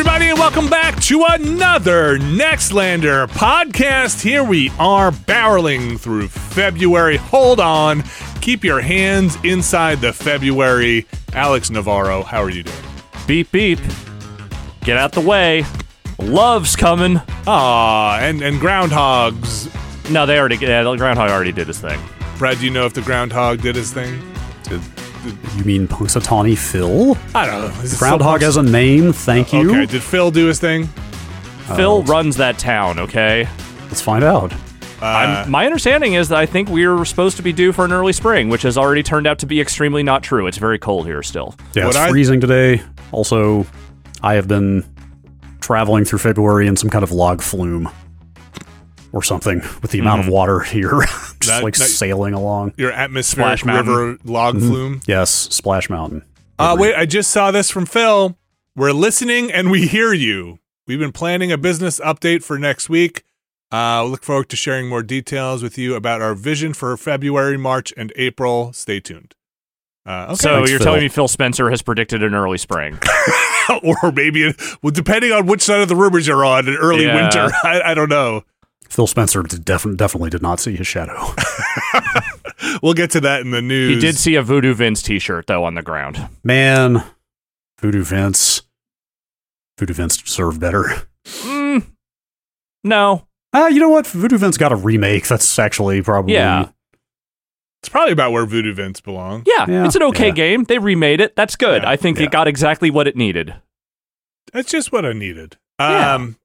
everybody, and welcome back to another Nextlander podcast. Here we are barreling through February. Hold on. Keep your hands inside the February. Alex Navarro, how are you doing? Beep beep. Get out the way. Love's coming. Ah, and, and groundhogs. No, they already. Yeah, the groundhog already did his thing. Brad, do you know if the groundhog did his thing? You mean Punxsutawney Phil? I don't know. Is Groundhog still- has a name, thank you. Okay, did Phil do his thing? Phil runs that town. Okay. Let's find out. Uh, I'm, my understanding is that I think we're supposed to be due for an early spring, which has already turned out to be extremely not true. It's very cold here still. Yeah, What it's I- freezing today. Also, I have been traveling through February in some kind of log flume or something with the amount of water here. Just That- like that- sailing along. Your atmospheric Splash Mountain. river log flume? Yes, Splash Mountain. Uh, wait, I just saw this from Phil. We're listening and we hear you. We've been planning a business update for next week. Uh, look forward to sharing more details with you about our vision for February, March, and April. Stay tuned. Uh, okay. So Thanks, you're Phil. telling me Phil Spencer has predicted an early spring? or maybe, well, depending on which side of the rumors you're on, in early Yeah. winter. I, I don't know. Phil Spencer def- definitely did not see his shadow. We'll get to that in the news. he did see a Voodoo Vince T-shirt though on the ground. Man, Voodoo Vince. Voodoo Vince deserved better. Mm, no. Ah, you know what? Voodoo Vince got a remake. That's actually probably Yeah. It's probably about where Voodoo Vince belong. Yeah, Yeah, it's an okay yeah. game. They remade it. That's good. Yeah, I think yeah. it got exactly what it needed. That's just what I needed. Yeah. Um,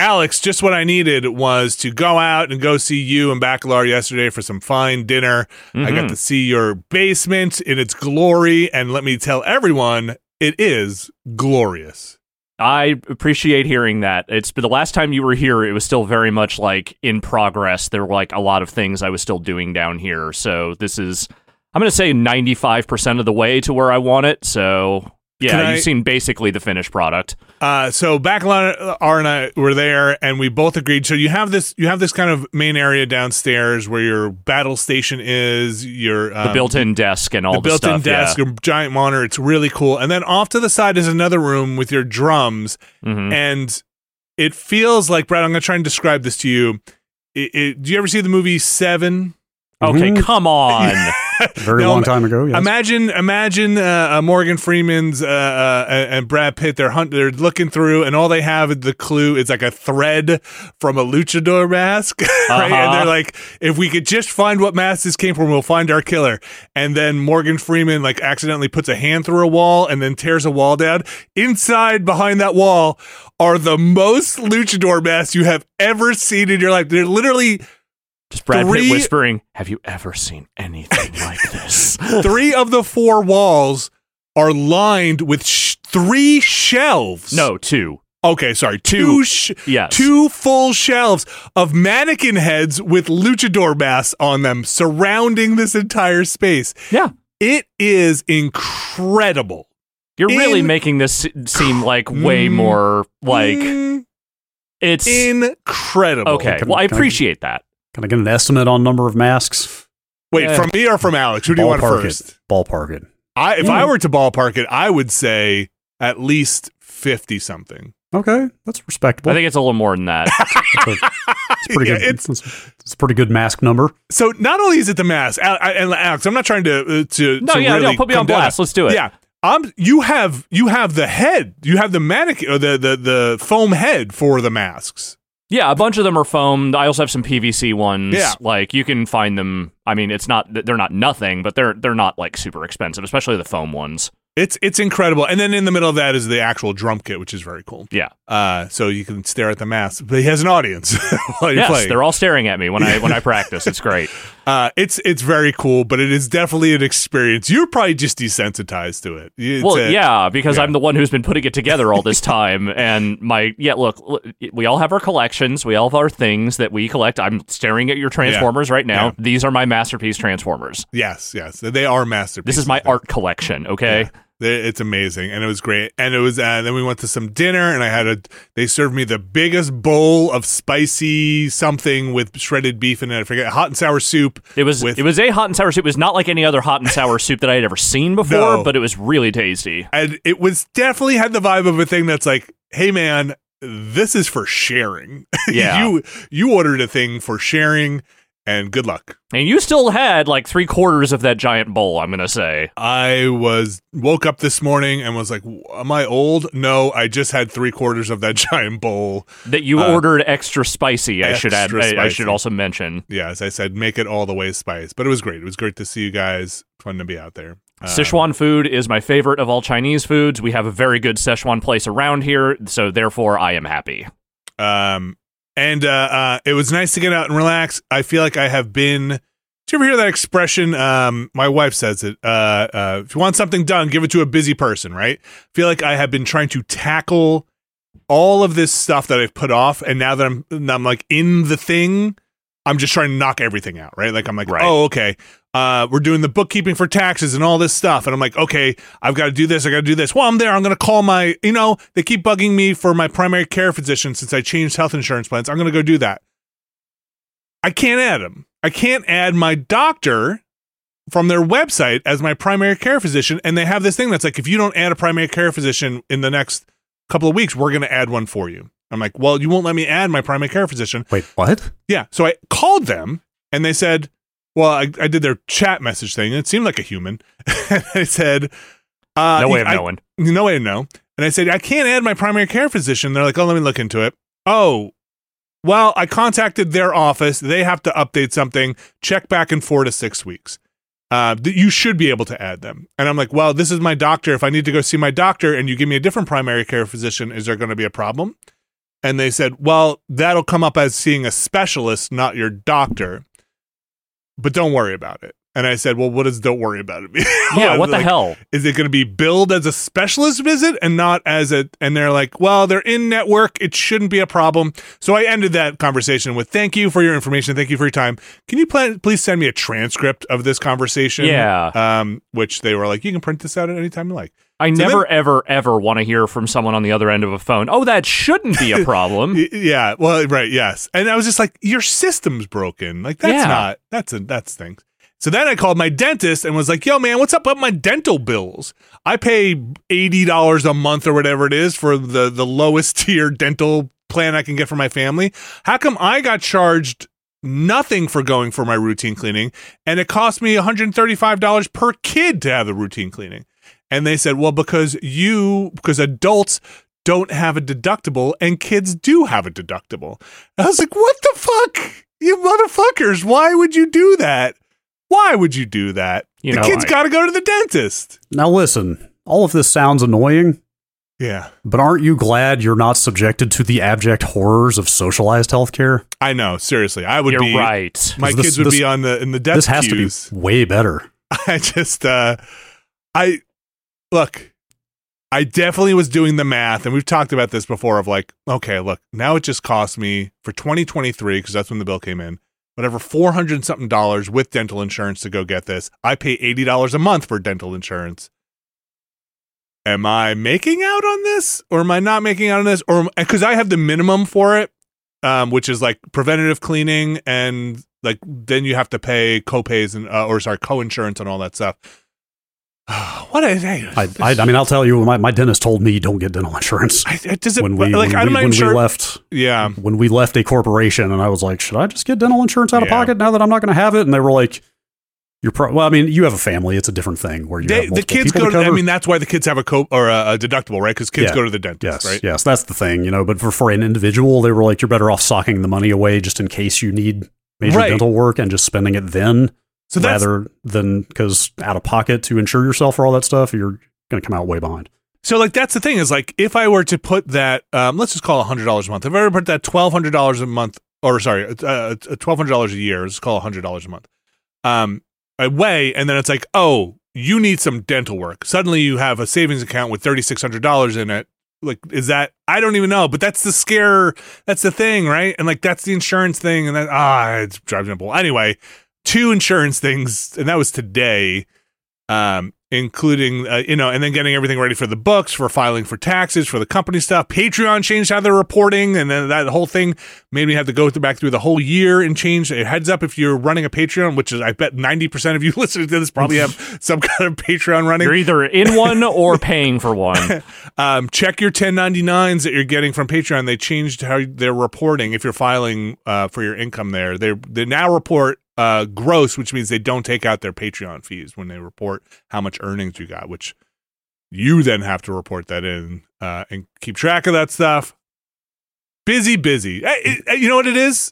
Alex, just what I needed was to go out and go see you and Bacalar yesterday for some fine dinner. I got Mhm. to see your basement in its glory, and let me tell everyone, it is glorious. I appreciate hearing that. It's but the last time you were here, it was still very much like in progress. There were like a lot of things I was still doing down here. So this is, I'm going to say 95% of the way to where I want it. So yeah, Can you've seen basically the finished product. Uh, so Bacalar and I were there, and we both agreed. So you have this, you have this kind of main area downstairs where your battle station is, your The um, built-in desk and all the the, built-in stuff. desk, yeah. a giant monitor. It's really cool. And then off to the side is another room with your drums, Mhm. and it feels like Brad. I'm going to try and describe this to you. It, it, do you ever see the movie Seven? Okay, Mhm. come on. very No, long time ago. Yes. Imagine, imagine uh, uh, Morgan Freeman's uh, uh, and Brad Pitt. They're hunt, they're looking through, and all they have is the clue. is like a thread from a luchador mask, right? And Uh-huh. they're like, if we could just find what mask this came from, we'll find our killer. And then Morgan Freeman like accidentally puts a hand through a wall and then tears a wall down. Inside, behind that wall, are the most luchador masks you have ever seen in your life. They're literally Just Brad Three- Pitt whispering, "Have you ever seen anything like this?" three of the four walls are lined with sh- three shelves. no, two. Okay, sorry. Two Two. sh- Yes. two full shelves of mannequin heads with luchador masks on them surrounding this entire space. Yeah. It is incredible. You're really making this seem like way Mm. more like it's incredible. okay. Can- Well, I can I- appreciate that. Can I get an estimate on number of masks? Wait, Yeah. from me or from Alex? Who do you want Ballpark first? It. Ballpark it. I if I were to ballpark it, I would say at least 50 something. Okay, that's respectable. I think it's a little more than that. it's a pretty Yeah, good. it's- It's, it's a pretty good mask number. So not only is it the mask, Al- I- and Alex, I'm not trying to uh, to No, to yeah, no, really put me on blast. on- Let's do it. Yeah, um, you have you have the head, you have the mannequin, or the the the foam head for the masks. Yeah, a bunch of them are foam. I also have some PVC ones. Yeah. like you can find them. I mean, it's not they're not nothing, but they're they're not like super expensive, especially the foam ones. It's it's incredible, and then in the middle of that is the actual drum kit, which is very cool. Yeah. Uh, so you can stare at the mask, but he has an audience while you're yes, playing. they're all staring at me when I when I practice. It's great. Uh, it's it's very cool, but it is definitely an experience. You're probably just desensitized to it. It's well, a- yeah, because yeah. I'm the one who's been putting it together all this time, and my yeah. Look, we all have our collections. We all have our things that we collect. I'm staring at your Transformers right now. Yeah. These are my masterpiece Transformers. Yes, yes, they are masterpieces. This is my art collection. Okay. They- It's amazing, and it was great. And it was. Uh, then we went to some dinner, and I had a. They served me the biggest bowl of spicy something with shredded beef in it. I forget hot and sour soup. It was with- it was a hot and sour soup. It was not like any other hot and sour soup that I had ever seen before, No. but it was really tasty. and it was definitely had the vibe of a thing that's like, hey man, this is for sharing. Yeah. you you ordered a thing for sharing, and good luck. And you still had like three quarters of that giant bowl. I'm gonna say. I was woke up this morning and was like, am I old? No, I just had three quarters of that giant bowl. That you Uh, ordered extra spicy. I should add. I, I should also mention. Yeah, as I said, make it all the way spice. But it was great. It was great to see you guys. Fun to be out there. Uh, Sichuan food is my favorite of all Chinese foods. We have a very good Sichuan place around here, so therefore I am happy. Um, and uh, uh, it was nice to get out and relax. I feel like I have been. Do you ever hear that expression? Um, my wife says it. Uh, uh, if you want something done, give it to a busy person, right? I feel like I have been trying to tackle all of this stuff that I've put off, and now that I'm, I'm like in the thing, I'm just trying to knock everything out, right? Like I'm like, Right. oh, okay. Uh, we're doing the bookkeeping for taxes and all this stuff, and I'm like, okay, I've got to do this. I got to do this. While I'm there, I'm going to call my, you know, they keep bugging me for my primary care physician since I changed health insurance plans. I'm going to go do that. I can't add them. I can't add my doctor from their website as my primary care physician, and they have this thing that's like, if you don't add a primary care physician in the next couple of weeks, we're going to add one for you. I'm like, well, you won't let me add my primary care physician. Wait, what? Yeah. So I called them and they said, well, I, I did their chat message thing and it seemed like a human. and I said, uh, no way of I- knowing. no way to know. And I said, I can't add my primary care physician. They're like, oh, let me look into it. Oh, well, I contacted their office. They have to update something. Check back in four to six weeks. Uh, th- you should be able to add them. And I'm like, well, this is my doctor. If I need to go see my doctor and you give me a different primary care physician, is there going to be a problem? And they said, well, that'll come up as seeing a specialist, not your doctor. But don't worry about it. And I said, well, what does don't worry about it? Yeah, what the Like, hell? is it going to be billed as a specialist visit and not as a and they're like well they're in network it shouldn't be a problem so i ended that conversation with thank you for your information thank you for your time can you pl- please send me a transcript of this conversation Yeah. um which they were like you can print this out at any time you like I So never, ever, ever want to hear from someone on the other end of a phone. Oh, that shouldn't be a problem. Yeah well right yes and i was just like your system's broken like that's Yeah. not that's a that's things so then I called my dentist and was like, yo, man, what's up with my dental bills? I pay $80 a month or whatever it is for the, the lowest tier dental plan I can get for my family. How come I got charged nothing for going for my routine cleaning and it cost me $135 per kid to have the routine cleaning? And they said, well, because you, because adults don't have a deductible and kids do have a deductible. I was like, what the fuck? You motherfuckers, why would you do that? Why would you do that? You the know, kid's I- got to go to the dentist. Now listen, all of this sounds annoying, Yeah, but aren't you glad you're not subjected to the abject horrors of socialized healthcare? I know. Seriously, I would You're be. right. My This- kids would this- be on the in the death this has queues. to be way better. I just, uh, I look. I definitely was doing the math, and we've talked about this before. Of like, okay, look, now it just cost me for 2023 because that's when the bill came in. Whatever, four hundred something dollars with dental insurance to go get this. I pay eighty dollars a month for dental insurance. Am I making out on this, or am I not making out on this, or because I have the minimum for it, um, which is like preventative cleaning and like then you have to pay copays and uh, or sorry co-insurance and all that stuff. what is that? I, I, I mean, I'll tell you, my, my dentist told me don't get dental insurance I, it does it when we like when, I'm we, not when even we left yeah, when we left a corporation, and I was like, should I just get dental insurance out of pocket now that I'm not going to have it? And they were like, you're pro- well. I mean, you have a family; it's a different thing where you they, have the kids go. to To, I mean, that's why the kids have a co or a, a deductible, right? Because kids Yeah. go to the dentist, Yes, right? yes, that's the thing, you know. But for, for an individual, they were like, you're better off socking the money away just in case you need major Right. dental work and just spending it then So rather than because out of pocket to insure yourself for all that stuff, you're going to come out way behind. So like that's the thing is like if I were to put that um, let's just call it hundred dollars a month. If I were to put that twelve hundred dollars a month or sorry, uh, twelve hundred dollars a year, let's call hundred dollars a month. Um, away, and then it's like, oh, you need some dental work. Suddenly you have a savings account with thirty six hundred dollars in it. Like, is that I don't even know, but that's the scare. That's the thing, right? And like that's the insurance thing, and that ah, it drives me up. Anyway, two insurance things, and that was today. Um, including uh, you know, and then getting everything ready for the books, for filing for taxes, for the company stuff. Patreon changed how they're reporting, and then that whole thing made me have to go through, back through the whole year and change. A heads up if you're running a Patreon, which is I bet ninety percent of you listening to this probably have some kind of Patreon running. You're either in one or paying for one. Um, check your 1099s that you're getting from Patreon. They changed how they're reporting if you're filing uh, for your income there. They they now report uh, gross, which means they don't take out their Patreon fees when they report how much earnings you got, which you then have to report that in uh, and keep track of that stuff. Busy, busy. You know what it is?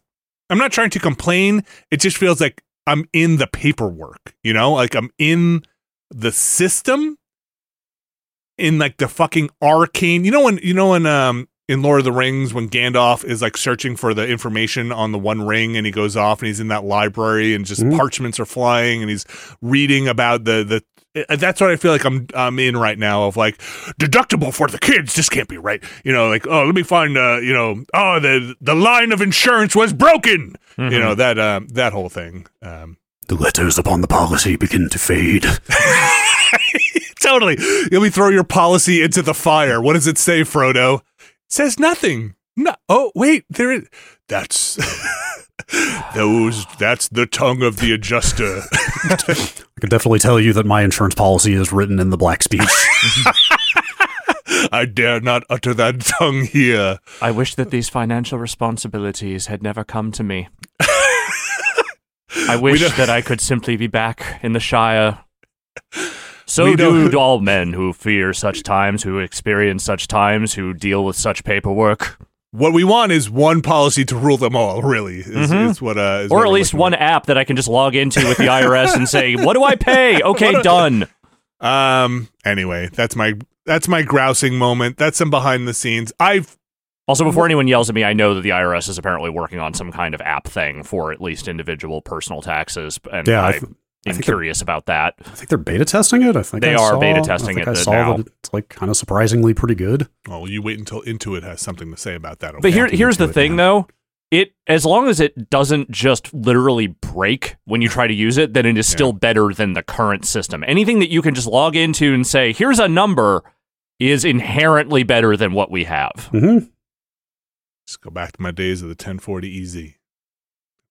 I'm not trying to complain. It just feels like I'm in the paperwork, you know, like I'm in the system in like the fucking arcane. You know when you know when um in Lord of the Rings when Gandalf is like searching for the information on the one ring and he goes off and he's in that library and just Mhm. parchments are flying and he's reading about the the uh, that's what I feel like I'm I'm in right now of like deductible for the kids this can't be right you know like oh let me find uh you know oh the the line of insurance was broken you know that um that whole thing um The letters upon the policy begin to fade. totally. Let me throw your policy into the fire. What does it say, Frodo? It says nothing. No. Oh, wait. There is. That's those. That's the tongue of the adjuster. I can definitely tell you that my insurance policy is written in the black speech. I dare not utter that tongue here. I wish that these financial responsibilities had never come to me. I wish that I could simply be back in the Shire. So don't- all men who fear such times, who experience such times, who deal with such paperwork, What we want is one policy to rule them all. Really, is, is what. Uh, is or what at least one app that I can just log into with the IRS and say, "What do I pay?" Okay, do- done. Um. Anyway, that's my that's my grousing moment. That's some behind the scenes. I've Also, before anyone yells at me, I know that the IRS is apparently working on some kind of app thing for at least individual personal taxes, and Yeah, I am curious about that. I think they're beta testing it. I think They I are saw- beta testing I think it I saw now. that it's like kind of surprisingly pretty good. well, you wait until Intuit has something to say about that. But here, I'll here's the thing, man. though. It as long as it doesn't just literally break when you try to use it, then it is still better than the current system. Anything that you can just log into and say, "Here's a number," is inherently better than what we have. hmm Just go back to my days of the 1040 EZ.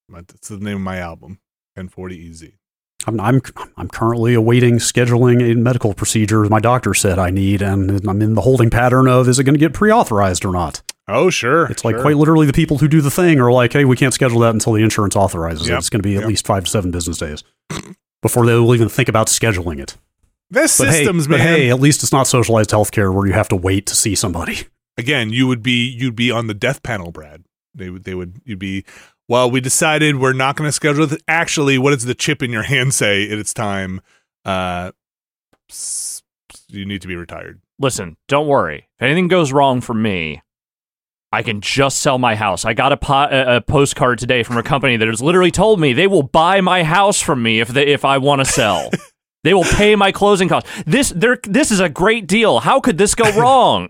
That's the name of my album, 1040 Easy. I'm, I'm I'm currently awaiting scheduling a medical procedure my doctor said I need, and I'm in the holding pattern of is it going to get pre-authorized or not? Oh, sure. It's like sure. quite literally the people who do the thing are like, hey, we can't schedule that until the insurance authorizes it. It's going to be at Yep. least five to seven business days before they will even think about scheduling it. This But systems, hey, man. but hey, at least it's not socialized healthcare where you have to wait to see somebody. Again, you would be you'd be on the death panel, Brad. They would they would you'd be. Well, we decided we're not going to schedule. it. Actually, what does the chip in your hand say? It's time. Uh, you need to be retired. Listen, don't worry. If anything goes wrong for me, I can just sell my house. I got a, po- a a postcard today from a company that has literally told me they will buy my house from me if they if I want to sell. they will pay my closing costs. This this is a great deal. How could this go wrong?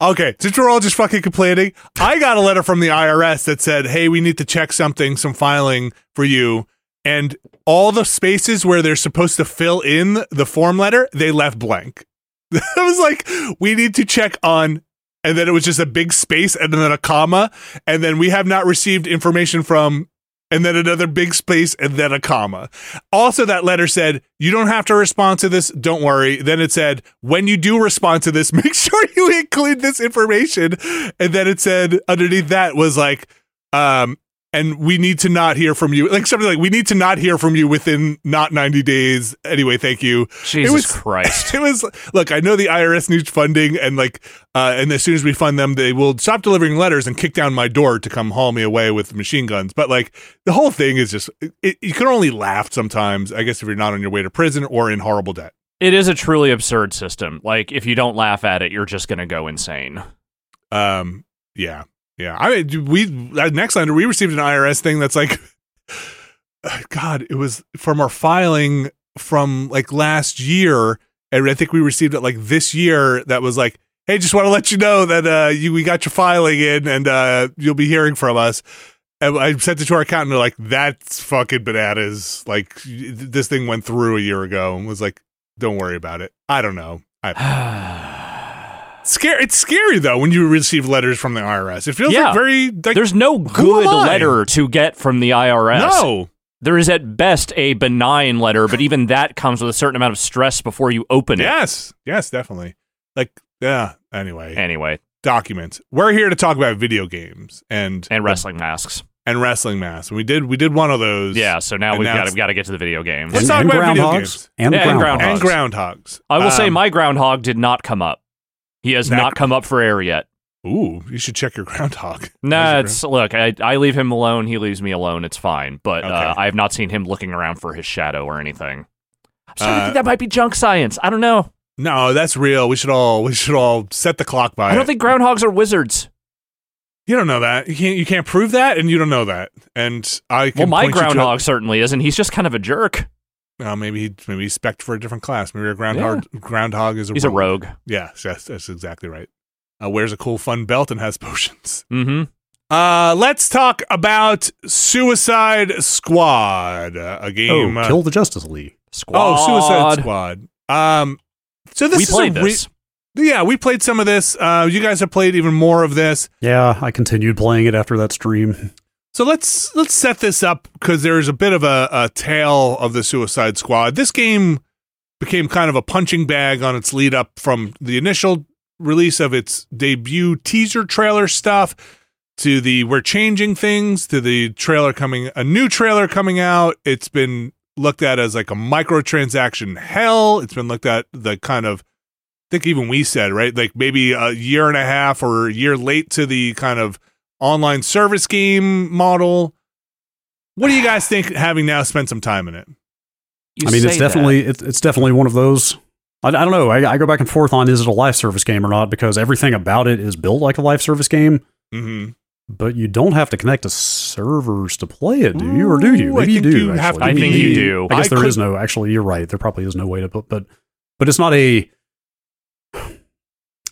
Okay, since we're all just fucking complaining, I got a letter from the IRS that said, "Hey, we need to check something, some filing for you." And all the spaces where they're supposed to fill in the form letter, they left blank. I was like, "We need to check on," and then it was just a big space and then a comma, and then we have not received information from, and then another big space and then a comma. Also, that letter said, you don't have to respond to this. Don't worry. Then it said, when you do respond to this, make sure you include this information. And then it said, underneath that was like, um, and we need to not hear from you. Like something like, we need to not hear from you within not 90 days. Anyway, thank you. Jesus was- Christ. It was, look, I know the IRS needs funding and like, uh, and as soon as we fund them, they will stop delivering letters and kick down my door to come haul me away with machine guns. But like, the whole thing is just, it, you can only laugh sometimes, I guess, if you're not on your way to prison or in horrible debt. It is a truly absurd system. Like if you don't laugh at it, you're just going to go insane. Um, yeah, yeah. I mean, we at Nextlander we received an IRS thing that's like, God, it was from our filing from like last year, and I think we received it like this year. That was like, hey, just want to let you know that uh, you we got your filing in, and uh, you'll be hearing from us. And I sent it to our accountant. They're like, "That's fucking bananas!" Like this thing went through a year ago, and was like, Don't worry about it. I don't know. I, scary. It's scary though when you receive letters from the IRS. It feels Yeah. like very like There's no good letter to get from the IRS. no. There is at best a benign letter, but even that comes with a certain amount of stress before you open it. Yes, yes, definitely. Like yeah. Anyway, Anyway, documents. We're here to talk about video games and and wrestling masks. and wrestling masks. We did we did one of those. Yeah, so now we've got we've got to get to the video games. Let's and, talk and about video groundhogs games. and, Yeah, and groundhogs. and groundhogs. I will say Um, my groundhog did not come up. He has That- not come up for air yet. Ooh, you should check your groundhog. Nah, it's look. I, I leave him alone. He leaves me alone. It's fine. But uh, I have not seen him looking around for his shadow or anything. I'm starting to Uh, think that might be junk science. I don't know. No, that's real. We should all we should all set the clock by I don't it. think groundhogs are wizards. you don't know that. You can't you can't prove that, and you don't know that. And I Well, my point you to- groundhog certainly isn't. He's just kind of a jerk. Uh, maybe he maybe he's spec for a different class. Maybe a groundhog groundhog is a He's a rogue. Yeah, yes, that's exactly right. Uh, wears a cool fun belt and has potions. Mm-hmm. Uh, let's talk about Suicide Squad, uh, a Oh, game. uh, kill the Justice League. Squad. oh, Suicide Squad. Um, so this we is played re- this. yeah, we played some of this. Uh, you guys have played even more of this. Yeah, I continued playing it after that stream. So let's let's set this up because there's a bit of a, a tale of the Suicide Squad. This game became kind of a punching bag on its lead up from the initial release of its debut teaser trailer stuff to the we're changing things to the trailer coming a new trailer coming out. It's been looked at as like a microtransaction hell. It's been looked at the kind of I think even we said, right? Like maybe a year and a half or a year late to the kind of online service game model. What do you guys think having now spent some time in it? You I mean, it's definitely it's, it's definitely one of those. I, I don't know. I, I go back and forth on is it a live service game or not because everything about it is built like a live service game. Mm-hmm. But you don't have to connect to servers to play it, do you? Or do you? Ooh, I Maybe you do. you have actually. to I Maybe think you do. I guess I there is could- no. Actually, you're right. There probably is no way to put, but but it's not a.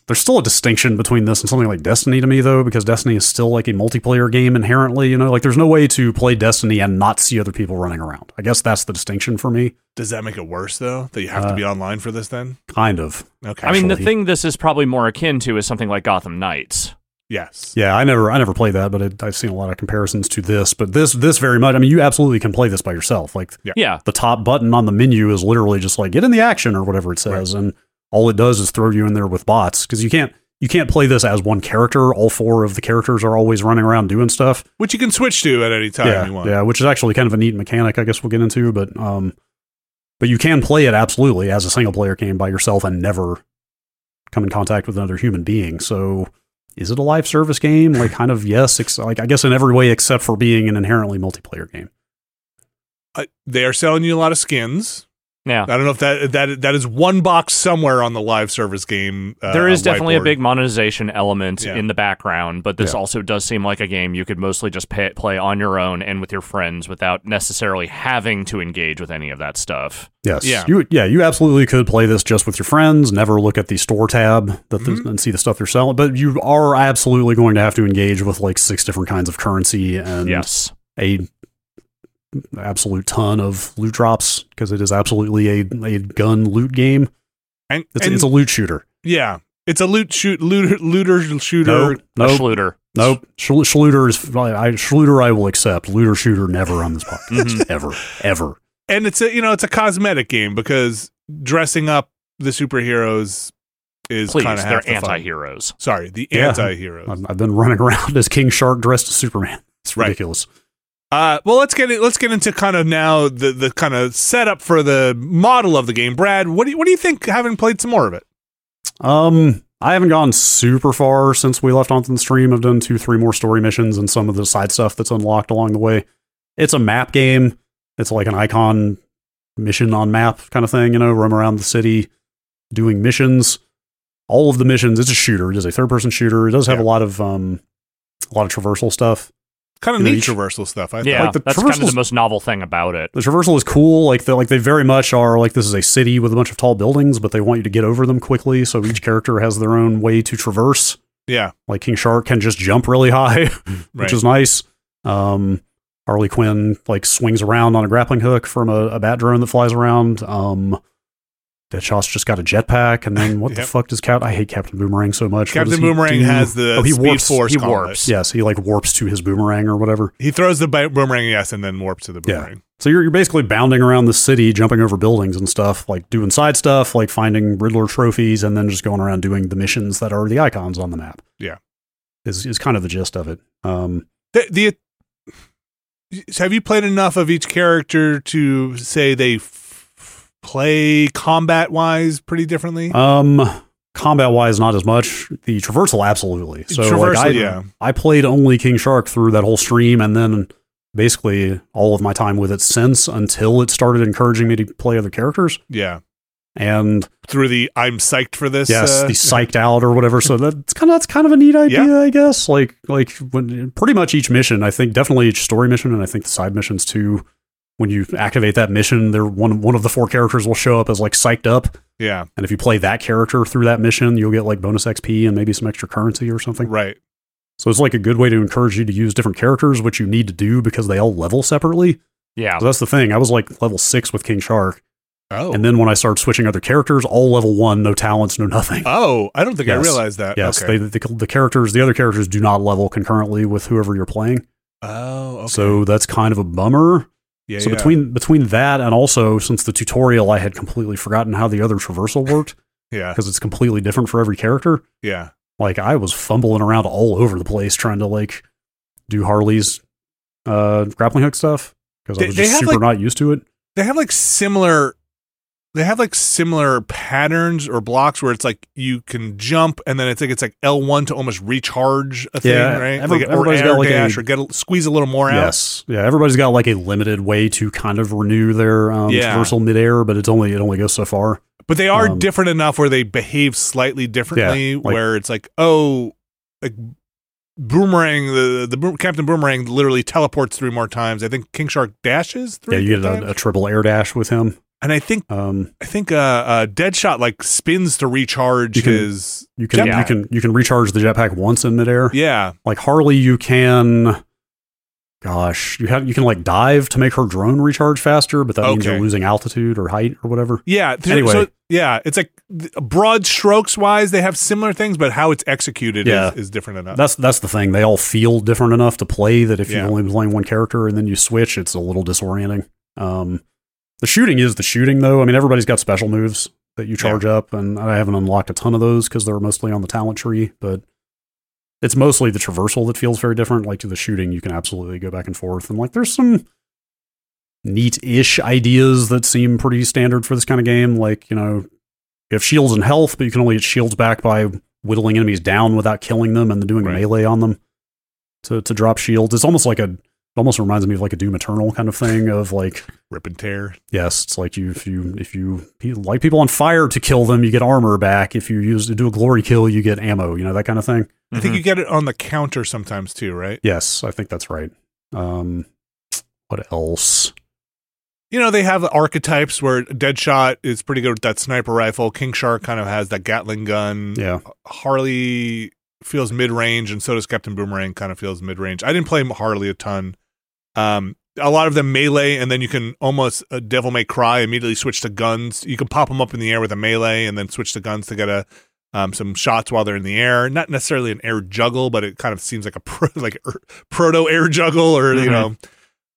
There's still a distinction between this and something like Destiny to me, though, because Destiny is still like a multiplayer game inherently. You know, like there's no way to play Destiny and not see other people running around. I guess that's the distinction for me. Does that make it worse though that you have to Uh, be online for this? Then Kind of. okay. I mean, the thing this is probably more akin to is something like Gotham Knights. yes. Yeah, I never, I never played that, but it, I've seen a lot of comparisons to this. But this, this very much. I mean, you absolutely can play this by yourself. Like Yeah. the top button on the menu is literally just like get in the action or whatever it says, and all it does is throw you in there with bots because you can't, you can't play this as one character. All four of the characters are always running around doing stuff. Which you can switch to at any time yeah, you want. yeah, which is actually kind of a neat mechanic. I guess we'll get into, but um, but you can play it absolutely as a single player game by yourself and never come in contact with another human being. So. Is it a live service game? Like, kind of yes. Ex- like, I guess in every way except for being an inherently multiplayer game. Uh, they are selling you a lot of skins. Yeah. I don't know if that that that is one box somewhere on the live service game. Uh, there is definitely a big monetization element Yeah. in the background, but this Yeah. also does seem like a game you could mostly just pay, play on your own and with your friends without necessarily having to engage with any of that stuff. Yes. Yeah. You yeah, you absolutely could play this just with your friends, never look at the store tab that the- Mhm. and see the stuff they're selling, but you are absolutely going to have to engage with like six different kinds of currency and yes. a absolute ton of loot drops because it is absolutely a, a gun loot game. and, It's, and it's a loot shooter. yeah, it's a loot shoot looter, looter shooter. Nope. A Nope. Schluter. Nope. Schluter is I, Schluter I will accept. Looter shooter never on this podcast. Mhm. ever. Ever. and it's a you know it's a cosmetic game because dressing up the superheroes is kind of they're half the fun. anti-heroes. Sorry, the Yeah. anti-heroes. I've, I've been running around as King Shark dressed as Superman. It's Right. Uh, well, let's get it. Let's get into kind of now the the kind of setup for the model of the game. Brad, what do you, what do you think? Having played some more of it, Um, I haven't gone super far since we left onto the stream. I've done two, three more story missions and some of the side stuff that's unlocked along the way. It's a map game. It's like an icon mission on map kind of thing, you know, roam around the city doing missions. All of the missions, it's a shooter. It is a third person shooter. It does have Yeah. a lot of um a lot of traversal stuff. Kind of You know, neat traversal stuff. I Yeah, like the that's kind of the most novel thing about it. The traversal is cool. Like they like they very much are like this is a city with a bunch of tall buildings, but they want you to get over them quickly. So each character has their own way to traverse. yeah, Like King Shark can just jump really high, right. which is nice. Um, Harley Quinn like swings around on a grappling hook from a, a bat drone that flies around. Um, Deadshot's just got a jetpack, and then what the fuck does Cap? I hate Captain Boomerang so much. Captain Boomerang do? has the oh, he Speed warps. Force he warps. Yes, he like warps to his boomerang or whatever. He throws the boomerang, yes, and then warps to the Yeah. boomerang. So you're, you're basically bounding around the city, jumping over buildings and stuff, like doing side stuff, like finding Riddler trophies, and then just going around doing the missions that are the icons on the map. Yeah. is is kind of the gist of it. Um, The, the have you played enough of each character to say they play combat wise pretty differently? um, combat wise, not as much. The traversal, absolutely. So Traversal, like I, yeah. I played only King Shark through that whole stream, and then basically all of my time with it since until it started encouraging me to play other characters. yeah, And through the I'm psyched for this. yes, uh, the psyched out or whatever. So that's kind of that's kind of a neat idea, I guess. Like like when pretty much each mission, I think definitely each story mission, and I think the side missions too. When you activate that mission, there one one of the four characters will show up as like psyched up, yeah, and if you play that character through that mission, you'll get like bonus XP and maybe some extra currency or something. right. So it's like a good way to encourage you to use different characters, which you need to do because they all level separately. Yeah. So that's the thing. I was like level six with King Shark, Oh, and then when I started switching other characters, all level one, no talents, no nothing. oh, I don't think I realized that. Yes, okay. they, the, the characters, the other characters do not level concurrently with whoever you're playing. oh, okay. So that's kind of a bummer. Yeah, so yeah. between between that and also since the tutorial, I had completely forgotten how the other traversal worked yeah, because it's completely different for every character. yeah, Like I was fumbling around all over the place trying to like do Harley's uh, grappling hook stuff because I was just super like- not used to it. they have like similar. They have like similar patterns or blocks where it's like you can jump and then it's like it's like L one to almost recharge a thing, Yeah, right? every- like, or everybody's got, like, a- or get a, squeeze a little more out. Yes, yeah. Everybody's got like a limited way to kind of renew their um, Yeah. traversal midair, but it's only it only goes so far. But they are Um, different enough where they behave slightly differently. like- where it's like, oh, like boomerang, the the boom, Captain Boomerang literally teleports three more times. I think King Shark dashes three. Yeah, you get a, a triple air dash with him. And I think Um, I think uh, uh, Deadshot like spins to recharge You can- his. you can Jetpack. you can you can recharge the jetpack once in midair. Yeah, Like Harley, you can. Gosh, you have you can like dive to make her drone recharge faster, but that means you're losing altitude or height or whatever. yeah. th- Anyway. so, yeah, it's like broad strokes wise, they have similar things, but how it's executed Yeah. is, is different enough. That's that's the thing. They all feel different enough to play that if Yeah. you've only playing one character and then you switch, it's a little disorienting. Um, the shooting is the shooting though. I mean, everybody's got special moves that you charge up, and I haven't unlocked a ton of those because they're mostly on the talent tree. But it's mostly the traversal that feels very different. Like to the shooting, you can absolutely go back and forth, and like there's some neat-ish ideas that seem pretty standard for this kind of game. Like you know, you have shields and health, but you can only get shields back by whittling enemies down without killing them and then doing Right. melee on them to to drop shields. It's almost like a almost reminds me of like a Doom Eternal kind of thing of like Rip and tear. yes, it's like you if you if you pe- light people on fire to kill them, you get armor back. If you use to do a glory kill, you get ammo. You know that kind of thing. I think you get it on the counter sometimes too, right? Yes, I think that's right. Um, what else? You know, they have archetypes where Deadshot is pretty good with that sniper rifle. King Shark kind of has that Gatling gun. Yeah, Harley feels mid range, and so does Captain Boomerang. Kind of feels mid range. I didn't play Harley a ton. Um, a lot of them melee, and then you can almost uh, Devil May Cry immediately switch to guns. You can pop them up in the air with a melee, and then switch to guns to get a um, some shots while they're in the air. Not necessarily an air juggle, but it kind of seems like a pro, like a proto air juggle, or you Mhm.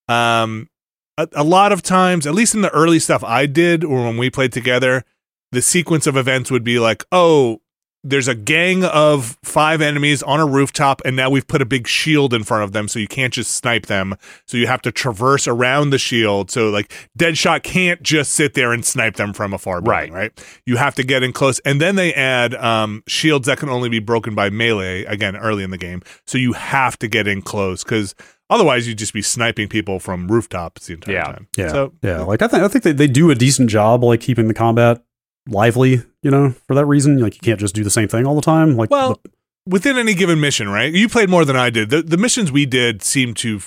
know, um, a, a lot of times, at least in the early stuff I did, or when we played together, the sequence of events would be like, oh, there's a gang of five enemies on a rooftop, and now we've put a big shield in front of them, so you can't just snipe them. So you have to traverse around the shield. So like Deadshot can't just sit there and snipe them from afar, building, right? You have to get in close, and then they add um, shields that can only be broken by melee again early in the game. So you have to get in close because otherwise you'd just be sniping people from rooftops the entire Yeah. time. yeah, So yeah. Like I think I think they, they do a decent job like keeping the combat lively. You know, for that reason, like you can't just do the same thing all the time. Like Well, the- within any given mission, right? You played more than I did. The the missions we did seemed to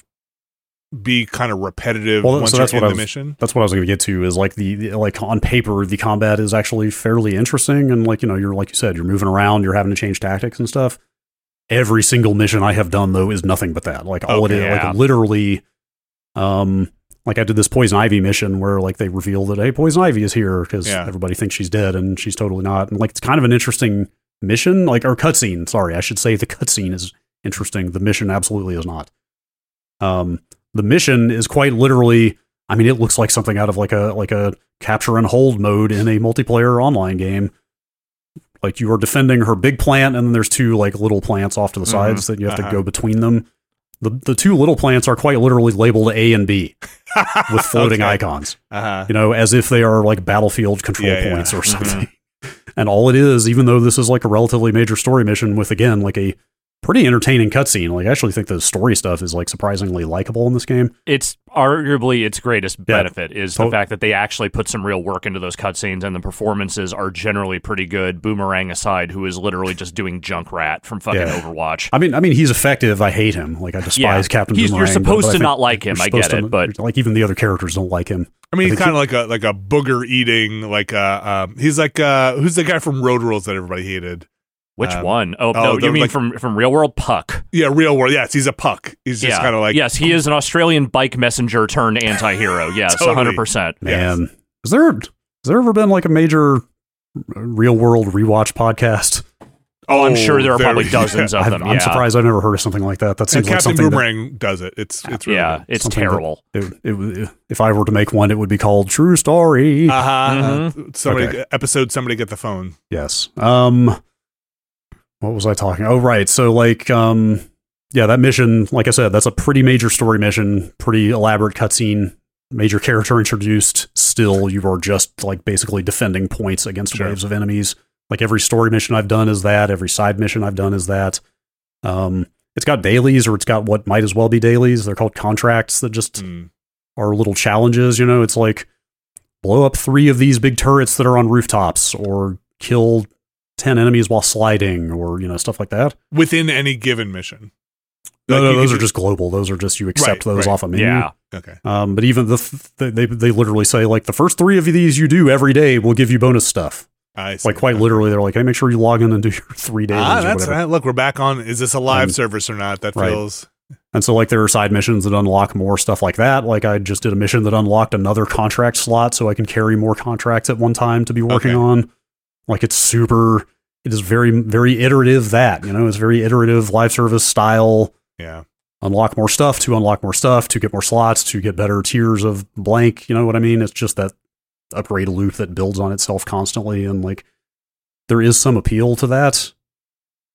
be kind of repetitive Well, once so you're that's in what I the was- mission. that's what I was going to get to is like the, the- like on paper the combat is actually fairly interesting and like you know you're like you said you're moving around you're having to change tactics and stuff. Every single mission I have done though is nothing but that. Like all it Okay, is yeah. like literally um like I did this poison ivy mission where like they reveal that hey poison ivy is here because Yeah. everybody thinks she's dead and she's totally not. And like it's kind of an interesting mission, like or cutscene. Sorry, I should say the cutscene is interesting. The mission absolutely is not. Um, the mission is quite literally. I mean, it looks like something out of like a like a capture and hold mode in a multiplayer online game. Like you are defending her big plant, and then there's two like little plants off to the sides that you have Uh-huh. to go between them. The the two little plants are quite literally labeled A and B with floating Okay. icons Uh-huh. you know, as if they are like battlefield control Yeah, yeah. points or Mhm. something. And all it is, even though this is like a relatively major story mission with again like a pretty entertaining cutscene, like I actually think the story stuff is like surprisingly likable in this game. It's arguably its greatest benefit is the To- fact that they actually put some real work into those cutscenes and the performances are generally pretty good. Boomerang aside, who is literally just doing Junkrat from fucking Yeah. Overwatch. I mean, I mean, he's effective. I hate him. Like I despise Yeah. Captain He's- you're Boomerang. but- supposed but to not like him, I get supposed it, but- like even the other characters don't like him. I mean, I he's kind of like a like a booger eating like uh um he's like uh who's the guy from Road Rules that everybody hated? Which Um, one? Oh, oh, no, the- you mean like- from from Real World Puck? Yeah, Real World. Yes, he's a puck. He's just yeah. kind of like yes, he is an Australian bike messenger turned anti-hero. Yes, hundred percent. Man, is there has there ever been like a major real world rewatch podcast? Oh, I'm sure there are there- probably dozens of I'm, them. I'm yeah. surprised I've never heard of something like that. That And seems like Captain something that- Boomerang does it. It's it's really yeah, good. it's Something terrible. it, it, if I were to make one, it would be called True Story. Uh-huh. Mhm. Somebody Okay. episode somebody get the phone. yes. Um, what was I talking? Oh, right. So, like, um, yeah, that mission, like I said, that's a pretty major story mission, pretty elaborate cutscene, major character introduced. Still, you are just like basically defending points against Sure. waves of enemies. Like every story mission I've done is that. Every side mission I've done is that. Um, it's got dailies, or it's got what might as well be dailies. They're called contracts that just Mm. are little challenges. You know, it's like blow up three of these big turrets that are on rooftops, or kill ten enemies while sliding, or you know stuff like that. Within any given mission. No, Like, no, those are just global. Those are just you accept Right, those right. off a menu. Yeah, Okay. Um, but even the th- they, they they literally say like the first three of these you do every day will give you bonus stuff. I see. Like quite literally, they're like, hey, make sure you log in and do your three days." Ah, that's right. Look, we're back on. Is this a live Um, service or not? That right. feels. And so like there are side missions that unlock more stuff like that. Like I just did a mission that unlocked another contract slot so I can carry more contracts at one time to be working Okay. on. Like it's super it is very very iterative that, you know, it's very iterative live service style Yeah. unlock more stuff to unlock more stuff to get more slots to get better tiers of blank, you know what I mean? It's just that upgrade loop that builds on itself constantly and like there is some appeal to that,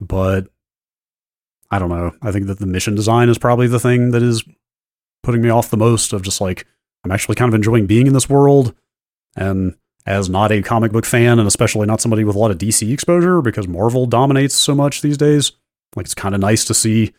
but I don't know. I think that the mission design is probably the thing that is putting me off the most of just like I'm actually kind of enjoying being in this world and as not a comic book fan and especially not somebody with a lot of DC exposure because Marvel dominates so much these days, like it's kind of nice to see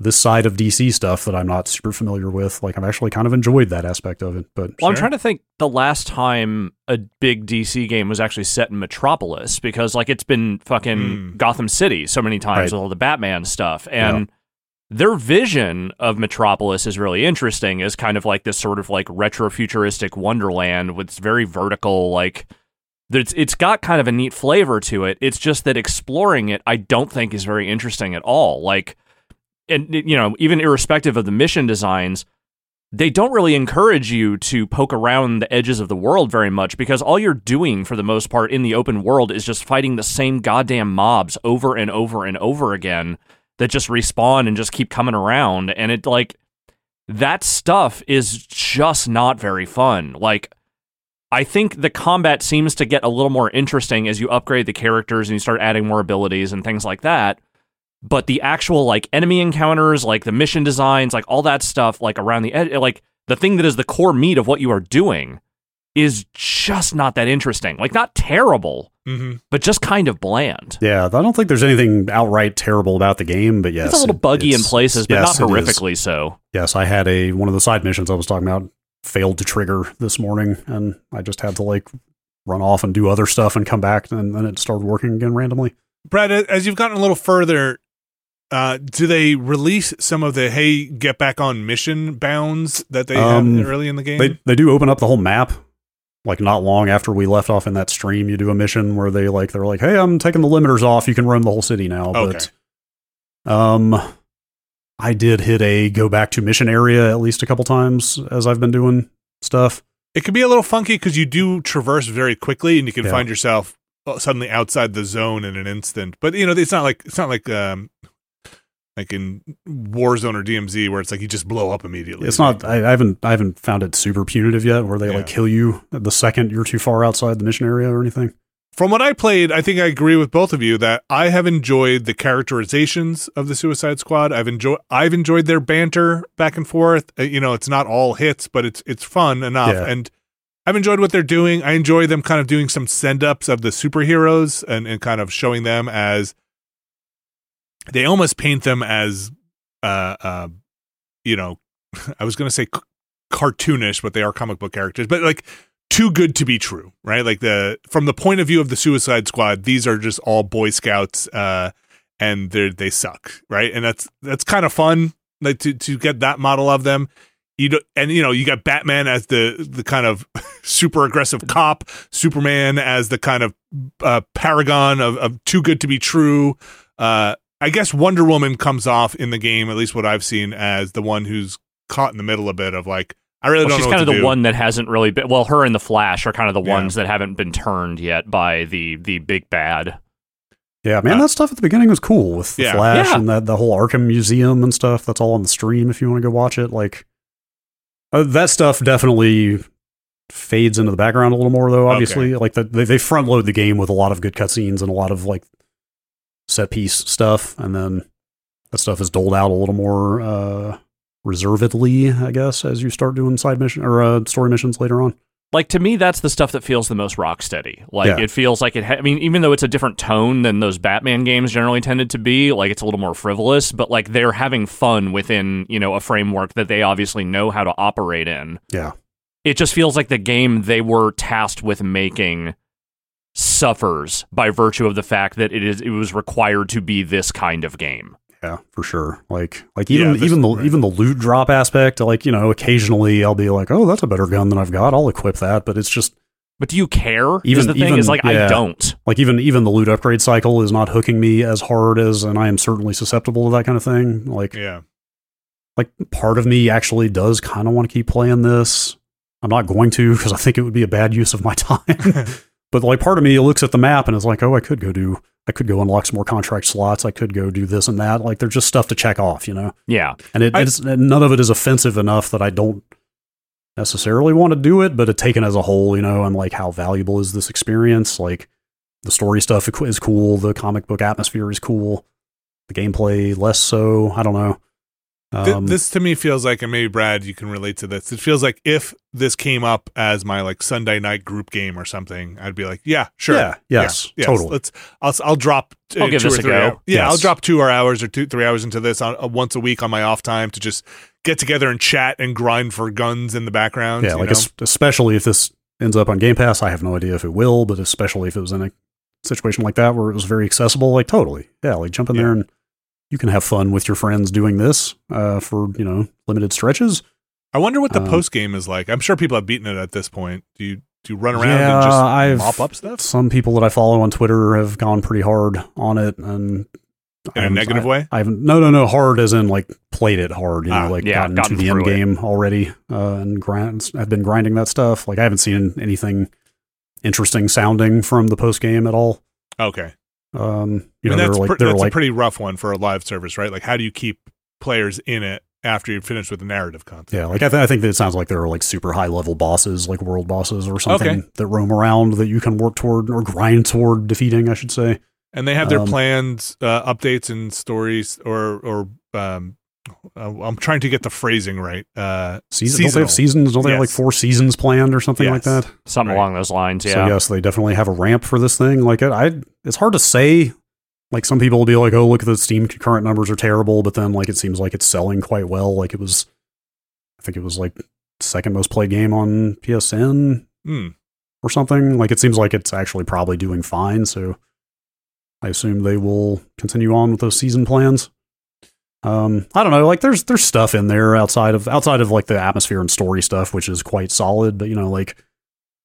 this side of DC stuff that I'm not super familiar with. Like I've actually kind of enjoyed that aspect of it, but Well, I'm trying to think the last time a big DC game was actually set in Metropolis because like it's been fucking Mm. Gotham City so many times Right. with all the Batman stuff and their vision of Metropolis is really interesting as kind of like this sort of like retro-futuristic wonderland with very vertical like it's it's got kind of a neat flavor to it. It's just that exploring it I don't think is very interesting at all. Like and you know, even irrespective of the mission designs, they don't really encourage you to poke around the edges of the world very much because all you're doing for the most part in the open world is just fighting the same goddamn mobs over and over and over again that just respawn and just keep coming around and it like that stuff is just not very fun. Like I think the combat seems to get a little more interesting as you upgrade the characters and you start adding more abilities and things like that but the actual like enemy encounters, like the mission designs, like all that stuff, like around the edge, like the thing that is the core meat of what you are doing is just not that interesting. Like not terrible, hmm but just kind of bland. yeah, I don't think there's anything outright terrible about the game, but yes, it's a little buggy in places, but yes, not horrifically so. Yes, I had a one of the side missions I was talking about failed to trigger this morning, and I just had to like run off and do other stuff and come back, and then it started working again randomly. Brad, as you've gotten a little further, uh, do they release some of the hey get back on mission bounds that they Um, had early in the game? They they do open up the whole map. Like not long after we left off in that stream, you do a mission where they like they're like, "Hey, I'm taking the limiters off. You can roam the whole city now." Okay. But um, I did hit a go back to mission area at least a couple times as I've been doing stuff. It can be a little funky because you do traverse very quickly, and you can Yeah. find yourself uh, suddenly outside the zone in an instant. But you know, it's not like it's not like um, like in Warzone or DMZ where it's like you just blow up immediately. It's not. I, I haven't. I haven't found it super punitive yet, where they Yeah. like kill you the second you're too far outside the mission area or anything. From what I played, I think I agree with both of you that I have enjoyed the characterizations of the Suicide Squad. I've enjoyed I've enjoyed their banter back and forth. Uh, you know, it's not all hits, but it's it's fun enough. Yeah. And I've enjoyed what they're doing. I enjoy them kind of doing some send ups of the superheroes and, and kind of showing them as they almost paint them as uh uh you know, I was gonna say c- cartoonish, but they are comic book characters, but like too good to be true, right? Like the from the point of view of the Suicide Squad, these are just all Boy Scouts, uh, and they they suck, right? And that's that's kind of fun, like to to get that model of them. You do, and you know you got Batman as the the kind of super aggressive cop, Superman as the kind of uh, paragon of, of too good to be true. Uh, I guess Wonder Woman comes off in the game, at least what I've seen, as the one who's caught in the middle a bit of like I really Well, don't she's know kind what of to the do. one that hasn't really been. Well, her and the Flash are kind of the Yeah. ones that haven't been turned yet by the the big bad. Yeah, man, Uh, that stuff at the beginning was cool with the Yeah. Flash Yeah. and that the whole Arkham Museum and stuff. That's all on the stream if you want to go watch it. Like uh, that stuff definitely fades into the background a little more, though. Obviously, like the, they they front load the game with a lot of good cutscenes and a lot of like set piece stuff, and then that stuff is doled out a little more uh, reservedly, I guess, as you start doing side mission or uh, story missions later on. Like to me, that's the stuff that feels the most Rocksteady. Like Yeah. it feels like it. Ha- I mean, even though it's a different tone than those Batman games generally tended to be, like it's a little more frivolous. But like they're having fun within you know a framework that they obviously know how to operate in. Yeah, It just feels like the game they were tasked with making suffers by virtue of the fact that it is it was required to be this kind of game. Yeah, for sure. Like like Yeah, even this- even the right. even the loot drop aspect, like, you know, occasionally I'll be like, "Oh, that's a better gun than I've got. I'll equip that." But it's just But do you care? Even- Even the thing even- is like I don't. like even even the loot upgrade cycle is not hooking me as hard as and I am certainly susceptible to that kind of thing. Like Yeah. like part of me actually does kind of want to keep playing this. I'm not going to because I think it would be a bad use of my time. But like part of me looks at the map and is like, "Oh, I could go do I could go unlock some more contract slots. I could go do this and that. Like there's just stuff to check off, you know." Yeah. and it, I- it's none of it is offensive enough that I don't necessarily want to do it. But it taken as a whole, you know, I'm like, how valuable is this experience? Like, the story stuff is cool, the comic book atmosphere is cool, the gameplay less so. I don't know. Th- Um, this to me feels like, and maybe Brad, you can relate to this. It feels like if this came up as my like Sunday night group game or something, I'd be like, yeah, sure, Yeah, yes, totally. Let's. I'll I'll drop. uh, I'll give two this or a go. hour- Yeah, Yes. I'll drop two or hours or two three hours into this on, uh, once a week on my off time to just get together and chat and grind for guns in the background. yeah, you like know? es- especially if this ends up on Game Pass, I have no idea if it will, but especially if it was in a situation like that where it was very accessible, like totally, yeah, like jump in Yeah. there and you can have fun with your friends doing this uh, for you know limited stretches. I wonder what the um, post game is like. I'm sure people have beaten it at this point. Do you do you run around Yeah, and just I've- mop up stuff Some people that I follow on Twitter have gone pretty hard on it, and in a negative I, way? I haven't. No, no, no. Hard as in like played it hard. You know, Ah, like yeah, gotten, gotten to the end through it. game already, uh, and grind. I've been grinding that stuff. Like I haven't seen anything interesting sounding from the post game at all. Okay. Um, you I mean, know, that's like were that's like a pretty rough one for a live service, right? Like, how do you keep players in it after you've finished with the narrative content? Yeah, like I, th- I think that it sounds like there are like super high level bosses, like world bosses or something Okay. that roam around that you can work toward or grind toward defeating. I should say. and they have their Um, planned uh, updates and stories, or or um, I'm trying to get the phrasing right. Uh, Season, don't they have seasons? Don't they have like four seasons planned or something like that? Something Right. along those lines. Yeah. So yes, they definitely have a ramp for this thing. Like it, I, it's hard to say. Like some people will be like, "Oh, look at the Steam concurrent numbers are terrible," but then like it seems like it's selling quite well. Like it was, I think it was like second most played game on PSN hmm. or something. Like it seems like it's actually probably doing fine. So I assume they will continue on with those season plans. Um, I don't know. Like there's there's stuff in there outside of outside of like the atmosphere and story stuff, which is quite solid. But you know, like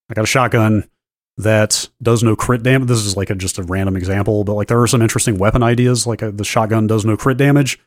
I got a shotgun that does no crit damage. This is like a, just a random example, but like there are some interesting weapon ideas. Like uh the shotgun does no crit damage,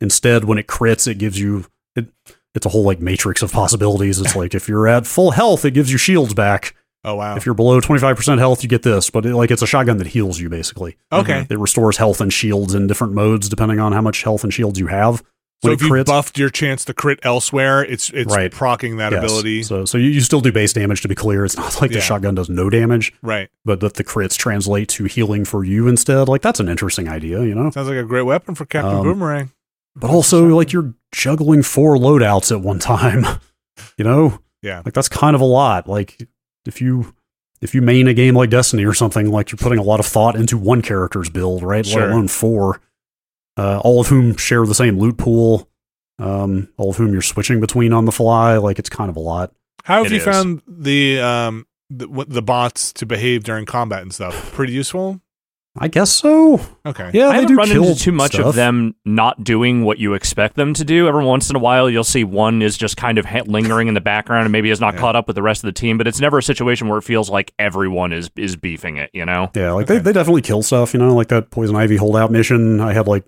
Instead, when it crits, it gives you it. It's a whole like matrix of possibilities. It's like if you're at full health, it gives you shields back. Oh wow. If you're below 25% health, you get this. But it, like it's a shotgun that heals you basically. okay. It restores health and shields in different modes depending on how much health and shields you have. So if it you crits, buffed your chance to crit elsewhere, it's it's Right. procking that yes. ability. So so you, you still do base damage to be clear. It's not like Yeah. the shotgun does no damage, right. but that the crits translate to healing for you instead. Like that's an interesting idea, you know. Sounds like a great weapon for Captain Um, Boomerang. But also like you're juggling four loadouts at one time. you know? Yeah. Like that's kind of a lot. Like if you if you main a game like Destiny or something, like you're putting a lot of thought into one character's build, right? Sure. Let alone four. Uh, all of whom share the same loot pool. Um, all of whom you're switching between on the fly. Like it's kind of a lot. How have It you is. found the um the, what- the bots to behave during combat and stuff? Pretty useful. I guess so. Okay. Yeah, I they haven't do run kill into too much stuff. of them not doing what you expect them to do. Every once in a while, you'll see one is just kind of ha- lingering in the background and maybe is not Yeah. caught up with the rest of the team. But it's never a situation where it feels like everyone is is beefing it. You know? Yeah, like Okay. they, they definitely kill stuff, you know, like that Poison Ivy holdout mission. I had like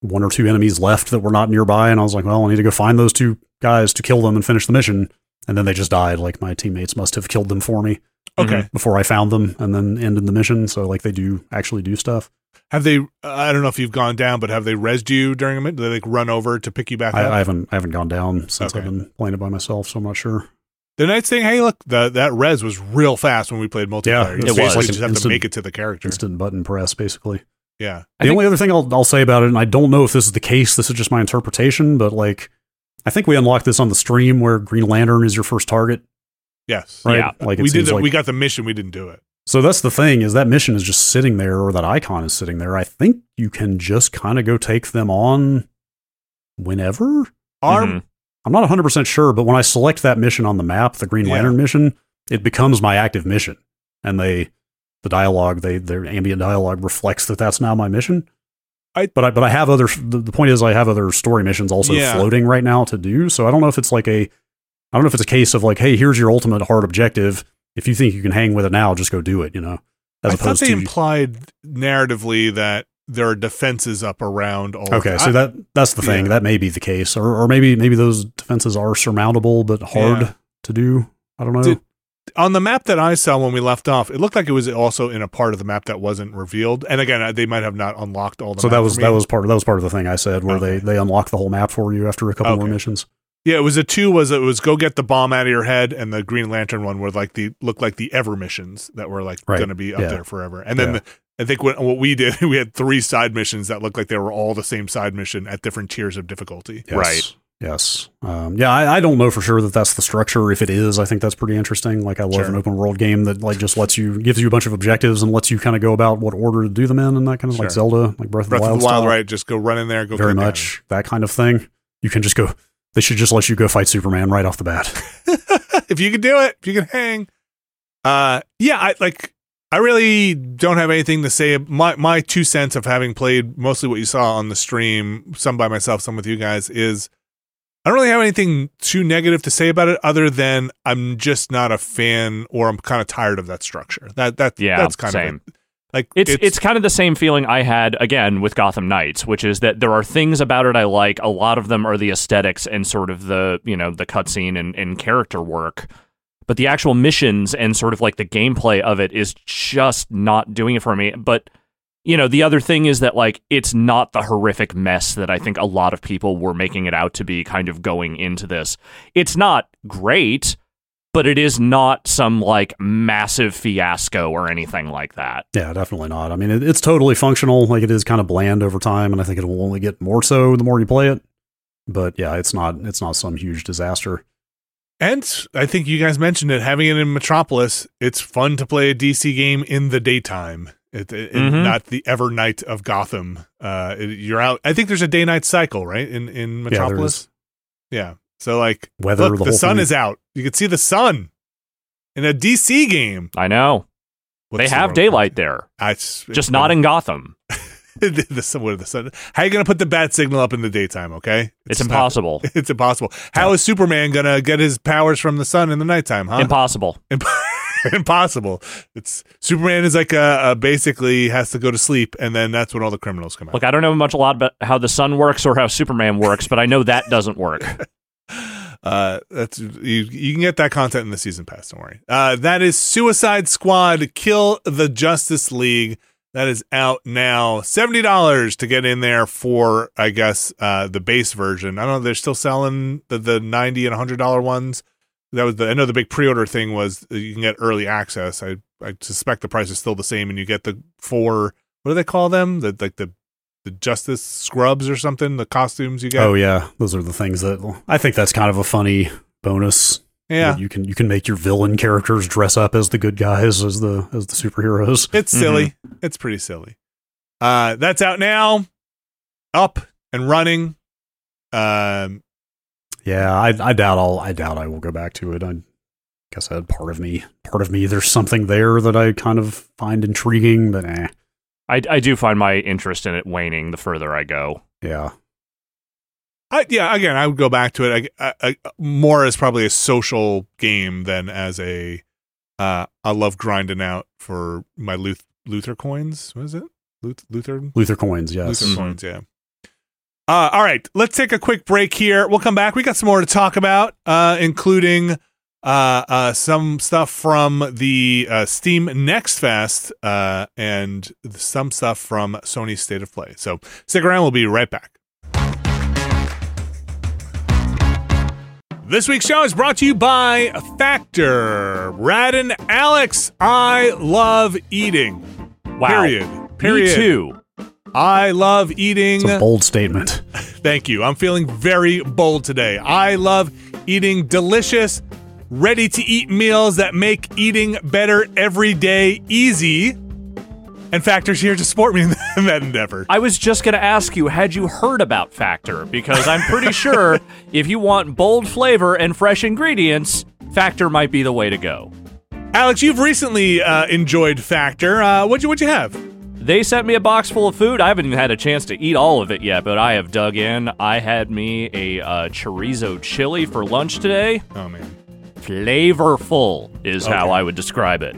one or two enemies left that were not nearby, and I was like, well, I need to go find those two guys to kill them and finish the mission. And then they just died. Like my teammates must have killed them for me Mm-hmm. Okay. before I found them and then ended the mission. So like they do actually do stuff. Have they? I don't know if you've gone down, but have they resed you during a minute? Do they like run over to pick you back I, up? I haven't I haven't gone down since Okay. I've been playing it by myself, so I'm not sure. the nice thing, hey, look, the, that res was real fast when we played multiplayer. it you was. Like an just have to instant- make it to the character. Instant button press, basically. Yeah. I the think- only other thing I'll, I'll say about it, and I don't know if this is the case, this is just my interpretation, but like, I think we unlocked this on the stream where Green Lantern is your first target, Yes. right? Yeah. Like it we did. The, like- we got the mission. We didn't do it. so that's the thing is that mission is just sitting there, or that icon is sitting there. I think you can just kind of go take them on whenever. Our Mhm. I'm not 100 percent sure, but when I select that mission on the map, the Green Yeah. Lantern mission, it becomes my active mission, and they the dialogue, they their ambient dialogue reflects that that's now my mission. I- but I but I have other. The, the point is, I have other story missions also Yeah. floating right now to do. So I don't know if it's like a, I don't know if it's a case of like, hey, here's your ultimate hard objective. If you think you can hang with it now, just go do it. You know, as I thought they to implied narratively that there are defenses up around all. Okay, so that that's the thing. yeah. That may be the case, or or maybe maybe those defenses are surmountable but hard Yeah. to do. I don't know. Did- on the map that I saw when we left off, it looked like it was also in a part of the map that wasn't revealed. And again, they might have not unlocked all the. so map that was that was part of that was part of the thing I said where Okay. they they unlock the whole map for you after a couple more missions. Yeah, it was a two. Was it was go get the bomb out of your head, and the Green Lantern one were like the looked like the Ever missions that were like Right. going to be up Yeah. there forever. And then Yeah. the, I think what, what we did, we had three side missions that looked like they were all the same side mission at different tiers of difficulty. Yes. Right. Yes. Um, yeah, I, I don't know for sure that that's the structure. If it is, I think that's pretty interesting. Like I love Sure. an open world game that like just lets you gives you a bunch of objectives and lets you kind of go about what order to do them in and that kind of like Zelda, like Breath of the Wild. of the Wild, style. right? Just go run in there, go Very kick down. much that kind of thing. You can just go. They should just let you go fight Superman right off the bat. if you can do it, if you can hang. Uh, yeah, I like. I really don't have anything to say. My my two cents of having played mostly what you saw on the stream, some by myself, some with you guys, is I don't really have anything too negative to say about it, other than I'm just not a fan, or I'm kind of tired of that structure. That that Yeah, that's kind same. of it. Like It's, it's kind of the same feeling I had again with Gotham Knights, which is that there are things about it I like. A lot of them are the aesthetics and sort of the you know the cutscene and, and character work, but the actual missions and sort of like the gameplay of it is just not doing it for me. But you know the other thing is that like it's not the horrific mess that I think a lot of people were making it out to be. Kind of going into this, it's not great. But it is not some like massive fiasco or anything like that. Yeah, definitely not. I mean, it, it's totally functional. Like it is kind of bland over time, and I think it will only get more so the more you play it. But yeah, it's not it's not some huge disaster. And I think you guys mentioned it. Having it in Metropolis, it's fun to play a DC game in the daytime. It, it, and Mhm. not the ever night of Gotham. Uh, it- you're out. I think there's a day night cycle, right? In in there Metropolis. is. Yeah. So like, Weather, look, the the, sun thing. is out. You could see the sun in a DC game. I know. What's they the have daylight there, Ah, it's- just not in Gotham. the, the, sun- what the sun. How are you gonna put the bat signal up in the daytime? Okay, It's, not- impossible. it's impossible. How is Superman gonna get his powers from the sun in the nighttime? Huh? Impossible. impossible. It's Superman is like a, a basically has to go to sleep, and then that's when all the criminals come out. Look, I don't know much a lot about how the sun works or how Superman works, but I know that doesn't work. Uh, that's you. You can get that content in the season pass. Don't worry. Uh, that is Suicide Squad: Kill the Justice League. That is out now. Seventy dollars to get in there for, I guess, uh, the base version. I don't know. They're still selling the, the ninety and hundred dollar ones. That was the. I know the big pre order thing was you can get early access. I I suspect the price is still the same, and you get the four. What do they call them? The like the the Justice scrubs or something. The costumes you get. Oh yeah, those are the things that I think that's kind of a funny bonus. yeah. you can you can make your villain characters dress up as the good guys as the as the superheroes. It's silly. It's pretty silly. Uh, that's out now, up and running. Um, Yeah, I I doubt I'll I doubt I will go back to it. I guess I had part of me part of me there's something there that I kind of find intriguing, but eh, I, I do find my interest in it waning the further I go. yeah. I, yeah, again, I would go back to it I, I, I- more as probably a social game than as a. Uh, I love grinding out for my Luth- Luther coins. What is it? Luth- Luther Luther coins, yes. Luther Mhm. coins, yeah. Uh, all right, let's take a quick break here. We'll come back. We got some more to talk about, uh, including uh, uh, some stuff from the uh, Steam Next Fest uh, and some stuff from Sony's State of Play. So stick around. We'll be right back. This week's show is brought to you by Factor. Brad and Alex, I love eating. Wow. Period. Period. Me too. I love eating. It's a bold statement. Thank you. I'm feeling very bold today. I love eating delicious, ready to eat meals that make eating better every day easy. And Factor's here to support me in that endeavor. I was just going to ask you, had you heard about Factor? Because I'm pretty sure if you want bold flavor and fresh ingredients, Factor might be the way to go. Alex, you've recently uh, enjoyed Factor. Uh, what'd you what'd you have? They sent me a box full of food. I haven't even had a chance to eat all of it yet, but I have dug in. I had me a uh, chorizo chili for lunch today. Oh man. Flavorful is how I would describe it.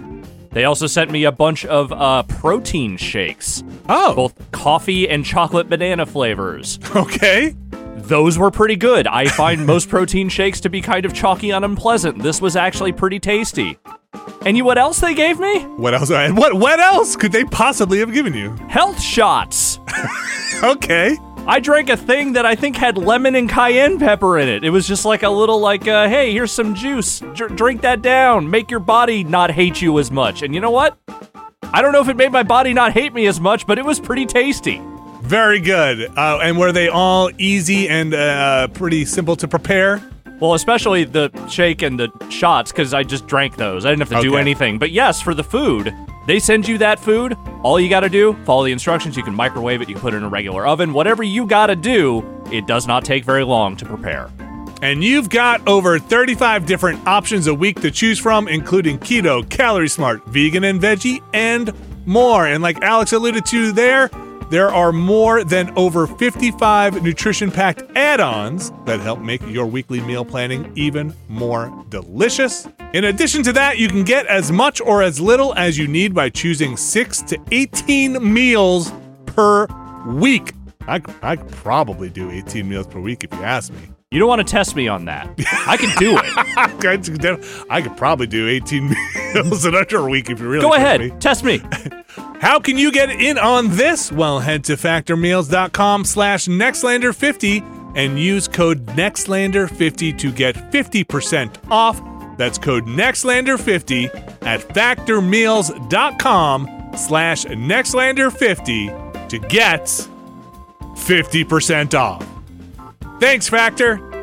They also sent me a bunch of uh, protein shakes, Oh, both coffee and chocolate banana flavors. okay. Those were pretty good. I find most protein shakes to be kind of chalky and unpleasant. This was actually pretty tasty. And you what else they gave me? What else? What what else could they possibly have given you? Health shots. Okay. I drank a thing that I think had lemon and cayenne pepper in it. It was just like a little like, uh, hey, here's some juice. Dr- drink that down. Make your body not hate you as much. And you know what? I don't know if it made my body not hate me as much, but it was pretty tasty. Very good. Uh, and were they all easy and uh, pretty simple to prepare? Well, especially the shake and the shots, because I just drank those. I didn't have to do Okay. anything. But yes, for the food, they send you that food. All you got to do, follow the instructions. You can microwave it, you can put it in a regular oven. Whatever you got to do, it does not take very long to prepare. And you've got over 35 different options a week to choose from, including keto, calorie smart, vegan and veggie, and more. And like Alex alluded to there, there are more than over 55 nutrition packed add ons that help make your weekly meal planning even more delicious. In addition to that, you can get as much or as little as you need by choosing 6 to 18 meals per week. I, I could probably do 18 meals per week if you ask me. You don't want to test me on that. I can do it. I could probably do 18 meals in under a week if you really Go ahead, me. test me. How can you get in on this? Well, head to factormeals.com slash nextlander50 and use code nextlander50 to get 50% off. That's code nextlander50 at factormeals.com slash nextlander50 to get 50% off. Thanks, Factor.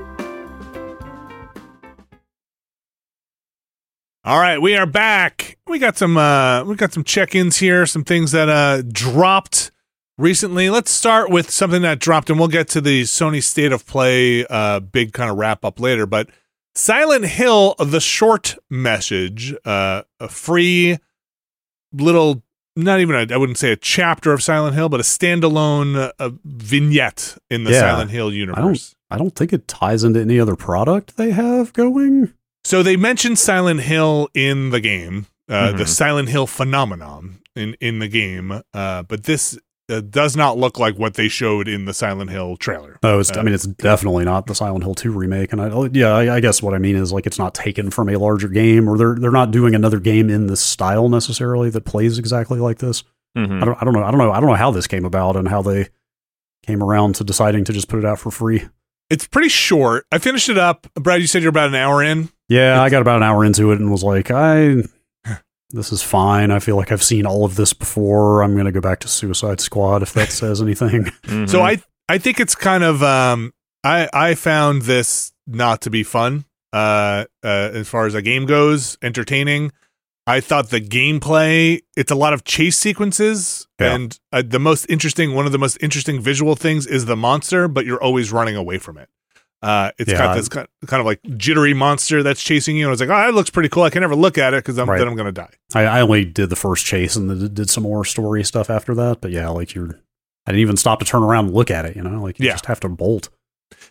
All right, we are back. We got some uh we got some check-ins here, some things that uh dropped recently. Let's start with something that dropped and we'll get to the Sony State of Play uh big kind of wrap up later, but Silent Hill the short message, uh a free little not even a, I wouldn't say a chapter of Silent Hill, but a standalone uh, vignette in the Yeah. Silent Hill universe. I don't think it ties into any other product they have going. So they mentioned Silent Hill in the game, uh, the Mhm. Silent Hill phenomenon in in the game, uh, but this uh, does not look like what they showed in the Silent Hill trailer. Oh, it's, Uh, I mean, it's definitely not the Silent Hill 2 remake. And I, oh, yeah, I, I guess what I mean is like it's not taken from a larger game, or they're they're not doing another game in this style necessarily that plays exactly like this. Mhm. I don't, I don't know, I don't know, I don't know how this came about and how they came around to deciding to just put it out for free. It's pretty short. I finished it up. Brad, you said you're about an hour in. Yeah, I got about an hour into it and was like, I this is fine. I feel like I've seen all of this before. I'm gonna go back to Suicide Squad if that says anything. Mhm. So I I think it's kind of um I I found this not to be fun uh uh as far as a game goes, entertaining. I thought the gameplay it's a lot of chase sequences Yeah. and uh, the most interesting one of the most interesting visual things is the monster, but you're always running away from it. Uh, it's Yeah. got this kind of like jittery monster that's chasing you, and I was like, "Oh, that looks pretty cool." I can never look at it because I'm Right. then I'm gonna die. I, I only did the first chase and then did some more story stuff after that. But yeah, like you're, I didn't even stop to turn around and look at it. You know, like you Yeah. just have to bolt.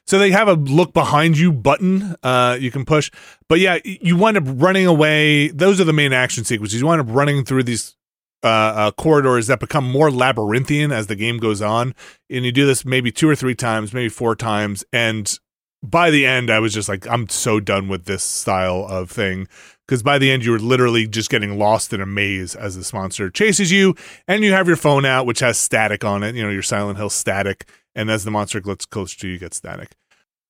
So they have a look behind you button uh, you can push. But yeah, you wind up running away. Those are the main action sequences. You wind up running through these uh, uh, corridors that become more labyrinthian as the game goes on. And you do this maybe two or three times, maybe four times. And by the end, I was just like, I'm so done with this style of thing. Because by the end, you were literally just getting lost in a maze as this monster chases you. And you have your phone out, which has static on it, you know, your Silent Hill static and as the monster gets close to you, you get static.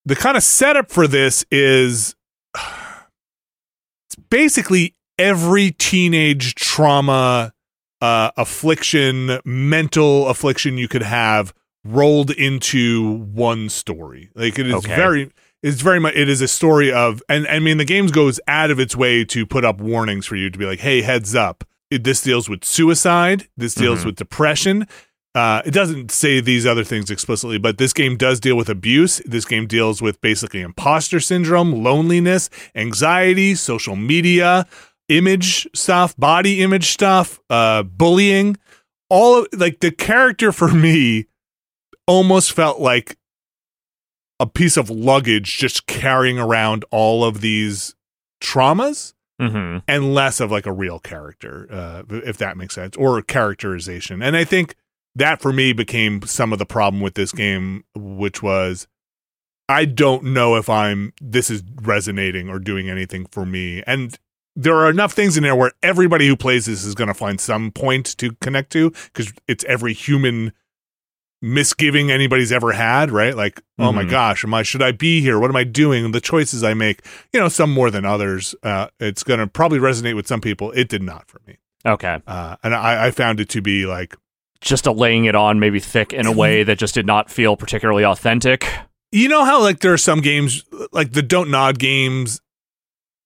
The kind of setup for this is it's basically every teenage trauma, uh, affliction, mental affliction you could have rolled into one story. Like it is Okay. very it's very much it is a story of and I mean the game goes out of its way to put up warnings for you to be like, hey, heads up. It, this deals with suicide. This deals Mhm. with depression. Uh, it doesn't say these other things explicitly, but this game does deal with abuse. This game deals with basically imposter syndrome, loneliness, anxiety, social media, image stuff, body image stuff, uh, bullying. All of like the character for me almost felt like a piece of luggage just carrying around all of these traumas Mhm. and less of like a real character, uh, if that makes sense, or characterization. And I think that for me became some of the problem with this game, which was I don't know if I'm this is resonating or doing anything for me. And there are enough things in there where everybody who plays this is going to find some point to connect to because it's every human misgiving anybody's ever had, right? Like, oh my Mhm. gosh, am I should I be here? What am I doing? The choices I make, you know, some more than others. Uh, it's gonna probably resonate with some people. It did not for me, Okay. uh, and I, I found it to be like, Just a laying it on maybe thick in a way that just did not feel particularly authentic. you know how like there are some games like the don't nod games.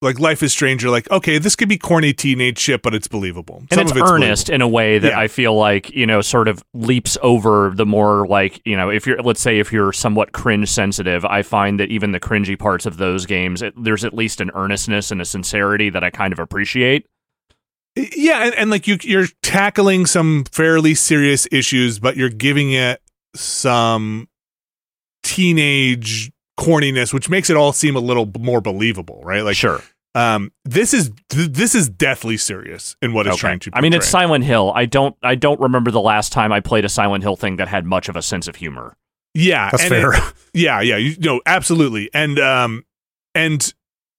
Like Life is Stranger, like, okay, this could be corny teenage shit, but it's believable. and it's of earnest in a way that Yeah. I feel like you know sort of leaps over the more like you know if you're let's say if you're somewhat cringe sensitive, I find that even the cringy parts of those games, it, there's at least an earnestness and a sincerity that I kind of appreciate. Yeah, and, and like you, you're tackling some fairly serious issues, but you're giving it some teenage corniness, which makes it all seem a little more believable, right? Like, sure, um, this is th- this is deathly serious in what it's Okay. trying to. I mean, it's. Silent Hill. I don't I don't remember the last time I played a Silent Hill thing that had much of a sense of humor. yeah, That's fair. it- yeah, yeah, you no, absolutely, and um, and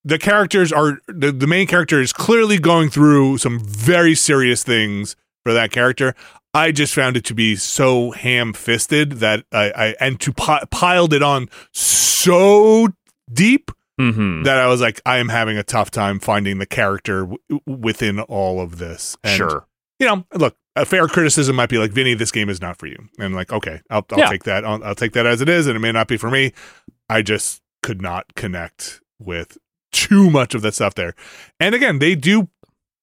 the characters are the the main character is clearly going through some very serious things for that character. I just found it to be so ham fisted that I, I and to pi- piled it on so deep hmm that I was like, I am having a tough time finding the character w- within all of this. And, Sure. you know, look, a fair criticism might be like, Vinny, this game is not for you. And like, okay, I'll, I'll Yeah. take that. I'll, I'll take that as it is, and it may not be for me. I just could not connect with too much of that stuff there. And again, they do.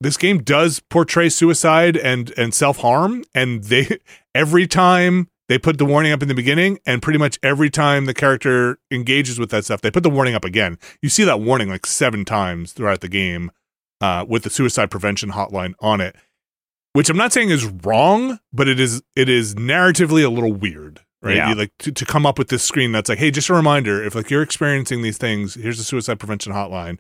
This game does portray suicide and and self harm, and they every time they put the warning up in the beginning, and pretty much every time the character engages with that stuff, they put the warning up again. You see that warning like seven times throughout the game, uh, with the suicide prevention hotline on it which I'm not saying is wrong, but it is it is narratively a little weird, right? Yeah. Like to, to come up with this screen that's like, hey, just a reminder, if like you're experiencing these things, here's the suicide prevention hotline.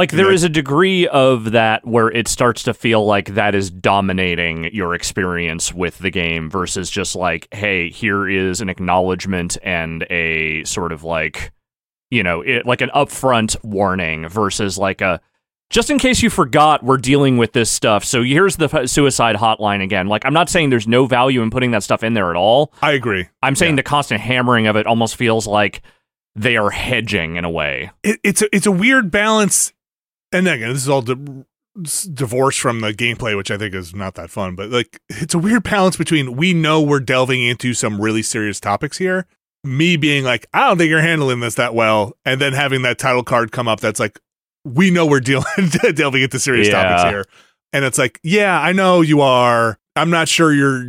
Like there Yeah. is a degree of that where it starts to feel like that is dominating your experience with the game versus just like, hey, here is an acknowledgement and a sort of like, you know, it, like an upfront warning versus like a just in case you forgot, we're dealing with this stuff. So here's the suicide hotline again. Like I'm not saying there's no value in putting that stuff in there at all. I agree. I'm saying the constant hammering of it almost feels like they are hedging in a way. It, it's a it's a weird balance, and again, this is all di- divorced from the gameplay, which I think is not that fun. But like, it's a weird balance between we know we're delving into some really serious topics here. Me being like, I don't think you're handling this that well, and then having that title card come up that's like, we know we're dealing delving into serious Yeah. topics here, and it's like, yeah, I know you are. I'm not sure you're,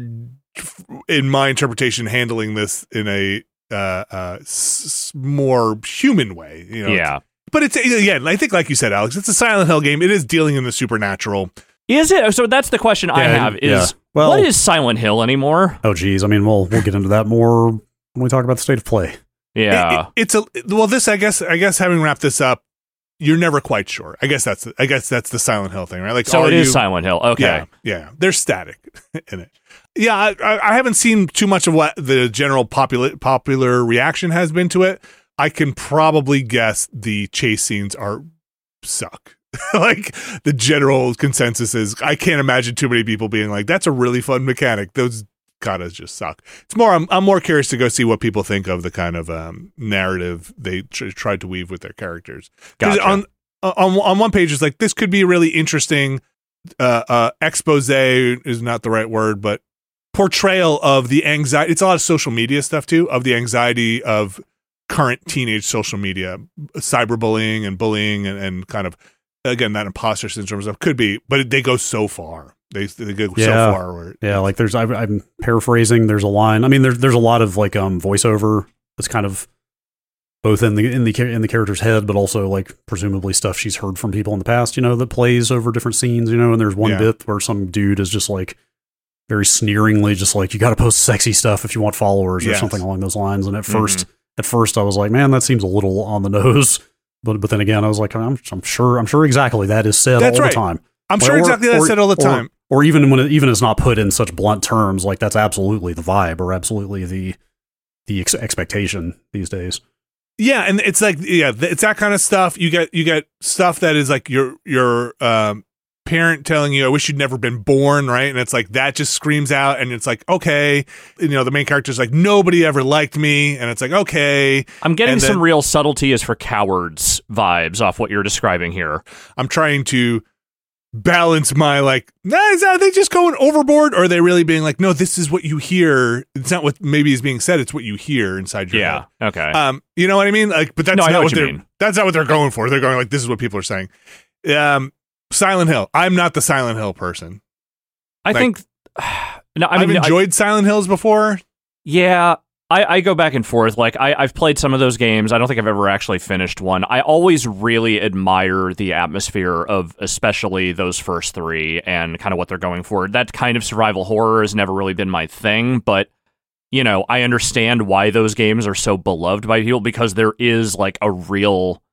in my interpretation, handling this in a uh, uh, s- more human way. You know, yeah. But it's again, I think, like you said, Alex, it's a Silent Hill game. It is dealing in the supernatural. Is it? So that's the question I Yeah, have is yeah. Well- what is Silent Hill anymore? Oh, geez. I mean, we'll we'll get into that more when we talk about the state of play. It- Yeah. it- it's a well. This, I guess, I guess, having wrapped this up, you're never quite sure. I guess that's, I guess that's the Silent Hill thing, right? Like, so are it is you- Silent Hill. Okay. Yeah, yeah. There's static in it. Yeah, I, I I haven't seen too much of what the general popular popular reaction has been to it. I can probably guess the chase scenes are suck. like the general consensus is, I can't imagine too many people being like, "That's a really fun mechanic." Those gotta just suck. It's more. I'm, I'm more curious to go see what people think of the kind of um, narrative they tr- tried to weave with their characters. Gotcha. On on on one page, it's like this could be a really interesting uh, uh, expose is not the right word, but portrayal of the anxiety. It's a lot of social media stuff too, of the anxiety of current teenage social media, cyberbullying and bullying, and, and kind of again that imposter syndrome stuff could be, but they go so far. They they go so far where Yeah, like there's I, I'm paraphrasing. There's a line. I mean, there's there's a lot of like um voiceover that's kind of both in the in the in the character's head, but also like presumably stuff she's heard from people in the past. You know, that plays over different scenes. You know, and there's one Yeah. bit where some dude is just like very sneeringly, just like you got to post sexy stuff if you want followers or Yes. something along those lines. And at Mhm. first, at first, I was like, man, that seems a little on the nose. But but then again, I was like, I'm, I'm sure I'm sure exactly that is said That's all right. the time. I'm sure Or- exactly that's said all the or- time. Or even when it, even it's not put in such blunt terms, like that's absolutely the vibe or absolutely the the ex- expectation these days. Yeah, and it's like yeah, it's that kind of stuff. You get you get stuff that is like your your um, parent telling you, "I wish you'd never been born," right? And it's like that just screams out, and it's like okay, you know, the main character's like nobody ever liked me, and it's like okay, I'm getting and some real subtlety as for cowards vibes off what you're describing here. I'm trying to balance my like, nah, is that, are they just going overboard, or are they really being like, no, this is what you hear. It's not what maybe is being said; it's what you hear inside your head. Okay. Um, you know what I mean? Like, but that's No, not what, what they're mean. that's not what they're going for. They're going like this is what people are saying. Um, Silent Hill. I'm not the Silent Hill person. I like- think. No, I I mean, have I- enjoyed Silent Hills before. Yeah, I, I go back and forth. Like I, I've played some of those games. I don't think I've ever actually finished one. I always really admire the atmosphere of especially those first three and kind of what they're going for. That kind of survival horror has never really been my thing, but you know, I understand why those games are so beloved by people because there is like a real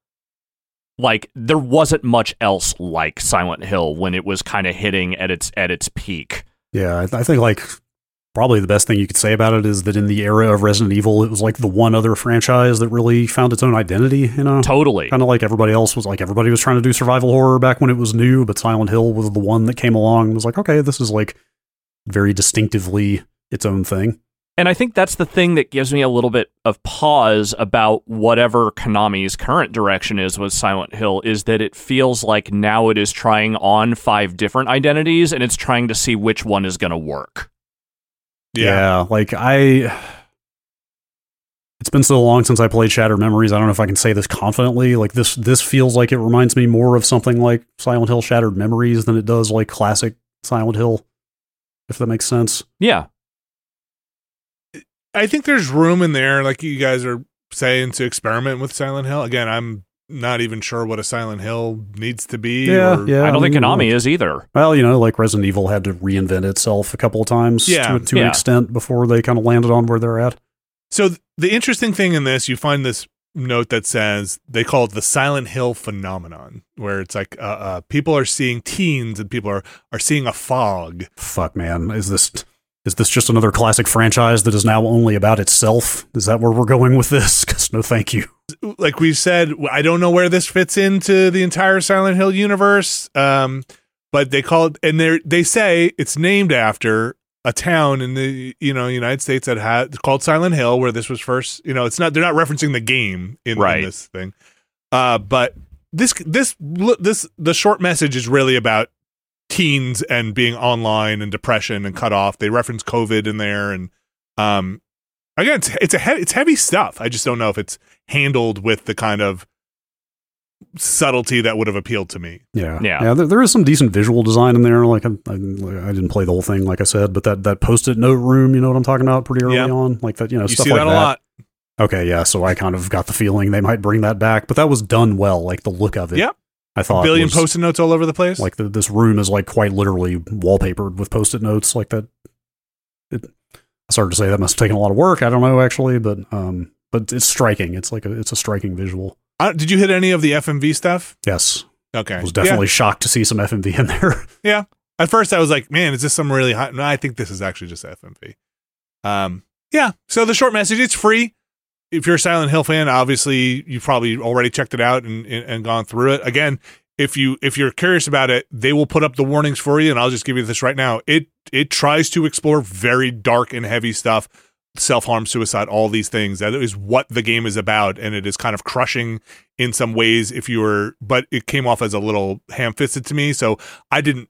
like there wasn't much else like Silent Hill when it was kind of hitting at its at its peak. Yeah, I, I think like probably the best thing you could say about it is that in the era of Resident Evil, it was like the one other franchise that really found its own identity. You know, Totally. kind of like everybody else was like everybody was trying to do survival horror back when it was new, but Silent Hill was the one that came along and was like, okay, this is like very distinctively its own thing. And I think that's the thing that gives me a little bit of pause about whatever Konami's current direction is with Silent Hill is that it feels like now it is trying on five different identities and it's trying to see which one is going to work. Yeah. like I. It's been so long since I played Shattered Memories. I don't know if I can say this confidently. Like this, this feels like it reminds me more of something like Silent Hill Shattered Memories than it does like classic Silent Hill. If that makes sense. Yeah. I think there's room in there, like you guys are saying, to experiment with Silent Hill. Again, I'm not even sure what a Silent Hill needs to be. Yeah, or- yeah. I don't think Konami is either. Well, you know, like Resident Evil had to reinvent itself a couple of times Yeah, to, to yeah. an extent before they kind of landed on where they're at. So th- the interesting thing in this, you find this note that says they call it the Silent Hill phenomenon, where it's like uh, uh, people are seeing teens and people are are seeing a fog. Fuck, man. Is this is this just another classic franchise that is now only about itself? Is that where we're going with this? Because no, thank you. Like we said, I don't know where this fits into the entire Silent Hill universe. Um, but they call it, and they they say it's named after a town in the you know United States that had called Silent Hill, where this was first. You know, it's not they're not referencing the game in, in this thing. Uh, but this this this the short message is really about teens and being online and depression and cut off. They reference COVID in there, and um, again, it's it's a he- it's heavy stuff. I just don't know if it's handled with the kind of subtlety that would have appealed to me. Yeah, Yeah. yeah. There, there is some decent visual design in there. Like I, I, I didn't play the whole thing, like I said, but that that post-it note room, you know what I'm talking about? Pretty early Yeah. on, like that. You know, You stuff see like that that. a lot. Okay, yeah. So I kind of got the feeling they might bring that back, but that was done well. Like the look of it. Yep. I thought a billion was- post-it notes all over the place. Like the, this room is like quite literally wallpapered with post-it notes like that. It, I started to say that must have taken a lot of work. I don't know actually, but um, but it's striking. It's like a, it's a striking visual. Uh, did you hit any of the FMV stuff? Yes, Okay, I was definitely shocked to see some FMV in there. Yeah. At first, I was like, "Man, is this some really hot?" No, I think this is actually just FMV. Um, yeah. So the short message: it's free. If you're a Silent Hill fan, obviously you've probably already checked it out and, and, and gone through it. Again, if you if you're curious about it, they will put up the warnings for you, and I'll just give you this right now. It it tries to explore very dark and heavy stuff, self harm, suicide, all these things. That is what the game is about, and it is kind of crushing in some ways. If you were, but it came off as a little ham fisted to me, so I didn't.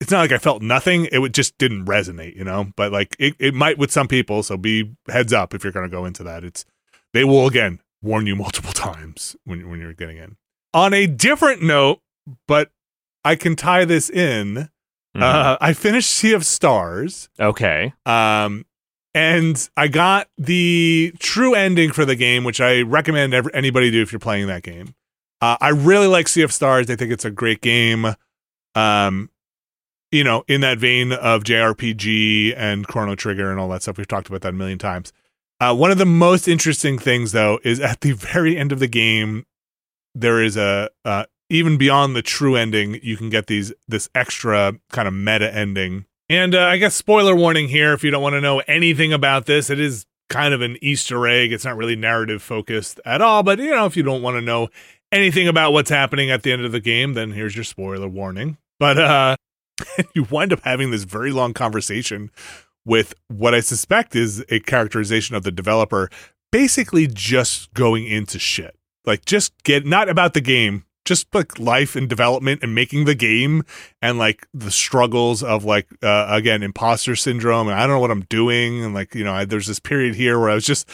It's not like I felt nothing. It just didn't resonate, you know. But like it, it might with some people. So be heads up if you're going to go into that. It's they will again warn you multiple times when when you're getting in. On a different note, but I can tie this in. Mhm. Uh, I finished Sea of Stars, okay. um, and I got the true ending for the game, which I recommend every, anybody do if you're playing that game. Uh, I really like Sea of Stars. I think it's a great game. Um, you know, in that vein of JRPG and Chrono Trigger and all that stuff. We've talked about that a million times. Uh, one of the most interesting things, though, is at the very end of the game, there is a uh, even beyond the true ending, you can get these this extra kind of meta ending. And uh, I guess spoiler warning here if you don't want to know anything about this, it is kind of an Easter egg. It's not really narrative focused at all, but you know, if you don't want to know anything about what's happening at the end of the game, then here's your spoiler warning. But uh you wind up having this very long conversation with what I suspect is a characterization of the developer basically just going into shit. Like just get not about the game, just like life and development and making the game and like the struggles of like uh, again imposter syndrome and I don't know what I'm doing and like you know I, there's this period here where I was just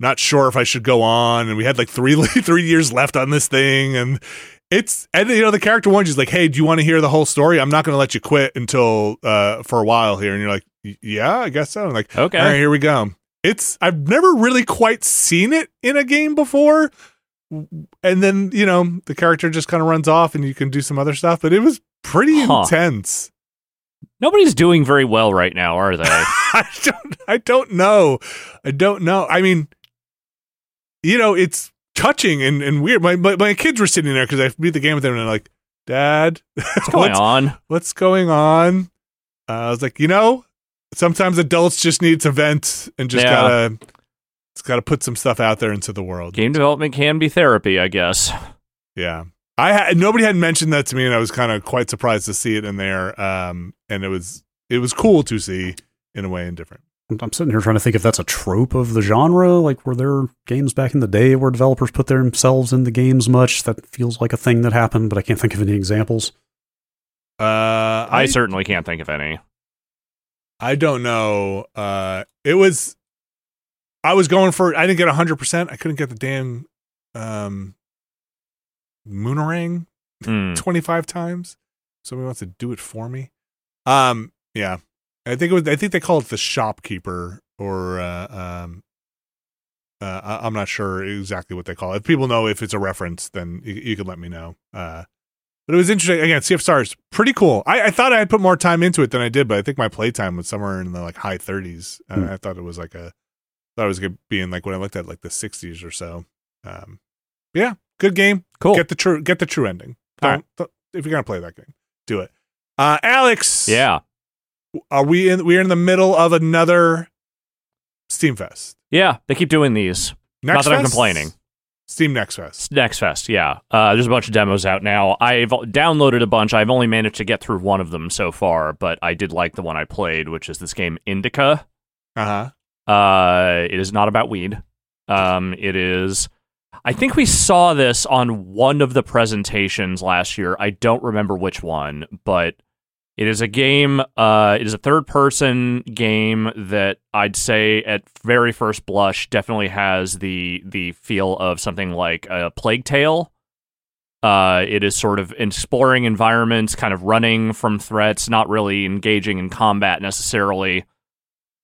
not sure if I should go on and we had like three three years left on this thing and it's and you know the character one you like hey do you want to hear the whole story I'm not going to let you quit until uh for a while here and you're like "Y- yeah I guess so I'm like Okay. all right here we go it's I've never really quite seen it in a game before and then you know the character just kind of runs off and you can do some other stuff but it was pretty Huh. intense Nobody's doing very well right now, are they? I don't I don't know. I don't know. I mean, you know, it's touching and, and weird. My, my my kids were sitting there because I beat the game with them and they're like, Dad, What's going on? what's going on? Uh, I was like, you know, sometimes adults just need to vent and just Yeah. gotta it's gotta put some stuff out there into the world. Game development can be therapy, I guess. Yeah. I had nobody had mentioned that to me and I was kind of quite surprised to see it in there. Um and it was it was cool to see in a way and different. I'm sitting here trying to think if that's a trope of the genre. Like, were there games back in the day where developers put themselves in the games much? That feels like a thing that happened, but I can't think of any examples. Uh I, certainly can't think of any. I don't know. Uh, it was. I was going for. I didn't get hundred percent. I couldn't get the damn um, Moonerang Hmm. twenty five times. Somebody wants to do it for me. Um. Yeah. I think it was. I think they call it the shopkeeper, or uh, um. Uh, I, I'm not sure exactly what they call it. If people know if it's a reference, then you, you could let me know. Uh, but it was interesting. Again, Sea of Stars, pretty cool. I, I thought I had put more time into it than I did, but I think my playtime was somewhere in the like high 30s. Hmm. I, I thought it was like a, thought it was gonna be in like when I looked at like the 60s or so. Um, yeah, good game. Cool. Get the true get the true ending. All don't- if you're gonna play that game, do it. Uh, Alex, yeah. are we in? We're in the middle of another Steam Fest. Yeah. They keep doing these. Next Not that I'm complaining. Steam Next Fest. Next Fest, yeah. Uh, there's a bunch of demos out now. I've downloaded a bunch. I've only managed to get through one of them so far, but I did like the one I played, which is this game Indika. Uh huh. Uh, it is not about weed. Um, it is. I think we saw this on one of the presentations last year. I don't remember which one, but it is a game. Uh, it is a third-person game that I'd say at very first blush definitely has the the feel of something like a Plague Tale. Uh, it is sort of exploring environments, kind of running from threats, not really engaging in combat necessarily.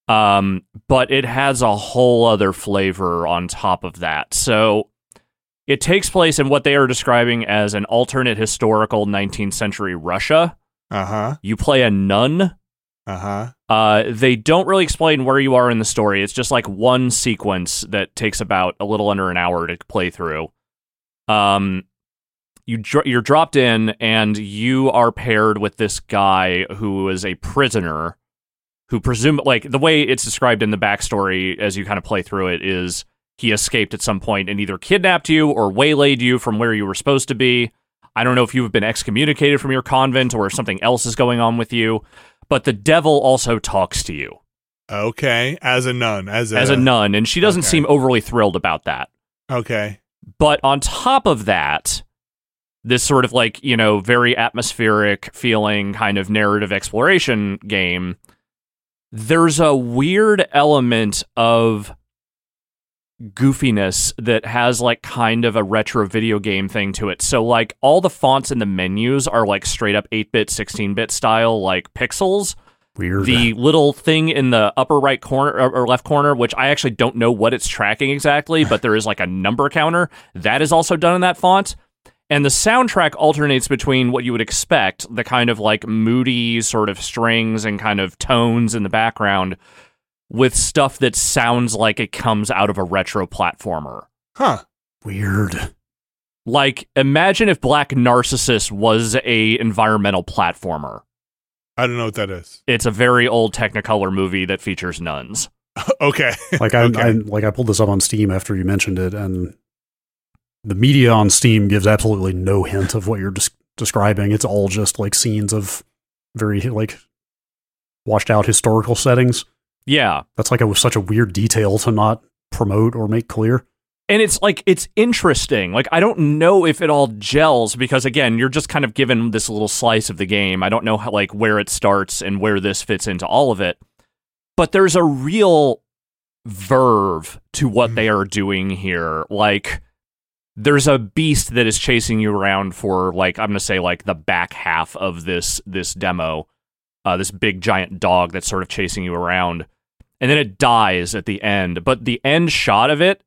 Um, but it has a whole other flavor on top of that. So it takes place in what they are describing as an alternate historical 19th century Russia. Uh huh. You play a nun. Uh huh. Uh, they don't really explain where you are in the story. It's just like one sequence that takes about a little under an hour to play through. Um, you dr- you're dropped in, and you are paired with this guy who is a prisoner, who presume like the way it's described in the backstory as you kind of play through it is he escaped at some point and either kidnapped you or waylaid you from where you were supposed to be. I don't know if you've been excommunicated from your convent or if something else is going on with you, but the devil also talks to you Okay. As a nun. As a, as a nun, and she doesn't okay. seem overly thrilled about that. Okay. But on top of that, this sort of like, you know, very atmospheric feeling kind of narrative exploration game, there's a weird element of goofiness that has like kind of a retro video game thing to it. So like all the fonts in the menus are like straight up 8-bit, 16-bit style like pixels. Weird. The little thing in the upper right corner or or left corner, which I actually don't know what it's tracking exactly, but there is like a number counter that is also done in that font. And the soundtrack alternates between what you would expect, the kind of like moody sort of strings and kind of tones in the background, with stuff that sounds like it comes out of a retro platformer. Huh. Weird. Like imagine if Black Narcissus was a environmental platformer. I don't know what that is. It's a very old Technicolor movie that features nuns. okay. Like I, Okay. I like I pulled this up on Steam after you mentioned it, and the media on Steam gives absolutely no hint of what you're des- describing. It's all just like scenes of very like washed out historical settings. Yeah. That's like a such a weird detail to not promote or make clear. and it's like it's interesting. Like i don't know if it all gels because again you're just kind of given this little slice of the game. I don't know how like where it starts and where this fits into all of it. But there's a real verve to what they are doing here. Like there's a beast that is chasing you around for like i'm gonna say like the back half of this this demo. Uh, this big giant dog that's sort of chasing you around and then it dies at the end. But the end shot of it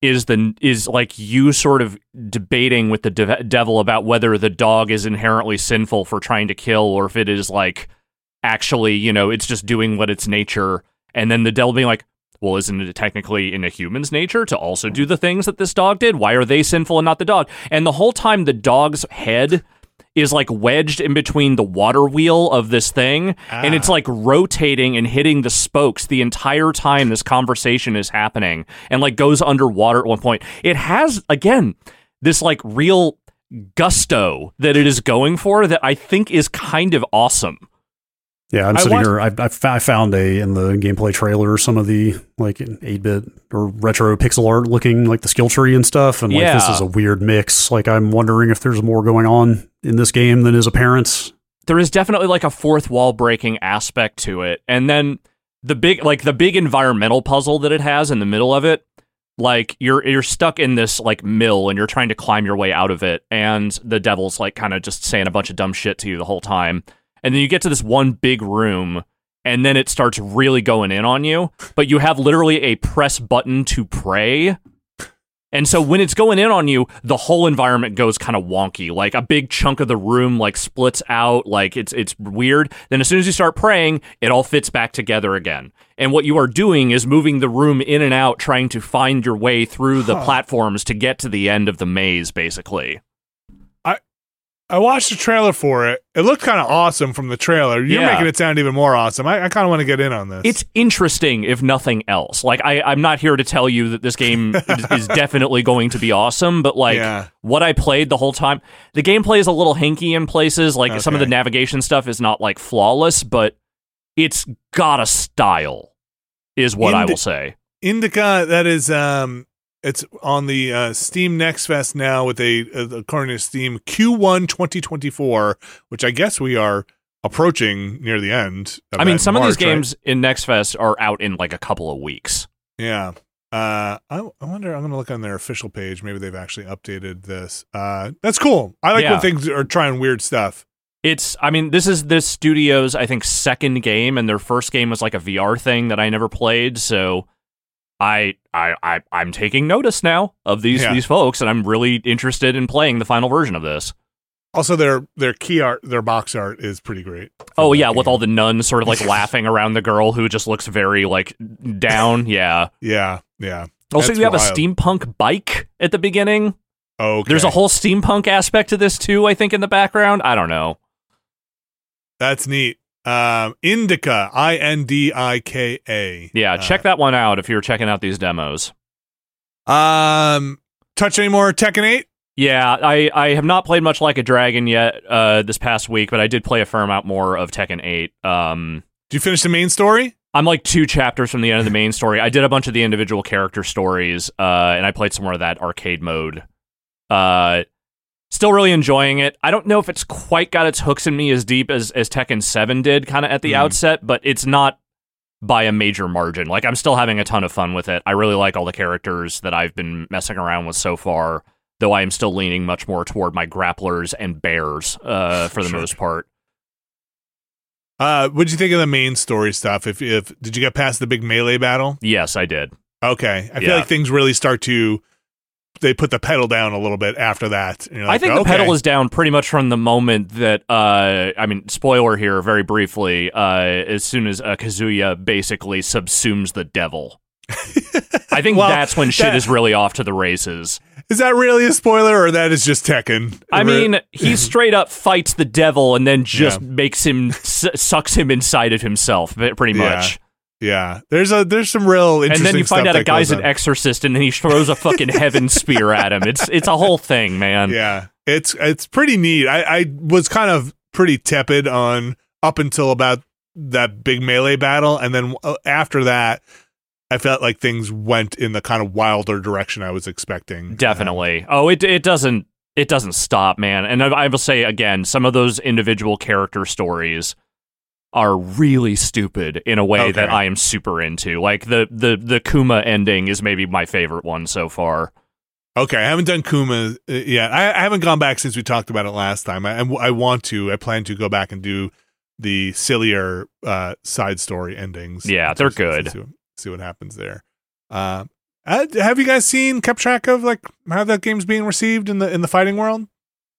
is the is like you sort of debating with the de- devil about whether the dog is inherently sinful for trying to kill or if it is like actually you know it's just doing what its nature. And then the devil being like well isn't it technically in a human's nature to also do the things that this dog did? Why are they sinful and not the dog? And the whole time the dog's head is like wedged in between the water wheel of this thing and it's ah. like rotating and hitting the spokes the entire time this conversation is happening and like goes underwater at one point it has again this like real gusto that it is going for that i think is kind of awesome Yeah, I'm sitting watched- here. I, I fo- I found a in the gameplay trailer some of the like eight bit or retro pixel art looking like the skill tree and stuff, and like this is a weird mix. Like I'm wondering if there's more going on in this game than his appearance. there is definitely like a fourth wall breaking aspect to it. And then the big like the big environmental puzzle that it has in the middle of it, like you're you're stuck in this like mill and you're trying to climb your way out of it and the devil's like kind of just saying a bunch of dumb shit to you the whole time. And then you get to this one big room and then it starts really going in on you, but you have literally a press button to pray And so when it's going in on you, the whole environment goes kind of wonky. Like a big chunk of the room like splits out, like it's it's weird. Then as soon as you start praying, it all fits back together again. And what you are doing is moving the room in and out trying to find your way through the Huh. platforms to get to the end of the maze basically. I watched the trailer for it. It looked kind of awesome from the trailer. You're Yeah. making it sound even more awesome. I, I kind of want to get in on this. It's interesting, if nothing else. Like I, I'm not here to tell you that this game is, is definitely going to be awesome, but like Yeah. what I played the whole time, the gameplay is a little hinky in places. Like some of the navigation stuff is not like flawless, but it's got a style, is what I will say. Indika. That is, um, it's on the uh, Steam Next Fest now with a, uh, according to Steam, Q1 2024, which I guess we are approaching near the end. I mean, some of these March, right? games in Next Fest are out in like a couple of weeks. Yeah. Uh, I, I wonder. I'm going to look on their official page. Maybe they've actually updated this. Uh, that's cool. I like Yeah. when things are trying weird stuff. It's, I mean, this is this studio's, I think, second game, and their first game was like a VR thing that I never played. So I, I, I I'm taking notice now of these Yeah. these folks, and I'm really interested in playing the final version of this. Also, their their key art, their box art is pretty great. Oh yeah, with all the nuns sort of like laughing around the girl who just looks very like down. Yeah. yeah, yeah. Oh, also, That's you have wild. a steampunk bike at the beginning. Okay, There's a whole steampunk aspect to this too. I think in the background. I don't know. That's neat. Um, Indika, I N D I K A. Yeah, check that one out if you're checking out these demos. Um, touch any more Tekken Eight? Yeah, I, I have not played much like a dragon yet uh, this past week, but I did play a fair amount more of Tekken 8. Um, Did you finish the main story? I'm like two chapters from the end of the main story. I did a bunch of the individual character stories, uh, and I played some more of that arcade mode. Uh, still really enjoying it. I don't know if it's quite got its hooks in me as deep as, as Tekken 7 did kind of at the Mhm. outset, but it's not by a major margin. Like, I'm still having a ton of fun with it. I really like all the characters that I've been messing around with so far, though I am still leaning much more toward my grapplers and bears uh, for the Sure. most part. Uh, what'd you think of the main story stuff? If if did you get past the big melee battle? Yes, I did. Okay, I feel Yeah. like things really start to they put the pedal down a little bit after that. You're I like, think the okay. pedal is down pretty much from the moment that uh I mean spoiler here very briefly uh as soon as uh, Kazuya basically subsumes the devil. I think Well, that's when shit that- is really off to the races. Is that really a spoiler, or that is just Tekken? I mean, he straight up fights the devil and then just Yeah. makes him s- sucks him inside of himself pretty much. yeah. Yeah, there's a there's some real And then you find out a guy's an exorcist and then he throws a fucking heaven spear at him. It's it's a whole thing, man. Yeah, it's it's pretty neat. I, I was kind of pretty tepid on up until about that big melee battle, and then uh, after that, I felt like things went in the kind of wilder direction I was expecting. Definitely. Oh, it it doesn't it doesn't stop, man. And I, I will say again, some of those individual character stories are really stupid in a way Okay. that I am super into. Like the the the Kuma ending is maybe my favorite one so far. Okay, I haven't done Kuma uh, yet. I, I haven't gone back since we talked about it last time. I, I, I want to. I plan to go back and do the sillier uh, side story endings. Yeah, they're good. See what, see what happens there. Uh, uh, have you guys seen kept track of like how that game's being received in the in the fighting world?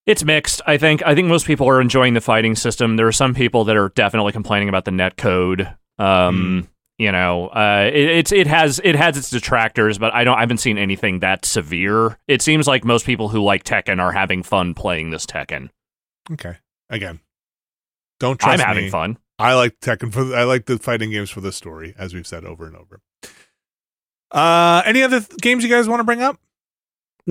It's mixed. I think I think most people are enjoying the fighting system. There are some people that are definitely complaining about the net code. Um, you know, uh, it, it's it has it has its detractors, but I don't I haven't seen anything that severe. It seems like most people who like Tekken are having fun playing this Tekken. Okay, again, don't trust I'm having me. fun. I like Tekken for I like the fighting games for the story, as we've said over and over. Uh, any other th- games you guys want to bring up?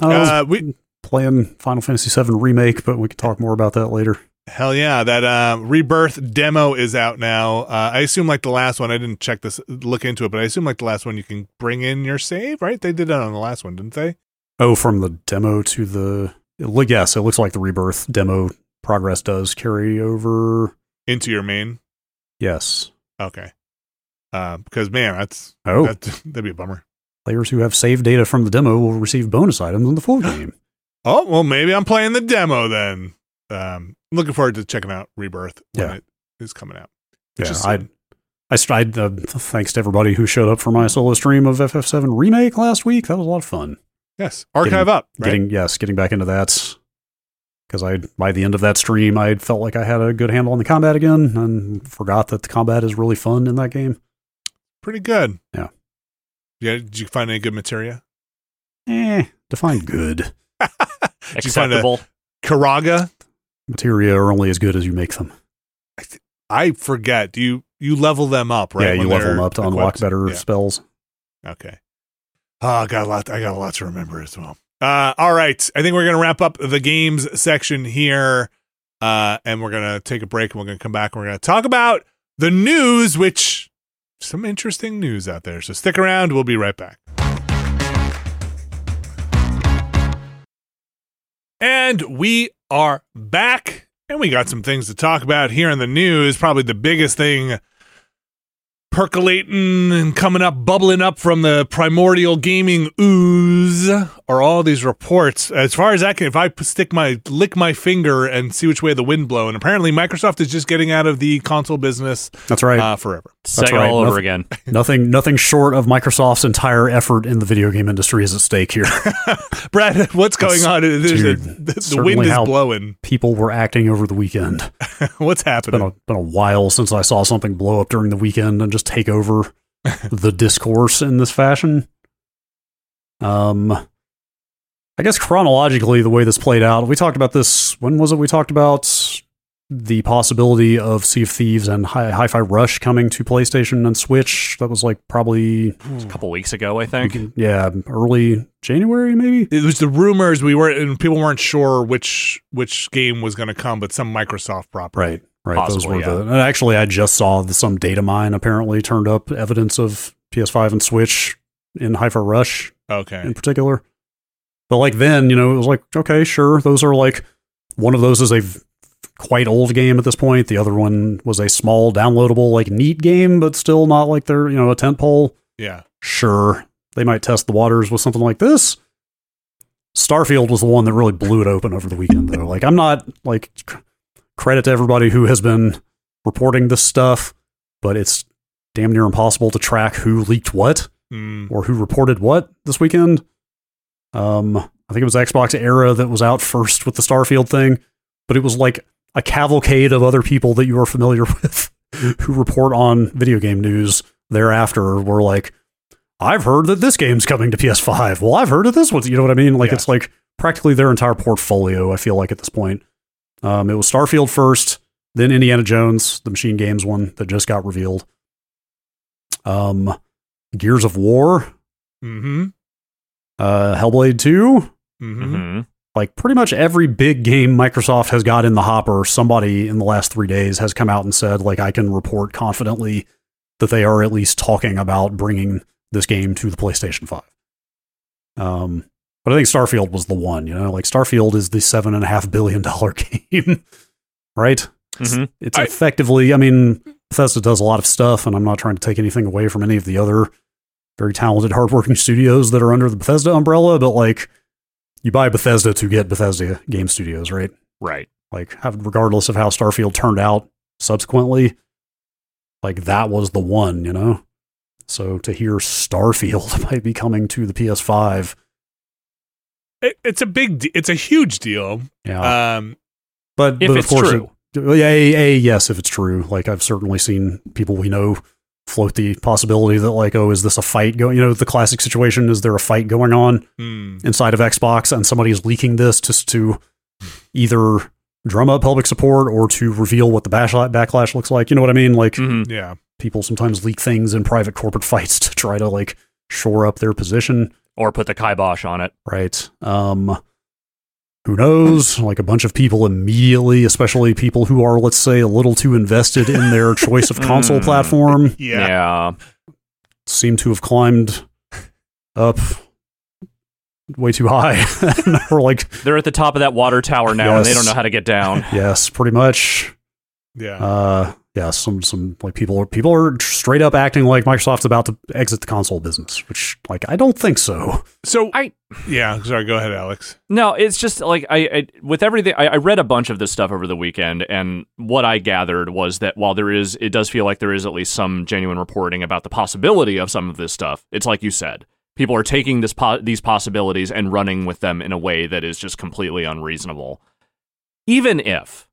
I Uh, we playing Final Fantasy VII Remake, but we can talk more about that later. Hell yeah, that uh, rebirth demo is out now. Uh, I assume like the last one. I didn't check this, look into it, but I assume like the last one, you can bring in your save, right? They did that on the last one, didn't they? Oh, from the demo to the look yes, it looks like the Rebirth demo progress does carry over. Into your main. Yes. Okay. Uh, because man, that's Oh, that, that'd be a bummer. players who have saved data from the demo will receive bonus items in the full game. Oh well, maybe I'm playing the demo then. Um, looking forward to checking out Rebirth when Yeah. it is coming out. yeah, I. I tried. Uh, thanks to everybody who showed up for my solo stream of FF7 Remake last week. That was a lot of fun. Yes, archive up. Right? getting yes, getting back into that because I by the end of that stream, I felt like I had a good handle on the combat again, and forgot that the combat is really fun in that game. Pretty good. Yeah. Yeah. Did you find any good materia? Eh, define good. Did you find Acceptable. Curaga? Materia are only as good as you make them. I forget. Do you you level them up, right? yeah, you level them up to unlock equipped? better Yeah. spells. Okay. Oh, I got a lot. I got a lot to remember as well. Uh, all right. I think we're gonna wrap up the games section here, uh, and we're gonna take a break, and we're gonna come back, and we're gonna talk about the news, which some interesting news out there. So stick around. We'll be right back. And we are back, and we got some things to talk about here in the news. Probably the biggest thing percolating and coming up, bubbling up from the primordial gaming ooze are all these reports. As far as I can, if I stick my lick my finger and see which way the wind blow, and apparently Microsoft is just getting out of the console business That's right. uh, forever. Sega right. all over Nothing- again. nothing, nothing short of Microsoft's entire effort in the video game industry is at stake here. Brad, what's going That's- on? There's a- dude, the, the wind is how- blowing. People were acting over the weekend. What's been happening? a been a while since I saw something blow up during the weekend and just take over the discourse in this fashion. Um, I guess chronologically, the way this played out, we talked about this. When was it? We talked about the possibility of Sea of Thieves and Hi- Hi-Fi Rush coming to PlayStation and Switch. That was like probably A couple weeks ago, I think. yeah, early January maybe. it was the rumors we were and people weren't sure which which game was going to come, but some Microsoft property. Right. Right. Those Possibly, were the. And actually, I just saw that some data mine apparently turned up evidence of PS5 and Switch in Hi-Fi Rush Okay. in particular. But like then, you know, it was like, okay, sure, those are like one of those is a v- quite old game at this point. The other one was a small, downloadable, like neat game, but still not like they're you know a tentpole. Yeah. Sure, they might test the waters with something like this. Starfield was the one that really blew it open over the weekend, though. Like, I'm not like c- credit to everybody who has been reporting this stuff, but it's damn near impossible to track who leaked what Mm. or who reported what this weekend. Um, I think it was Xbox Era that was out first with the Starfield thing, but it was like a cavalcade of other people that you are familiar with who report on video game news thereafter were like, I've heard that this game's coming to PS5. Well, I've heard of this one. You know what I mean? Like Yes. it's like practically their entire portfolio, I feel like at this point. Um, it was Starfield first, then Indiana Jones, the Machine Games one that just got revealed. Um, Gears of War, Mm-hmm. Uh, Hellblade 2, Mm-hmm. hmm like pretty much every big game Microsoft has got in the hopper, somebody in the last three days has come out and said, like, I can report confidently that they are at least talking about bringing this game to the PlayStation 5. Um, but I think Starfield was the one, you know, like Starfield is the seven and a half billion dollar game, right? hmm It's I- effectively, I mean, Bethesda does a lot of stuff, and I'm not trying to take anything away from any of the other very talented, hardworking studios that are under the Bethesda umbrella, but like, you buy Bethesda to get Bethesda game studios, right? Right. Like, regardless of how Starfield turned out subsequently, like, that was the one, you know? So to hear Starfield might be coming to the PS5, It, it's a big. De- it's a huge deal. yeah. Um. but, If but it's course, true. it- yeah, a, a, yes, if it's true. Like I've certainly seen people we know float the possibility that like, oh, is this a fight going? You know, the classic situation is there a fight going on mm, inside of Xbox, and somebody is leaking this just to either drum up public support or to reveal what the bash- backlash looks like. You know what I mean? Like hmm yeah. people sometimes leak things in private corporate fights to try to like shore up their position. Or put the kibosh on it. right? Um, who knows? Like a bunch of people immediately, especially people who are, let's say, a little too invested in their choice of console Mm. platform, Yeah. Yeah. seem to have climbed up way too high. or like, They're at the top of that water tower now and they don't know how to get down. yes, pretty much. Yeah. Uh, yeah, some some like people are people are straight up acting like Microsoft's about to exit the console business, which like I don't think so. so I- Yeah. Sorry. Go ahead, Alex. No, it's just like I, I with everything. I, I read a bunch of this stuff over the weekend, and what I gathered was that while there is, it does feel like there is at least some genuine reporting about the possibility of some of this stuff. It's like you said, People are taking this po- these possibilities and running with them in a way that is just completely unreasonable. Even if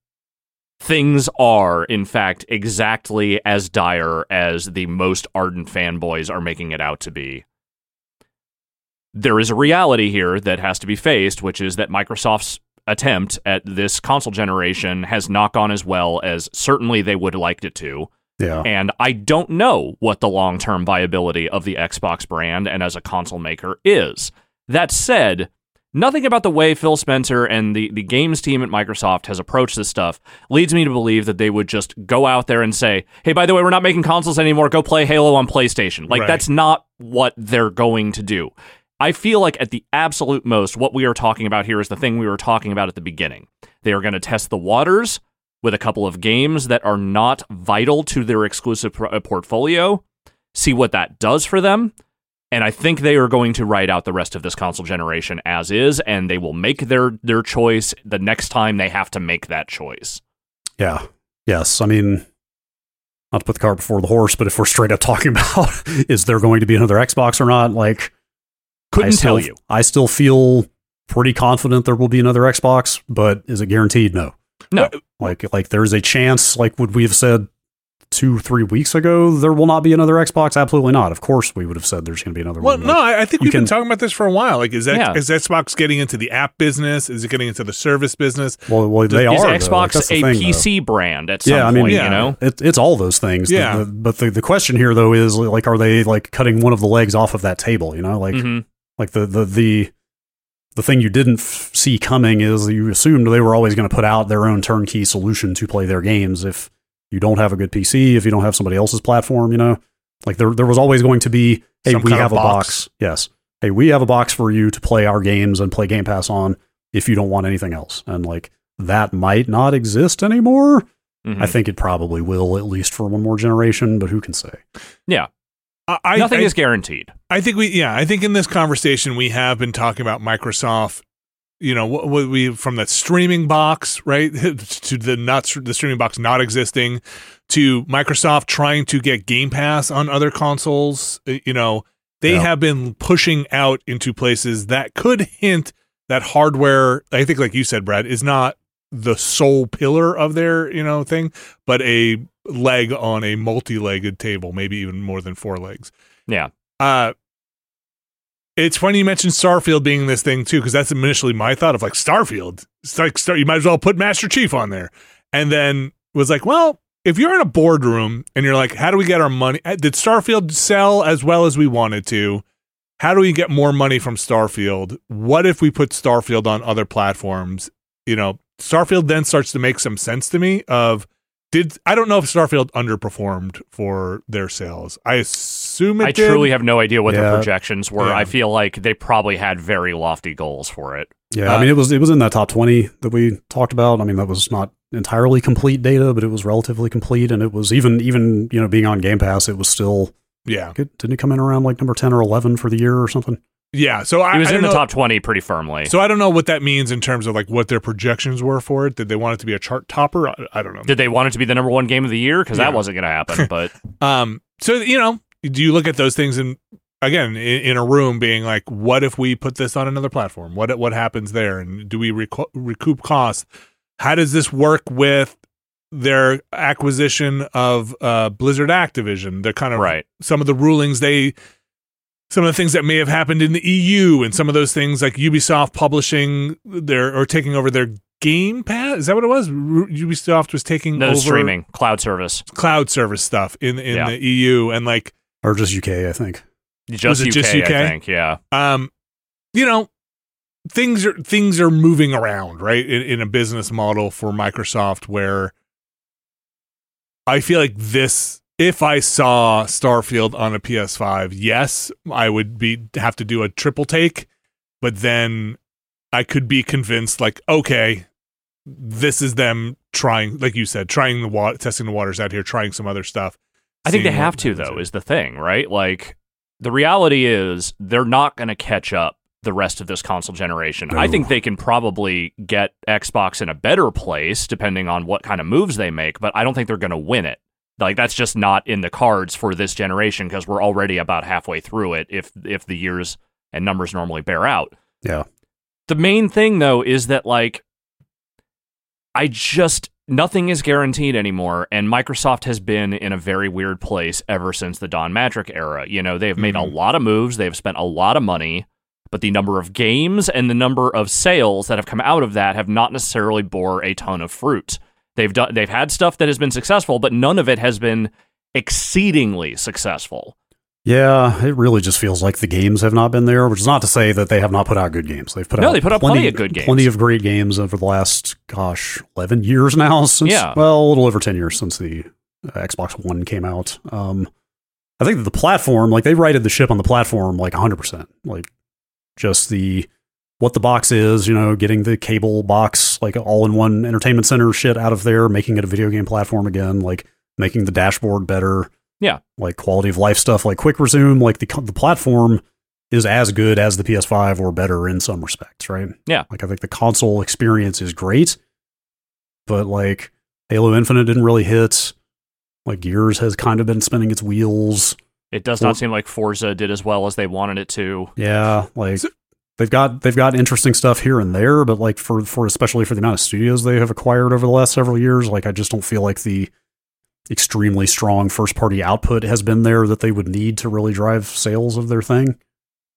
things are, in fact, exactly as dire as the most ardent fanboys are making it out to be, there is a reality here that has to be faced, which is that Microsoft's attempt at this console generation has not gone as well as certainly they would have liked it to. Yeah. And I don't know what the long term viability of the Xbox brand and as a console maker is. That said, nothing about the way Phil Spencer and the, the games team at Microsoft has approached this stuff leads me to believe that they would just go out there and say, hey, by the way, we're not making consoles anymore. Go play Halo on PlayStation. Like, Right. that's not what they're going to do. I feel like at the absolute most, what we are talking about here is the thing we were talking about at the beginning. They are going to test the waters with a couple of games that are not vital to their exclusive uh, portfolio, see what that does for them. And I think they are going to ride out the rest of this console generation as is, and they will make their their choice the next time they have to make that choice. Yeah. Yes. I mean, not to put the cart before the horse, but if we're straight up talking about is there going to be another Xbox or not, like, Couldn't I still, tell you. I still feel pretty confident there will be another Xbox, but is it guaranteed? No. No. Like, like there's a chance. Like, would we have said two, three weeks ago there will not be another Xbox? Absolutely not. Of course, we would have said there's going to be another Well, one. Well, no, Like, I, I think we've been talking about this for a while. Like, is that Yeah. is Xbox getting into the app business? Is it getting into the service business? well, well, they Is are. though. Like, Xbox that's the a thing, though. PC brand at some Yeah, I mean, point? yeah. You know, It, it's all those things. Yeah. the- but the, the question here though is like, are they like cutting one of the legs off of that table? You know, like Mhm. like the the the the thing you didn't f- see coming is you assumed they were always going to put out their own turnkey solution to play their games. If you don't have a good PC, if you don't have somebody else's platform, you know, like there there was always going to be, hey, Some we kind of have a box. box. Yes, hey, we have a box for you to play our games and play Game Pass on. If you don't want anything else, and like that might not exist anymore. Mhm. I think it probably will, at least for one more generation, but who can say? Yeah. I, nothing I, is guaranteed. I think we, yeah, I think in this conversation we have been talking about Microsoft. You know, what, what we from the streaming box, right, to the not the streaming box not existing, to Microsoft trying to get Game Pass on other consoles. uh, You know, they Yeah. have been pushing out into places that could hint that hardware. I think, like you said, Brad, is not the sole pillar of their you know thing, but a leg on a multi-legged table, maybe even more than four legs. Yeah. Uh it's funny you mentioned Starfield being this thing too, because that's initially my thought of like Starfield. It's like Star, you might as well put Master Chief on there, and then was like, well, if you're in a boardroom and you're like, how do we get our money? uh, Did Starfield sell as well as we wanted to? How do we get more money from Starfield? What if we put Starfield on other platforms? You know, Starfield then starts to make some sense to me. Of did I don't know if Starfield underperformed for their sales. I assume it I did. truly have no idea what their projections were. Yeah. I feel like they probably had very lofty goals for it. Yeah, Uh, I mean, it was it was in that top twenty that we talked about. I mean, that was not entirely complete data, but it was relatively complete, and it was even even you know being on Game Pass, it was still Yeah, it, didn't it come in around like number ten or eleven for the year or something? Yeah. So I It was I in the know- top 20 pretty firmly. So I don't know what that means in terms of like what their projections were for it. Did they want it to be a chart topper? I, I don't know. Did they want it to be the number one game of the year? Because Yeah. that wasn't going to happen. But Um. So you know, do you look at those things and again in, in a room being like, what if we put this on another platform? What what happens there? And do we reco- recoup costs? How does this work with their acquisition of uh, Blizzard Activision? The kind of right. some of the rulings they some of the things that may have happened in the EU and some of those things like Ubisoft publishing their or taking over their Game Pass is that what it was? Ubisoft was taking No over streaming, cloud service. cloud service stuff in in Yeah. the EU and like Or just UK, I think. Just it UK, just I UK? think. Yeah. um you know things are things are moving around right in, in a business model for Microsoft where I feel like this if I saw Starfield on a PS5 yes I would be have to do a triple take but then I could be convinced like okay this is them trying like you said trying the water testing the waters out here trying some other stuff I think they have to, though, is the thing, right? Like, the reality is they're not going to catch up the rest of this console generation. I think they can probably get Xbox in a better place, depending on what kind of moves they make, but I don't think they're going to win it. Like that's just not in the cards for this generation because we're already about halfway through it if if the years and numbers normally bear out. Yeah. The main thing though is that like I just nothing is guaranteed anymore and Microsoft has been in a very weird place ever since the Don Mattrick era. You know, they've made a Mhm. lot of moves, they've spent a lot of money, but the number of games and the number of sales that have come out of that have not necessarily bore a ton of fruit. They've done they've had stuff that has been successful, but none of it has been exceedingly successful. Yeah, it really just feels like the games have not been there, which is not to say that they have not put out good games. They've put No, out they put out plenty of good games. Plenty of great games over the last, gosh, 11 years now. Since, Yeah. Well, a little over 10 years since the uh, Xbox One came out. Um, I think that the platform, like, they righted the ship on the platform like 100%. Like, just the what the box is, you know, getting the cable box, like all in one entertainment center shit out of there, making it a video game platform again, like making the dashboard better. Yeah. Like quality of life stuff, like quick resume, like the, the platform is as good as the PS5 or better in some respects, right? Yeah. Like I think the console experience is great, but like Halo Infinite didn't really hit. Like Gears has kind of been spinning its wheels. It does Well- not seem like Forza did as well as they wanted it to. Yeah, like So- they've got they've got interesting stuff here and there, but like for for especially for the amount of studios they have acquired over the last several years, like I just don't feel like the extremely strong first party output has been there that they would need to really drive sales of their thing,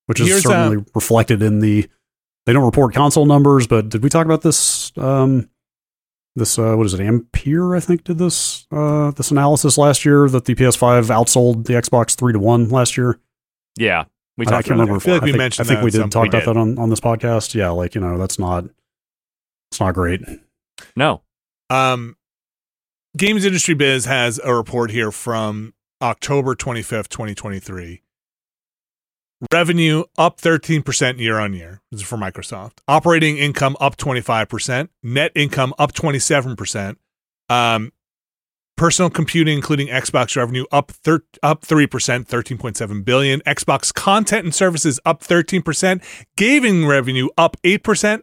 which is Here's, uh, certainly reflected in the they don't report console numbers, but did we talk about this um this uh what is it Ampere I think did this uh this analysis last year that the PS5 outsold the Xbox 3 to 1 last year. Yeah. We I talked can't about remember. I feel like if- we think, mentioned I think that we did some talk point. about that on, on this podcast. Yeah, like you know, that's not. It's not great. No. Um, Games Industry Biz has a report here from October 25th, 2023. Revenue up 13% year on year. This is for Microsoft. Operating income up 25%. Net income up 27%. Um, personal computing, including Xbox revenue, up thir- up 3%, 13.7 billion. Xbox content and services up 13%. Gaming revenue up 8%.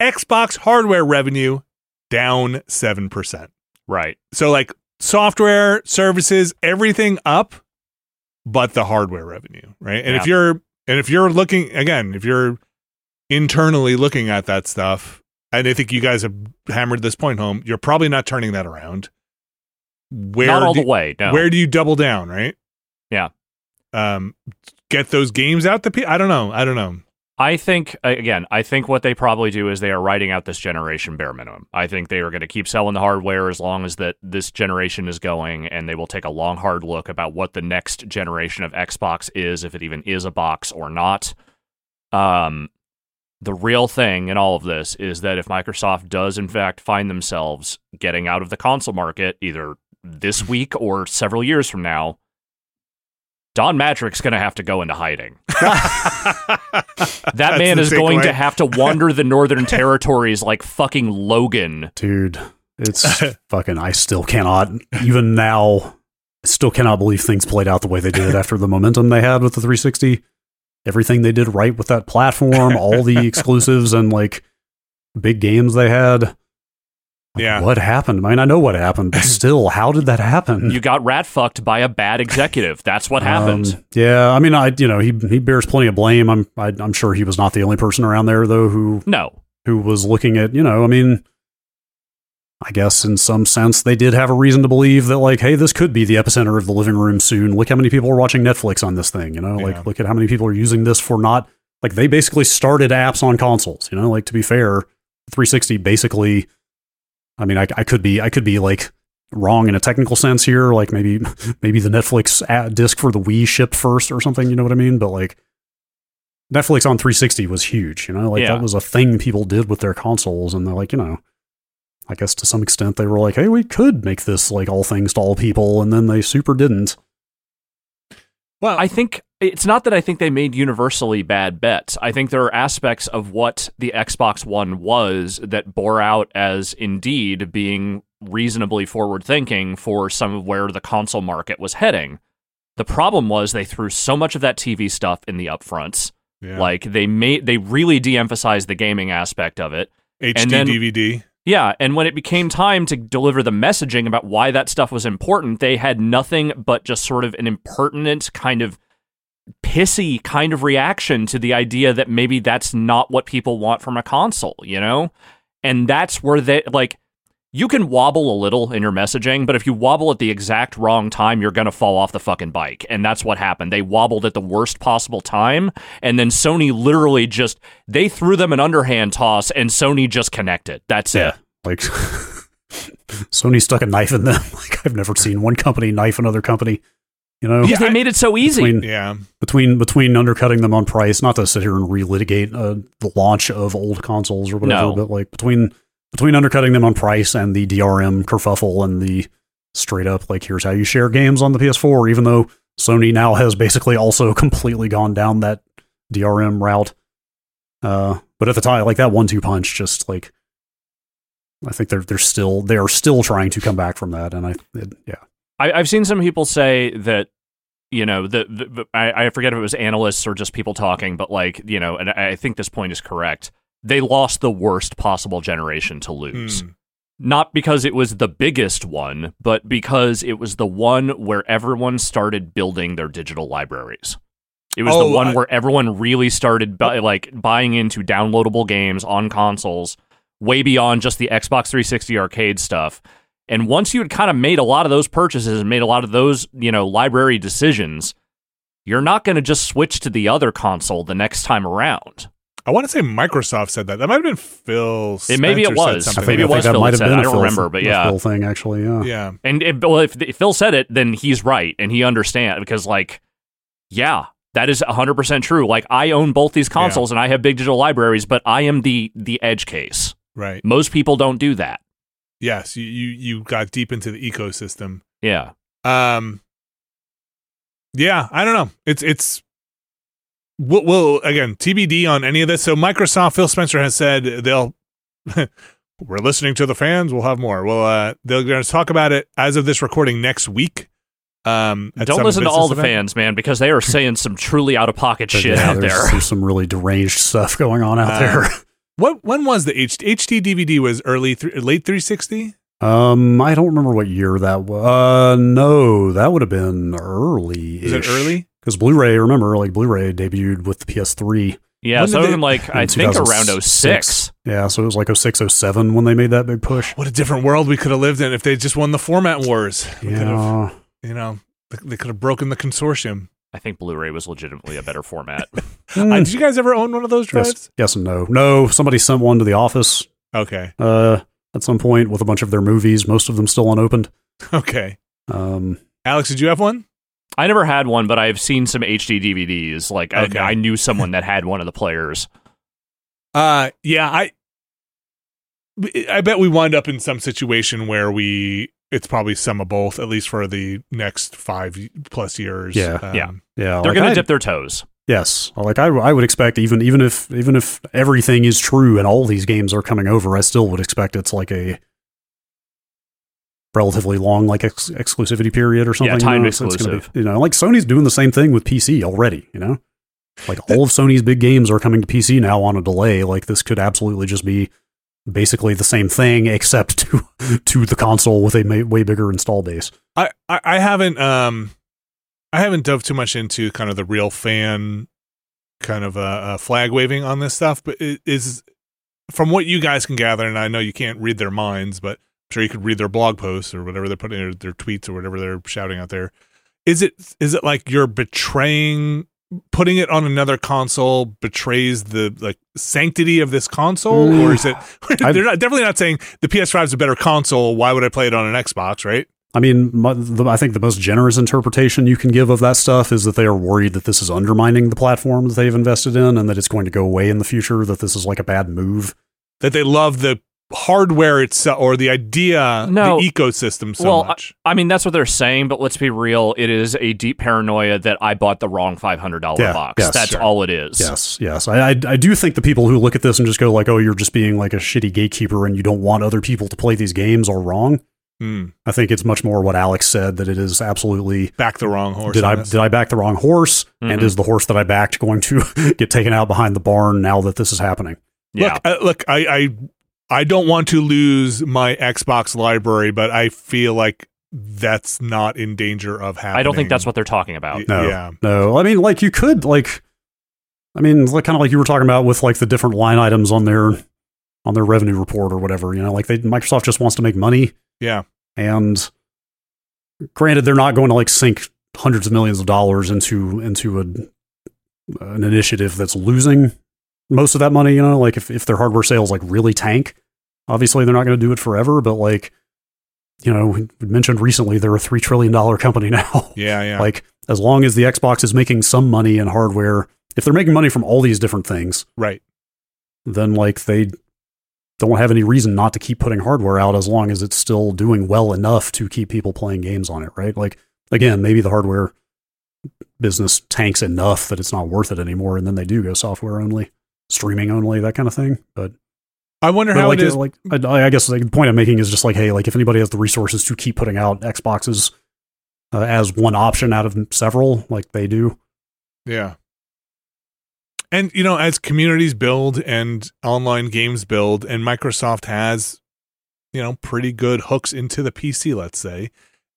Xbox hardware revenue down 7%. Right. So like software, services, everything up but the hardware revenue, right? And if you're and if you're looking again, if you're internally looking at that stuff, and I think you guys have hammered this point home, you're probably not turning that around. Where not all do, the way. No. where do you double down, right? Yeah. Um get those games out the pe- I don't know. I don't know. I think again, I think what they probably do is they are writing out this generation bare minimum. I think they are going to keep selling the hardware as long as that this generation is going, and they will take a long, hard look about what the next generation of Xbox is, if it even is a box or not. Um, the real thing in all of this is that if Microsoft does in fact find themselves getting out of the console market, either this week or several years from now, Don Mattrick's going to have to go into hiding. That man is going takeaway. to have to wander the northern territories like fucking Logan. Dude, it's fucking. I still cannot, even now, still cannot believe things played out the way they did after the momentum they had with the 360. Everything they did right with that platform, all the exclusives and like big games they had. Yeah. What happened? I mean, I know what happened, but still, how did that happen? You got rat fucked by a bad executive. That's what happened. Um, yeah, I mean, I you know he he bears plenty of blame. I'm I, I'm sure he was not the only person around there though who no. who was looking at you know I mean, I guess in some sense they did have a reason to believe that like hey this could be the epicenter of the living room soon. Look how many people are watching Netflix on this thing. You know Yeah. like look at how many people are using this for not like they basically started apps on consoles. You know like to be fair, 360 basically. I mean I I could be I could be like wrong in a technical sense here. Like maybe maybe the Netflix ad disc for the Wii shipped first or something. You know what I mean? But like Netflix on 360 was huge. You know, like Yeah. that was a thing people did with their consoles, and they're like, you know, I guess to some extent they were like, hey, we could make this like all things to all people, and then they super didn't. Well, I think it's not that I think they made universally bad bets. I think there are aspects of what the Xbox One was that bore out as indeed being reasonably forward thinking for some of where the console market was heading. The problem was they threw so much of that TV stuff in the upfronts. yeah. Like they made they really de-emphasized the gaming aspect of it. HD and then- DVD. Yeah, and when it became time to deliver the messaging about why that stuff was important, they had nothing but just sort of an impertinent kind of pissy kind of reaction to the idea that maybe that's not what people want from a console, you know? And that's where they like you can wobble a little in your messaging, but if you wobble at the exact wrong time, you're going to fall off the fucking bike. And that's what happened. They wobbled at the worst possible time, and then Sony literally just they threw them an underhand toss and Sony just connected. That's it. Like Sony stuck a knife in them. Like I've never seen one company knife another company. You know, Because Yeah, they I- made it so easy. between, Yeah. between between undercutting them on price, not to sit here and relitigate uh, the launch of old consoles or whatever, No. but like between between undercutting them on price and the DRM kerfuffle and the straight up like here's how you share games on the PS4, even though Sony now has basically also completely gone down that DRM route. Uh, but at the time, like that one-two punch, just like I think they're they're still they are still trying to come back from that, and I it, yeah I, I've seen some people say that you know the, the, the I, I forget if it was analysts or just people talking, but like you know, and I think this point is correct. They lost the worst possible generation to lose. Hmm. Not because it was the biggest one, but because it was the one where everyone started building their digital libraries. It was Oh, the one I- where everyone really started bu- like buying into downloadable games on consoles, way beyond just the Xbox 360 arcade stuff. And once you had kind of made a lot of those purchases and made a lot of those, you know, library decisions, you're not going to just switch to the other console the next time around. I want to say Microsoft said that. That might have been Phil. It- maybe it Spencer said was. Maybe like it was. Phil might have said been it. I a don't Phil- remember, but a yeah. Phil thing actually, yeah. Yeah. And it, well, if, if Phil said it, then he's right, and he understands because, like, yeah, that is hundred percent true. Like, I own both these consoles, and I have big digital libraries, but I am the the edge case. Right. Most people don't do that. Yes. You, you you got deep into the ecosystem. Yeah, Um. Yeah, I don't know. It's it's. We'll, we'll again TBD on any of this. So Microsoft, Phil Spencer has said they'll. we're listening to the fans. We'll have more. Well, uh, they're going to talk about it as of this recording next week. Um, at don't listen to Business all the event. fans, man, because they are saying some truly out of pocket shit Yeah, out there's, there. there's some really deranged stuff going on out Uh, there. What when was the H- HD DVD was early th- late 360? Um, I don't remember what year that was. Uh, no, that would have been early. Is it early? Because Blu-ray, remember, like Blu-ray debuted with the PS3. Yeah, When did so they- like I think around 2006. 06. Yeah, so it was like 06, 07 when they made that big push. What a different world we could have lived in if they just won the format wars. We could have, Yeah, you know, they- they could have broken the consortium. I think Blu-ray was legitimately a better format. Hmm. Uh, did you guys ever own one of those drives? yes, yes and no. No, somebody sent one to the office Okay, uh, at some point with a bunch of their movies, most of them still unopened. okay. Um, Alex, did you have one? I never had one, but I've seen some HD DVDs. Like Okay. I, I knew someone that had one of the players. Uh, yeah, I, I bet we wind up in some situation where we, it's probably some of both, at least for the next five plus years. Yeah. Um, Yeah. yeah, They're like going to dip their toes. Yes, like I, I would expect even even if even if everything is true and all these games are coming over, I still would expect it's like a relatively long like ex- exclusivity period or something. Yeah, you timed know? It's- it's gonna be- exclusive. you know, like Sony's doing the same thing with PC already. You know, like all of Sony's big games are coming to PC now on a delay. Like this could absolutely just be basically the same thing except to to the console with a way bigger install base. I, I, haven't, um, I haven't dove too much into kind of the real fan kind of uh, uh, flag waving on this stuff, but it is from what you guys can gather, and I know you can't read their minds, but I'm sure you could read their blog posts or whatever they're putting their tweets or whatever they're shouting out there. Is it is it like you're betraying putting it on another console betrays the like sanctity of this console, or is it? they're not, definitely not saying the PS5 is a better console. Why would I play it on an Xbox? Right? I mean, my, the, I think the most generous interpretation you can give of that stuff is that they are worried that this is undermining the platform that they've invested in and that it's going to go away in the future, that this is like a bad move. That they love the hardware itself or the idea, No. the ecosystem so well, much. I, I mean that's what they're saying, but let's be real. It is a deep paranoia that I bought the wrong five hundred dollar Yeah, box. yes, That's sure. all it is. Yes, yes. I, I, I do think the people who look at this and just go like, oh, you're just being like a shitty gatekeeper and you don't want other people to play these games are wrong. Hmm. I think it's much more what Alex said that it is absolutely Back the wrong horse. did I this. did I back the wrong horse and Mhm. is the horse that I backed going to get taken out behind the barn now that this is happening? Yeah. Look, uh, look, I, I I don't want to lose my Xbox library, but I feel like that's not in danger of happening. I don't think that's what they're talking about. No, Yeah. no. I mean, like you could like, I mean, like kind of like you were talking about with like the different line items on their on their revenue report or whatever. You know, like they Microsoft just wants to make money, Yeah. and granted, they're not going to like sink hundreds of millions of dollars into into a, an initiative that's losing most of that money. You know, like if if their hardware sales like really tank, obviously they're not going to do it forever. But like, you know, we mentioned recently they're a three trillion dollar company now. Yeah. Yeah. Like as long as the Xbox is making some money in hardware, if they're making money from all these different things, right. then like they don't have any reason not to keep putting hardware out as long as it's still doing well enough to keep people playing games on it, right? Like again, maybe the hardware business tanks enough that it's not worth it anymore and then they do go software only, streaming only, that kind of thing. But I wonder but how like, it is. like I, I guess like, the point I'm making is just like, hey, like if anybody has the resources to keep putting out Xboxes uh, as one option out of several, like they do, Yeah. And you know, as communities build and online games build, and Microsoft has, you know, pretty good hooks into the PC. Let's say,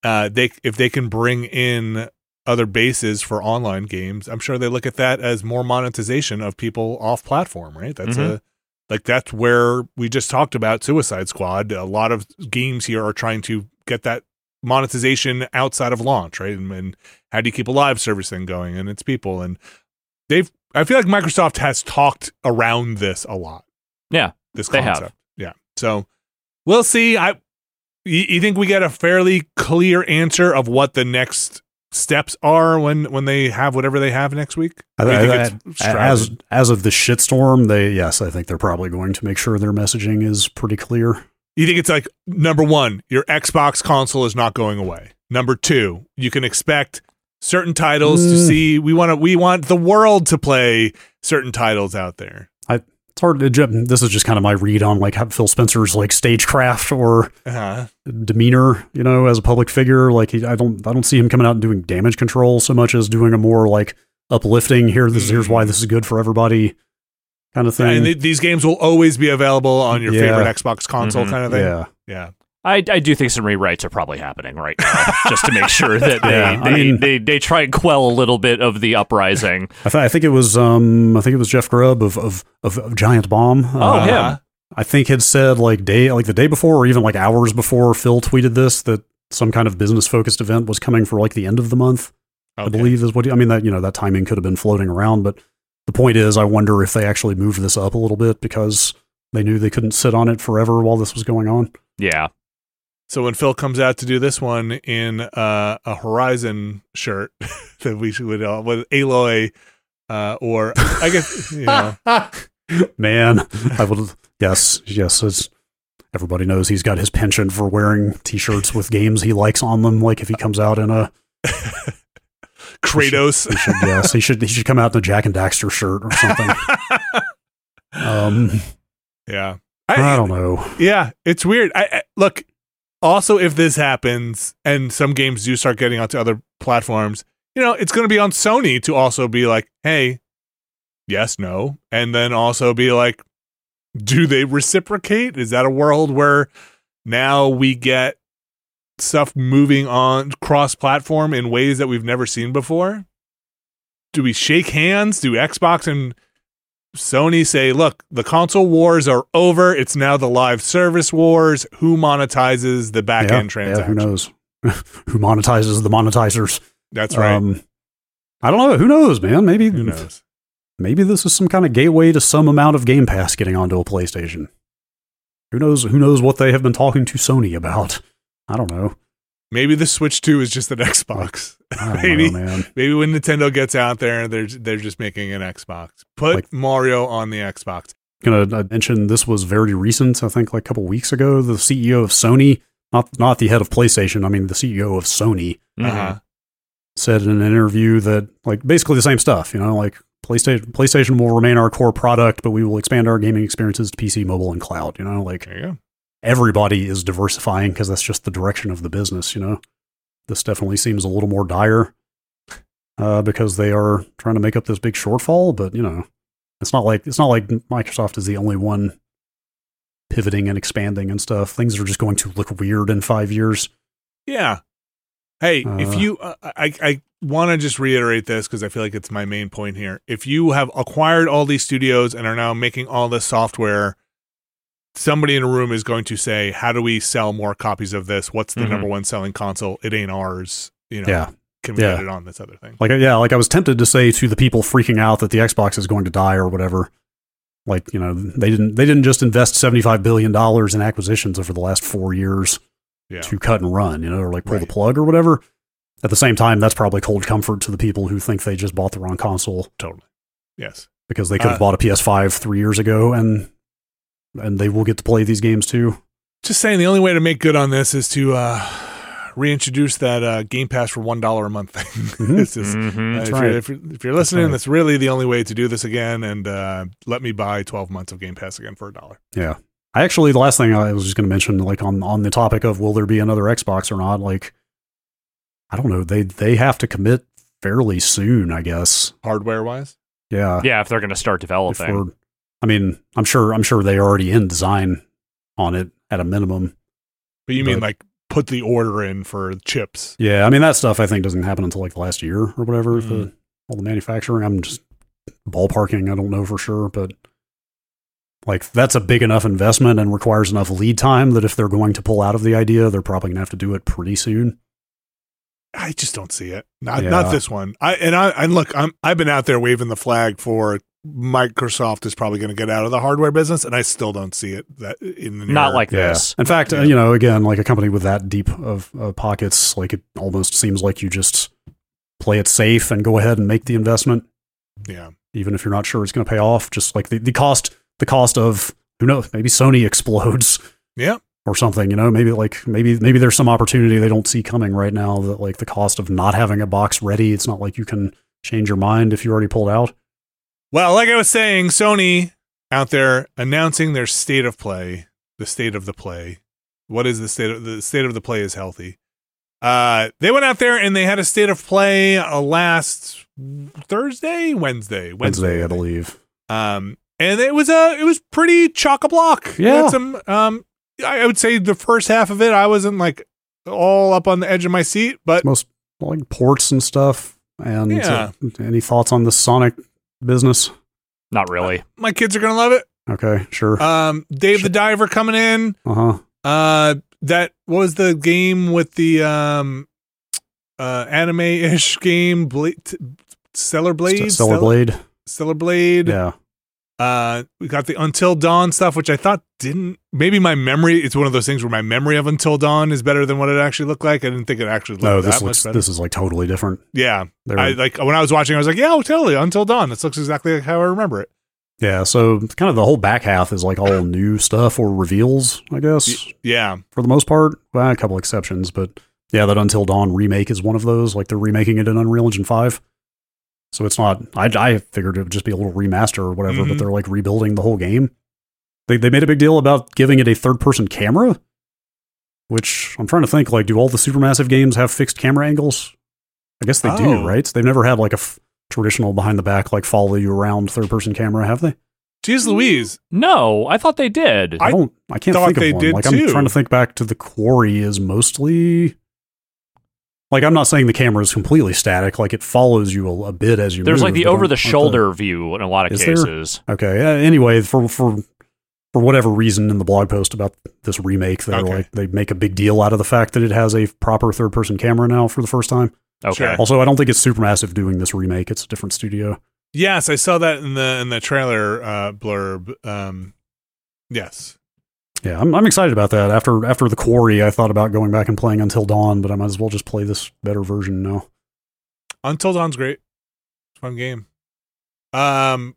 uh, they if they can bring in other bases for online games, I'm sure they look at that as more monetization of people off platform. Right? That's Mhm. a like that's where we just talked about Suicide Squad. A lot of games here are trying to get that monetization outside of launch, right? And, and how do you keep a live service thing going and its people and they've I feel like Microsoft has talked around this a lot. Yeah, This they have. concept. Yeah. So we'll see. I you, you think we get a fairly clear answer of what the next steps are when when they have whatever they have next week? I, I- think I- it's as as of the shitstorm, they yes, I think they're probably going to make sure their messaging is pretty clear. you think it's like number one, your Xbox console is not going away. Number two, you can expect certain titles to Mm. see. We want to. We want the world to play certain titles out there. It's hard to. ju- This is just kind of my read on like how Phil Spencer's like stagecraft or Uh-huh. demeanor, you know, as a public figure. Like he, I don't, I don't see him coming out and doing damage control so much as doing a more like uplifting. Here, this here's why this is good for everybody, kind of thing. And th- these games will always be available on your Yeah. favorite Xbox console, Mhm. kind of thing. yeah, Yeah. I, I do think some rewrites are probably happening right now, just to make sure that they, Yeah, I they, mean- they, they try and quell a little bit of the uprising. I, th- I think it was, um, I think it was Jeff Grubb of of, of, of Giant Bomb. Oh, Uh, him. I think had said like day like the day before or even like hours before Phil tweeted this that some kind of business focused event was coming for like the end of the month. I believe is what I mean that you know that timing could have been floating around, but the point is I wonder if they actually moved this up a little bit because they knew they couldn't sit on it forever while this was going on. Yeah. So when Phil comes out to do this one in uh, a Horizon shirt that we should uh, with Aloy, uh, or I guess you know, Man, I would yes, yes, it's everybody knows he's got his penchant for wearing t-shirts with games he likes on them like if he comes out in a Kratos. he should yes, he should he should come out in a Jak and Daxter shirt or something. um yeah, I don't know. Yeah, it's weird. I, I look. Also, if this happens and some games do start getting onto other platforms, you know, it's going to be on Sony to also be like, "Hey, yes, no," and then also be like, "Do they reciprocate? Is that a world where now we get stuff moving on cross-platform in ways that we've never seen before? Do we shake hands? Do Xbox and Sony say, look, the console wars are over. It's now the live service wars. Who monetizes the back yeah, end yeah, who knows? who monetizes the monetizers? That's right. Um, I don't know. Who knows, man? Maybe Who knows? maybe this is some kind of gateway to some amount of Game Pass getting onto a PlayStation. Who knows? Who knows what they have been talking to Sony about? I don't know. Maybe the Switch 2 is just an Xbox. Maybe. know, man. Maybe when Nintendo gets out there, they're they're just making an Xbox. Put Like- Mario on the Xbox. Gonna mention this was very recent. I think like a couple weeks ago, the CEO of Sony, not not the head of PlayStation. I mean the CEO of Sony Mhm. Uh-huh. said in an interview that like basically the same stuff. You know, like PlayStation PlayStation will remain our core product, but we will expand our gaming experiences to PC, mobile, and cloud. You know, like There you go. Everybody is diversifying because that's just the direction of the business. You know, this definitely seems a little more dire uh, because they are trying to make up this big shortfall. But you know, it's not like it's not like Microsoft is the only one pivoting and expanding and stuff. Things are just going to look weird in five years. Yeah. Hey, Uh. if you, uh, I, I want to just reiterate this because I feel like it's my main point here. If you have acquired all these studios and are now making all this software, somebody in a room is going to say, "How do we sell more copies of this? What's the Mhm. number one selling console? It ain't ours." You know, Yeah. can we Yeah. get it on this other thing? Like yeah, like I was tempted to say to the people freaking out that the Xbox is going to die or whatever. Like you know they didn't they didn't just invest seventy five billion dollars in acquisitions over the last four years Yeah. to cut and run, you know, or like pull the plug or whatever. At the same time, that's probably cold comfort to the people who think they just bought the wrong console Totally. Yes. because they could have Uh, bought a PS5 three years ago and and they will get to play these games too. Just saying, the only way to make good on this is to uh, reintroduce that uh, Game Pass for one dollar a month thing. Mhm. It's just- Mhm. Uh, Mm-hmm. That's if, right. you're, if, you're, if you're listening, right. that's really the only way to do this again. And uh, let me buy 12 months of Game Pass again for a dollar. Yeah. I actually the last thing I was just going to mention, like on on the topic of will there be another Xbox or not, like I don't know. They they have to commit fairly soon, I guess. Hardware wise, Yeah. Yeah, if they're going to start If developing. I mean, I'm sure I'm sure they already in design on it at a minimum. but you mean like put the order in for chips? Yeah, I mean that stuff I think doesn't happen until like the last year or whatever. Mhm. The all the manufacturing. I'm just ballparking. I don't know for sure, but like that's a big enough investment and requires enough lead time that if they're going to pull out of the idea, they're probably gonna have to do it pretty soon. I just don't see it. Not Yeah. not this one. I and I and look, I'm I've been out there waving the flag for Microsoft is probably going to get out of the hardware business, and I still don't see it that in the Not near- like this. In fact, uh, Yeah. you know, again, like a company with that deep of uh, pockets, like it almost seems like you just play it safe and go ahead and make the investment, yeah. even if you're not sure it's going to pay off. Just like the, the cost, the cost of who knows, maybe Sony explodes Yeah. or something. You know, maybe like maybe maybe there's some opportunity they don't see coming right now. That like the cost of not having a box ready, it's not like you can change your mind if you already pulled out. Well, like I was saying, Sony out there announcing their state of play, the state of the play. What is the state of the state of the play is healthy. Uh, they went out there and they had a state of play uh, last Thursday, Wednesday, Wednesday, I believe. Um, and it was a it was pretty chock a block. Yeah. some um, I I would say the first half of it, I wasn't like all up on the edge of my seat, but Most like ports and stuff. And Yeah. uh, any thoughts on the Sonic business? Not really. my kids are gonna love it. Okay, sure. Um, Dave the Diver coming in. Uh huh. Uh, that what was the game with the um, uh, anime ish game, Blade, Stellar Blade, Stellar Blade. Stellar Blade. Yeah. Uh, we got the Until Dawn stuff, which I thought didn't. Maybe my memory. It's one of those things where my memory of Until Dawn is better than what it actually looked like. I didn't think it actually looked No, that this much looks. This is like totally different. yeah, They're- I like when I was watching. I was like, yeah, totally Until Dawn. This looks exactly like how I remember it. yeah. So kind of the whole back half is like all new stuff or reveals, I guess, Yeah, for the most part. Well, a couple exceptions, but yeah, that Until Dawn remake is one of those. Like they're remaking it in Unreal Engine Five. So it's not. I, I figured it would just be a little remaster or whatever, Mhm. but they're like rebuilding the whole game. They they made a big deal about giving it a third person camera, which I'm trying to think. Like, do all the supermassive games have fixed camera angles? I guess they Oh. do, right? They've never had like a f- traditional behind the back, like follow you around third person camera, have they? Jeez Louise. No, I thought they did. I I don't. I can't think of they one. did like too. I'm trying to think back to the quarry is mostly. Like I'm not saying the camera is completely static. Like it follows you a, a bit as you. Move. There's move, like the over aren't- the aren't shoulder view in a lot of Is there? cases. Okay. Uh, anyway, for for for whatever reason in the blog post about this remake, they're Okay. like they make a big deal out of the fact that it has a proper third person camera now for the first time. Okay. Sure. Also, I don't think it's Supermassive doing this remake. It's a different studio. Yes, I saw that in the in the trailer uh, blurb. Um, yes. Yeah, I'm I'm excited about that. After after the quarry, I thought about going back and playing Until Dawn, but I might as well just play this better version now. Until Dawn's great. It's a fun game. Um,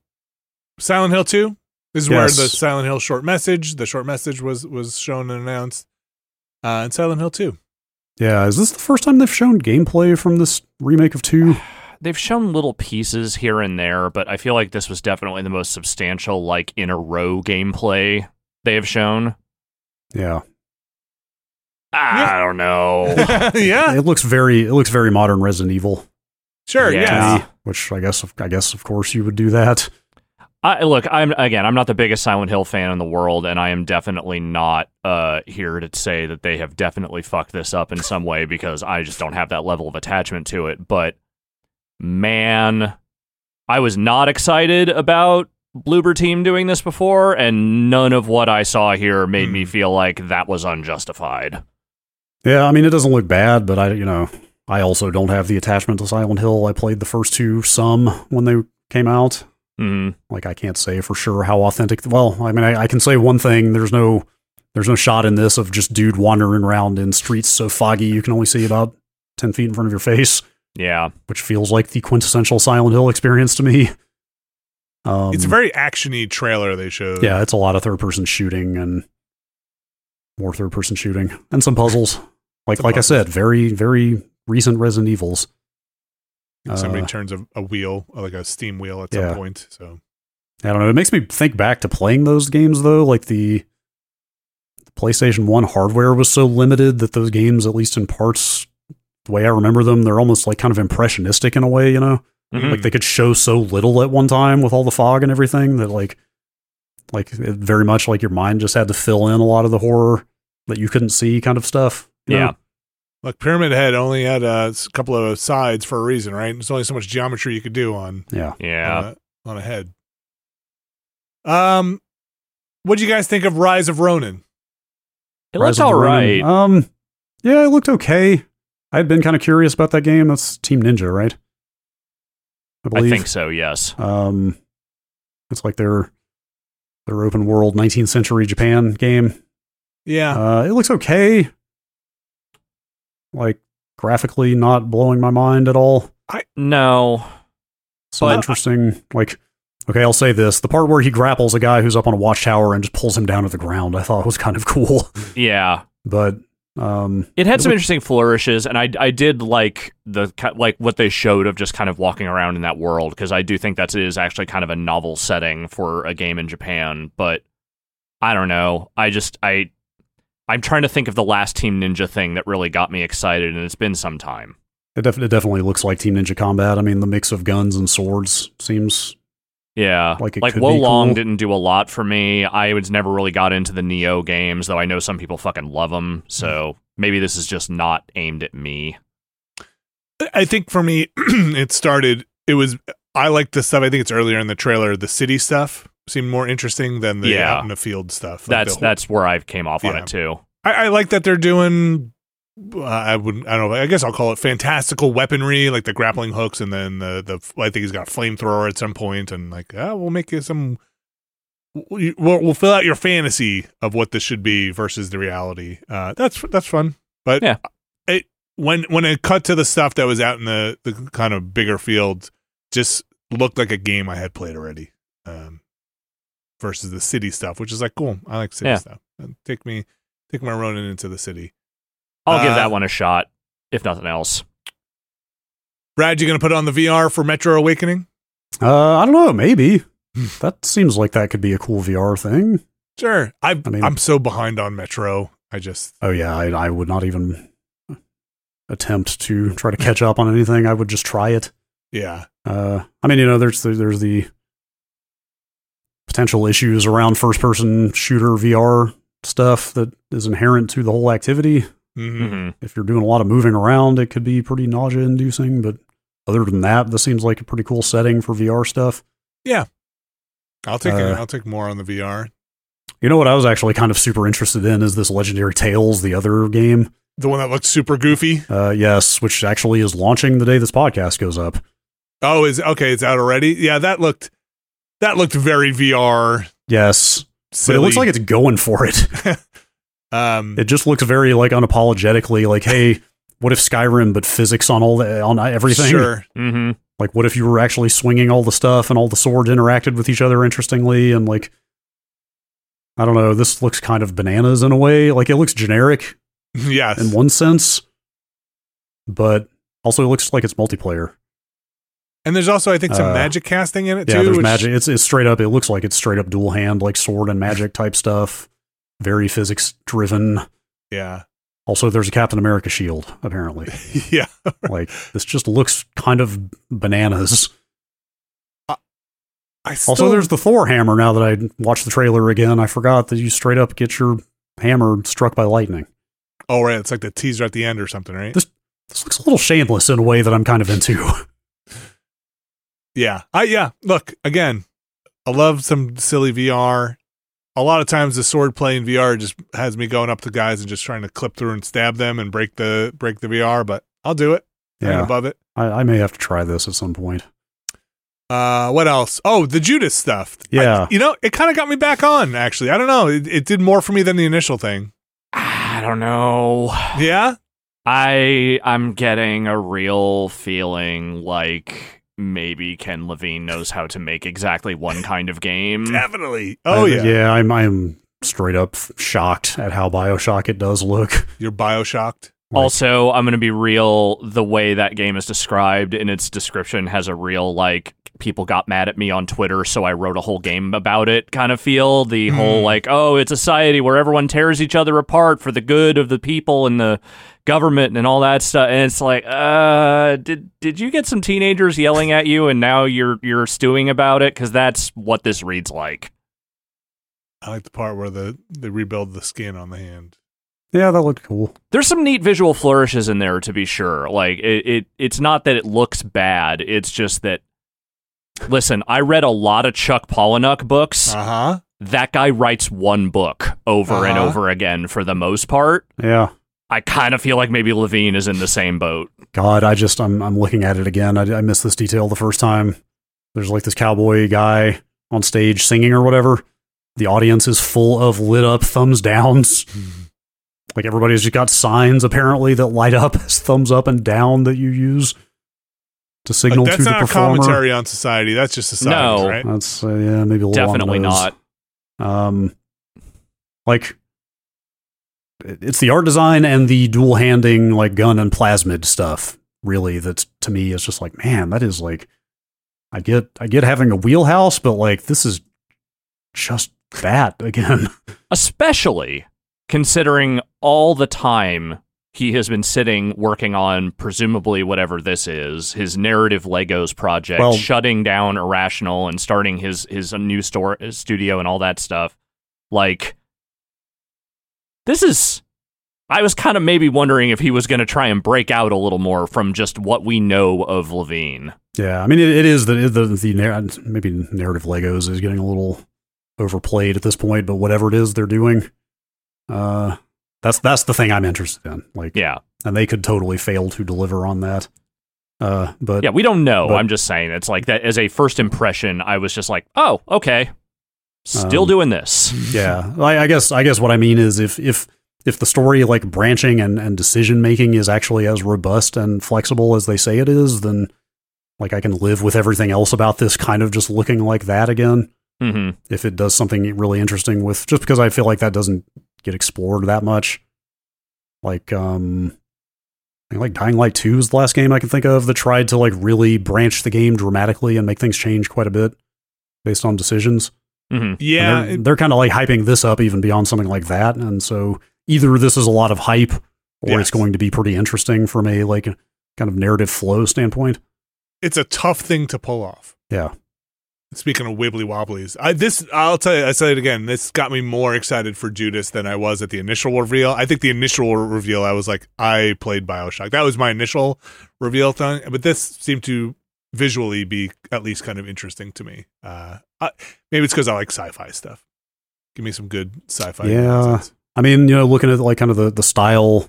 Silent Hill Two. This is where the Silent Hill short message, the short message was was shown and announced. Uh, and Silent Hill Two. Yeah, is this the first time they've shown gameplay from this remake of two? They've shown little pieces here and there, but I feel like this was definitely the most substantial, like in a row gameplay they have shown. Yeah, I don't know. yeah, it looks very it looks very modern Resident Evil. sure. Yeah. Yeah. me, which I guess I guess of course you would do that. I look, I'm again, I'm not the biggest Silent Hill fan in the world, and I am definitely not uh, here to say that they have definitely fucked this up in some way because I just don't have that level of attachment to it. But man, I was not excited about Bloober Team doing this before, and none of what I saw here made me Hmm. feel like that was unjustified. Yeah, I mean, it doesn't look bad, but I, you know, I also don't have the attachment to Silent Hill. I played the first two some when they came out. hmm Like, I can't say for sure how authentic. Well, I mean, I, I can say one thing: there's no, there's no shot in this of just dude wandering around in streets so foggy you can only see about ten feet in front of your face, Yeah, which feels like the quintessential Silent Hill experience to me. Um, it's a very actiony trailer they showed. yeah, it's a lot of third person shooting and more third person shooting and some puzzles. Like Some like puzzles. I said, very very recent Resident Evils. Somebody Uh, turns a, a wheel, like a steam wheel, at some Yeah. point. So I don't know. It makes me think back to playing those games though. Like the, the PlayStation One hardware was so limited that those games, at least in parts, the way I remember them, they're almost like kind of impressionistic in a way. You know, Mhm. like they could show so little at one time with all the fog and everything that like, like it very much like your mind just had to fill in a lot of the horror that you couldn't see, kind of stuff. yeah. know? look, Pyramid Head only had a couple of sides for a reason, right? There's only so much geometry you could do on yeah. yeah. on, a, on a head. Um, what do you guys think of Rise of Ronin? It Rise looks of all the Ronin. right. Um, yeah, it looked okay. I had been kind of curious about that game. That's Team Ninja, right? I I think so. Yes. Um, it's like their their open world 19th century Japan game. Yeah, Uh, it looks okay. Like graphically, not blowing my mind at all. I No. Some But- interesting, like. Okay, I'll say this: the part where he grapples a guy who's up on a watchtower and just pulls him down to the ground, I thought was kind of cool. Yeah. But um, It had some interesting flourishes, and I I did like the like what they showed of just kind of walking around in that world because I do think that is actually kind of a novel setting for a game in Japan. But I don't know. I just I I'm trying to think of the last Team Ninja thing that really got me excited, and it's been some time. it, def- it definitely looks like Team Ninja Combat. I mean, the mix of guns and swords seems Yeah, Like it like could Wo be Long cool. didn't do a lot for me. I was never really got into the Nioh games, though I know some people fucking love them. So mm. maybe this is just not aimed at me. I think for me, it started. It was I like the stuff. I think it's earlier in the trailer. The city stuff seemed more interesting than the Yeah. out in the field stuff. Like That's the- that's where I came off on it too. I, I like that they're doing. I wouldn't. I don't know. I guess I'll call it fantastical weaponry, like the grappling hooks, and then the the. I think he's got a flamethrower at some point, and like, ah, we'll make it some. We'll, we'll fill out your fantasy of what this should be versus the reality. Uh, that's that's fun, but Yeah. it when when it cut to the stuff that was out in the the kind of bigger field, just looked like a game I had played already. Um, versus the city stuff, which is like cool. I like city Yeah. stuff. And take me take my Ronin into the city. I'll give Uh, that one a shot, if nothing else. Brad, you gonna put on the VR for Metro Awakening? Uh, I don't know. Maybe that seems like that could be a cool VR thing. Sure. I, I mean- I'm so behind on Metro. I just Oh yeah, I, I would not even attempt to try to catch up on anything. I would just try it. yeah. Uh, I mean, you know, there's the, there's the potential issues around first person shooter VR stuff that is inherent to the whole activity. Hmm hmm If you're doing a lot of moving around, it could be pretty nausea inducing. But other than that, this seems like a pretty cool setting for VR stuff. Yeah, I'll take it. Uh, I'll take more on the VR. You know what I was actually kind of super interested in is this Legendary Tales, the other game. The one that looks super goofy. Uh, yes, which actually is launching the day this podcast goes up. Oh, is okay. It's out already. Yeah, that looked that looked very VR. Yes, but it looks like it's going for it. um, It just looks very like unapologetically like, hey, what if Skyrim but physics on all the on everything? Sure. hmm Like, what if you were actually swinging all the stuff and all the swords interacted with each other interestingly and like. I don't know. This looks kind of bananas in a way. Like it looks generic yes. in one sense, but also it looks like it's multiplayer. and there's also I think some Uh, magic casting in it Yeah, too. there's which- magic. It's it's straight up. It looks like it's straight up dual hand, like sword and magic type stuff. Very physics driven. Yeah. Also, there's a Captain America shield. Apparently, yeah. like this just looks kind of bananas. I still, Also, there's the Thor hammer. Now that I watched the trailer again, I forgot that you straight up get your hammer struck by lightning. oh right, it's like the teaser at the end or something, right? This- This looks a little shameless in a way that I'm kind of into. Yeah. I yeah. Look, again, I love some silly VR. A lot of times the sword play in VR just has me going up to guys and just trying to clip through and stab them and break the break the VR, but I'll do it. I'm yeah, above it. I, I may have to try this at some point. Uh what else? Oh, the Judas stuff. I- Yeah. you know, it kind of got me back on actually. I don't know. It, it did more for me than the initial thing. I don't know. Yeah? I I'm getting a real feeling like maybe Ken Levine knows how to make exactly one kind of game. Definitely. Oh I- yeah. yeah. I'm I'm straight up shocked at how Bioshock it does look. You're bioshocked. Also, I'm going to be real. The way that game is described in its description has a real, like, people got mad at me on Twitter, so I wrote a whole game about it kind of feel. The whole, Hmm. like, oh, it's a society where everyone tears each other apart for the good of the people and the government and all that stuff. And it's like, uh, did did you get some teenagers yelling at you and now you're you're stewing about it? Because that's what this reads like. I like the part where the they rebuild the skin on the hand. Yeah, that looked cool. There's some neat visual flourishes in there to be sure. Like it, it it's not that it looks bad. It's just that listen, I read a lot of Chuck Palahniuk books. Uh-huh. that guy writes one book over and Uh-huh. over again for the most part. Yeah. I kind of feel like maybe Levine is in the same boat. God, I just I'm I'm looking at it again. I, I missed this detail the first time. There's like this cowboy guy on stage singing or whatever. The audience is full of lit up thumbs downs. Like everybody's just got signs apparently that light up as thumbs up and down that you use to signal that's to the not a performer. commentary on society. That's just society, No. right? That's uh, yeah, maybe a little Definitely not. Um, like it's the art design and the dual handing like gun and plasmid stuff. Really, that's to me is just like man, that is like I get I get having a wheelhouse, but like this is just that again. Especially considering all the time he has been sitting working on presumably whatever this is, his narrative Legos project, Well- shutting down Irrational and starting his his new store studio and all that stuff. Like this is I was kind of maybe wondering if he was going to try and break out a little more from just what we know of Levine. yeah, I mean it, it is the the, the narr- maybe narrative Legos is getting a little overplayed at this point, but whatever it is they're doing, uh, that's that's the thing I'm interested in. Like, Yeah. and they could totally fail to deliver on that. Uh, but Yeah, we don't know. but- I'm just saying it's like that as a first impression, I was just like, "Oh, okay. Still Um, doing this." yeah, I, I guess I guess what I mean is if if if the story like branching and, and decision making is actually as robust and flexible as they say it is, then like I can live with everything else about this kind of just looking like that again. hmm If it does something really interesting with just because I feel like that doesn't get explored that much. Like um I think like Dying Light 2 is the last game I can think of that tried to like really branch the game dramatically and make things change quite a bit based on decisions. Mm-hmm. Yeah, And they're, they're kind of like hyping this up even beyond something like that, and so either this is a lot of hype, or Yes. it's going to be pretty interesting from a like kind of narrative flow standpoint. it's a tough thing to pull off. Yeah, Speaking of wibbly wobblies, I this I'll tell you. I say it again. This got me more excited for Judas than I was at the initial reveal. I think the initial reveal, I was like, I played Bioshock. That was my initial reveal thing. But this seemed to visually be at least kind of interesting to me. Uh, I, maybe it's because I like sci-fi stuff. Give me some good sci-fi. Yeah. nonsense. I mean, you know, looking at like kind of the the style.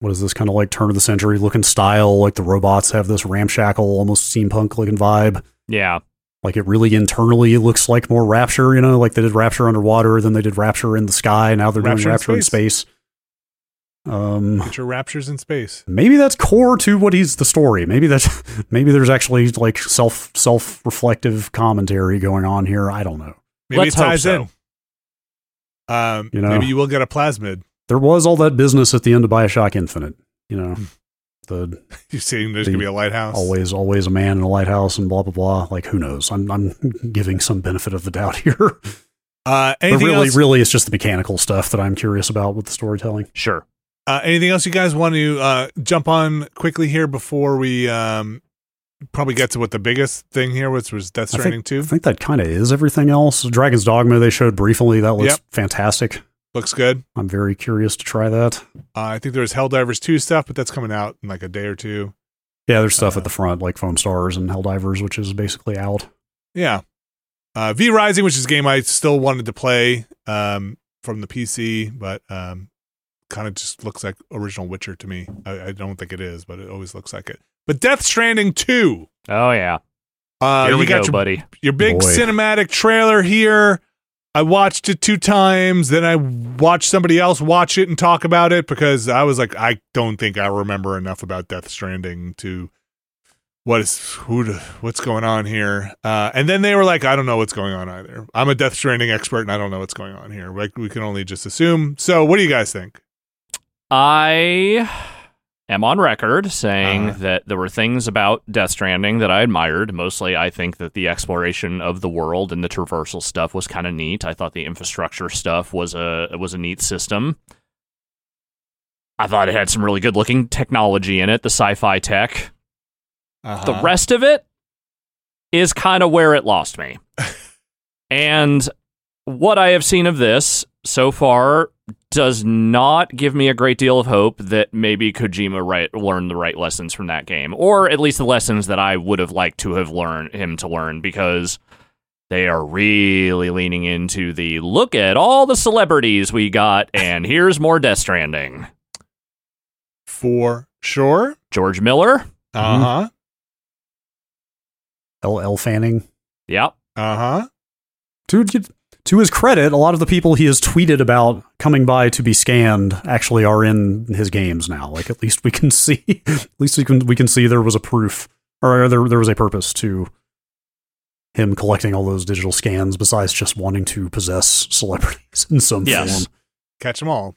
What is this kind of like turn of the century looking style? Like the robots have this ramshackle, almost steampunk looking vibe. Yeah. Like it really internally looks like more Rapture. You know, like they did Rapture underwater, then they did Rapture in the sky. Now they're Rapture doing Rapture in space. space. Um, Get your raptures in space. maybe that's core to what he's the story. Maybe that's maybe there's actually like self self reflective commentary going on here. I don't know. Maybe Let's it ties so. in. Um, You know. maybe you will get a plasmid. There was all that business at the end of Bioshock Infinite. You know, the You're seeing there's The- gonna be a lighthouse. always always a man in a lighthouse and blah blah blah. Like who knows? I'm I'm giving some benefit of the doubt here. Uh, but anything really, else? really, it's just the mechanical stuff that I'm curious about with the storytelling. Sure. Uh, anything else you guys want to uh, jump on quickly here before we um, probably get to what the biggest thing here was was Death I Stranding think, two. I think that kind of is everything else. Dragon's Dogma they showed briefly. That looks Yep. fantastic. Looks good. I'm very curious to try that. Uh, I think there's was Helldivers two stuff, but that's coming out in like a day or two. Yeah, there's stuff Uh, at the front like Foam Stars and Helldivers, which is basically out. Yeah. Uh, v Rising, which is a game I still wanted to play um, from the PC, but um, kind of just looks like original Witcher to me. I, I don't think it is, but it always looks like it. But Death Stranding 2. Oh yeah. Uh, Here you we got go, your, buddy. your big Boy. cinematic trailer here. I watched it two times, then I watched somebody else watch it and talk about it because I was like, I don't think I remember enough about Death Stranding to what is who to, what's going on here. Uh, and then they were like, I don't know what's going on either. I'm a Death Stranding expert and I don't know what's going on here. Like we can only just assume. So, what do you guys think? I am on record saying Uh-huh. that there were things about Death Stranding that I admired. Mostly, I think that the exploration of the world and the traversal stuff was kind of neat. I thought the infrastructure stuff was a was a neat system. I thought it had some really good looking technology in it, the sci-fi tech. Uh-huh. The rest of it is kind of where it lost me. and what I have seen of this so far does not give me a great deal of hope that maybe Kojima right, learned the right lessons from that game, or at least the lessons that I would have liked to have learned him to learn, because they are really leaning into the look at all the celebrities we got, and here's more Death Stranding. for sure. George Miller, Uh huh. Elle Fanning. yep, Uh huh. To, to his credit, a lot of the people he has tweeted about coming by to be scanned actually are in his games now. Like at least we can see, at least we can we can see there was a proof or there there was a purpose to him collecting all those digital scans besides just wanting to possess celebrities in some Yes. form. Catch them all.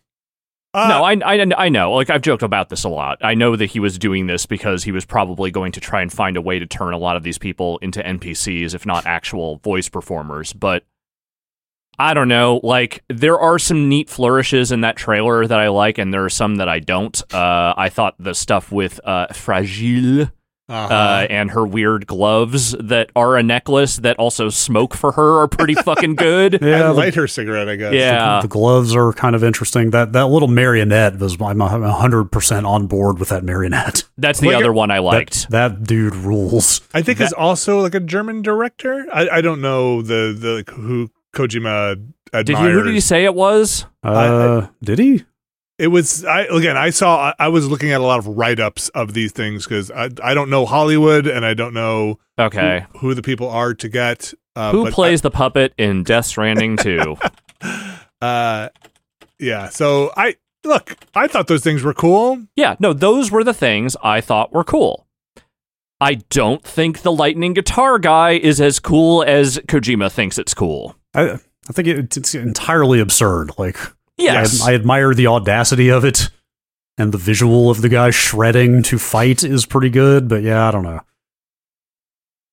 Uh, no, I, I, I know. Like I've joked about this a lot. I know that he was doing this because he was probably going to try and find a way to turn a lot of these people into NPCs, if not actual voice performers. But I don't know. Like there are some neat flourishes in that trailer that I like, and there are some that I don't. Uh, I thought the stuff with uh, Fragile uh-huh. uh, and her weird gloves that are a necklace that also smoke for her are pretty fucking good. Yeah, the, light her cigarette, I guess. Yeah. the gloves are kind of interesting. That that little marionette was I'm hundred percent on board with that marionette. That's the Like other it- one I liked. That, that dude rules. I think is also like a German director. I, I don't know the the like, who Kojima admires. Did he? Who did he say it was? Uh, did he? It was I again. I saw. I, I was looking at a lot of write ups of these things because I I don't know Hollywood and I don't know Okay. who, who the people are to get. Uh, Who but plays the puppet in Death Stranding 2? Uh, yeah. So I look. I thought those things were cool. yeah, no, those were the things I thought were cool. I don't think the lightning guitar guy is as cool as Kojima thinks it's cool. I I think it, it's entirely absurd. Like Yes. I, I admire the audacity of it, and the visual of the guy shredding to fight is pretty good. But yeah, I don't know.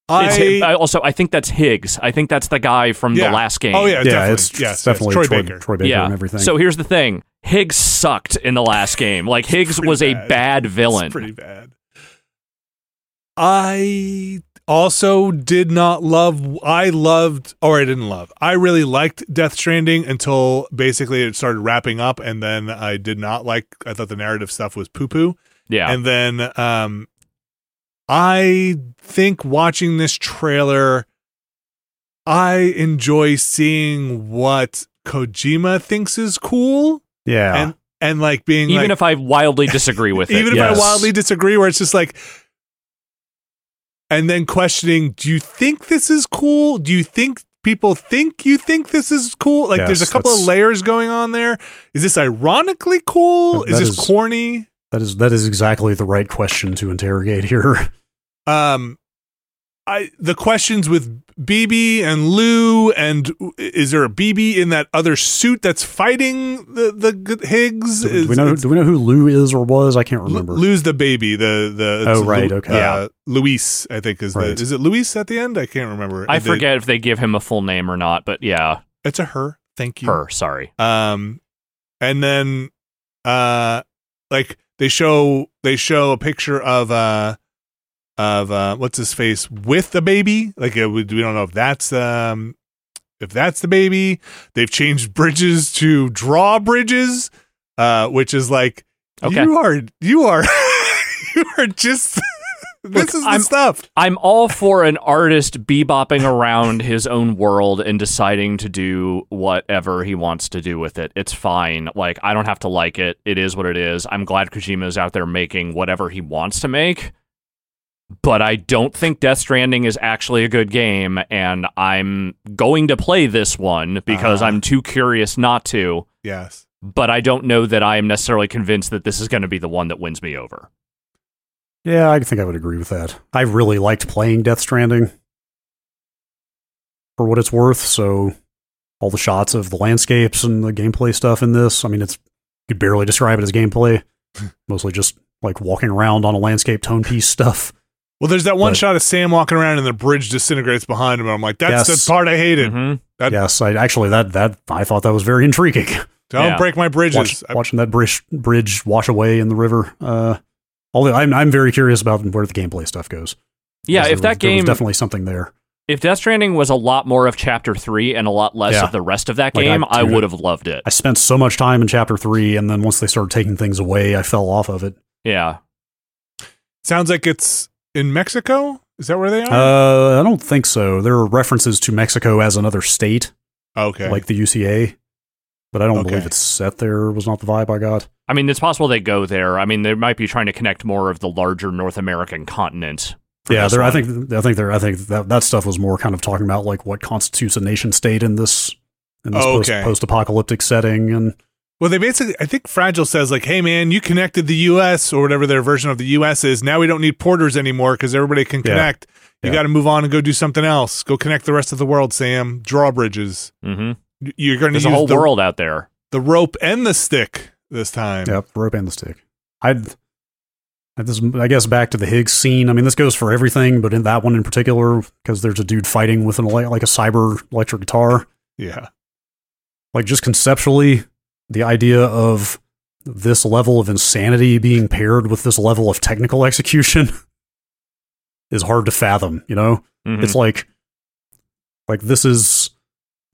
I, I also I think that's Higgs. I think that's the guy from Yeah. the last game. oh yeah, yeah, definitely. it's yes, yes, definitely Troy, Troy, Baker. Troy Baker yeah. and everything. So here's the thing: Higgs sucked in the last game. Like Higgs pretty was a bad. bad villain. It's pretty bad. I also did not love. I loved, or I didn't love. I really liked Death Stranding until basically it started wrapping up, and then I did not like. I thought the narrative stuff was poo poo, yeah. and then um, I think watching this trailer, I enjoy seeing what Kojima thinks is cool, yeah, and and like being even like, if I wildly disagree with it. even if yes. I wildly disagree, where it's just like, and then questioning, do you think this is cool? Do you think people think you think this is cool? Like, there's a couple of layers going on there. Is this ironically cool? Is this is- corny? that is that is exactly the right question to interrogate here. Um, I the questions with BB and Lou, and is there a BB in that other suit that's fighting the the Higgs? Do, Is- we know do we know who Lou is or was? I can't remember. Lou's the baby. The the Oh, right, Lu- okay. Uh, Louise, I think is Right. the is it Louise at the end? I can't remember. I And they- forget if they give him a full name or not, but yeah, it's a her. Thank you. her. Sorry. Um, and then uh, like they show they show a picture of uh of uh, what's his face with the baby. Like uh, we, we don't know if that's um if that's the baby. They've changed bridges to drawbridges, uh, which is like Okay. you are you are you are just this Look, is the I'm- stuff. I'm all for an artist bebopping around his own world and deciding to do whatever he wants to do with it. It's fine. Like I don't have to like it. It is what it is. I'm glad Kojima's out there making whatever he wants to make. But I don't think Death Stranding is actually a good game, and I'm going to play this one because Uh-huh. I'm too curious not to. Yes. But I don't know that I am necessarily convinced that this is going to be the one that wins me over. Yeah, I think I would agree with that. I really liked playing Death Stranding for what it's worth. So, all the shots of the landscapes and the gameplay stuff in this, I mean, it's you could barely describe it as gameplay. Mostly just like walking around on a landscape tone piece stuff. Well, there's that one But- shot of Sam walking around and the bridge disintegrates behind him. And I'm like, that's Yes. the part I hated. Mhm. That- yes, I actually that that I thought that was very intriguing. Don't Yeah. break my bridges. Watch, I- watching that bridge bridge wash away in the river. Uh, although I'm I'm very curious about where the gameplay stuff goes. Yeah, if there that was- there was game definitely something there. if Death Stranding was a lot more of Chapter Three and a lot less Yeah. of the rest of that Like, game, I- I, dude, would have loved it. I spent so much time in chapter three, and then once they started taking things away, I fell off of it. Yeah, Sounds like it's in Mexico. Is that where they are? Uh, I don't think so. There are references to Mexico as another state, okay. like the UCA, but I don't Okay. believe it's set there. Was not the vibe I got. I mean, it's possible they go there. I mean, they might be trying to connect more of the larger North American continent. Yeah, there. I think. I think there. I think that that stuff was more kind of talking about like what constitutes a nation state in this in this Oh, post, okay. post-apocalyptic setting, and well, they basically, I think Fragile says like, "Hey, man, you connected the U.S. or whatever their version of the U.S. is. Now we don't need porters anymore because everybody can Yeah. connect. You Yeah. got to move on and go do something else. Go connect the rest of the world, Sam. Drawbridges. Mhm. You're going to there's use a whole the, world out there. the rope and the stick this time. Yep, rope and the stick. I'd. This, I guess back to the Higgs scene. I mean, this goes for everything, but in that one in particular, because there's a dude fighting with an ele- like a cyber electric guitar. Yeah. Like just conceptually, the idea of this level of insanity being paired with this level of technical execution is hard to fathom. You know, Mhm. it's like, like this is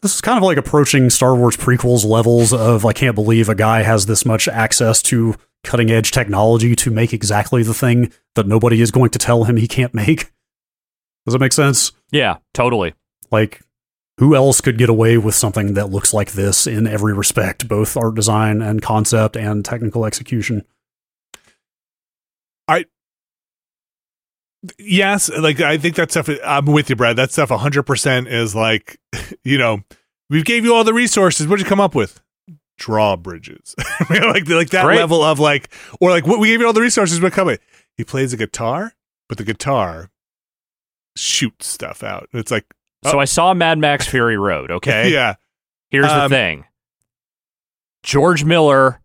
this is kind of like approaching Star Wars prequels levels of I can't believe a guy has this much access to cutting edge technology to make exactly the thing that nobody is going to tell him he can't make. Does that make sense? yeah, totally. Like, who else could get away with something that looks like this in every respect, both art design and concept and technical execution? I yes like i think that stuff i'm with you brad. That stuff 100% is like you know we gave you all the resources. What'd you come up with? Drawbridges. Like like that Great. level of like or like what we gave you all the resources what come with he plays a guitar but the guitar shoots stuff out. It's like So I saw Mad Max Fury Road. Okay, yeah Here's Um, the thing: George Miller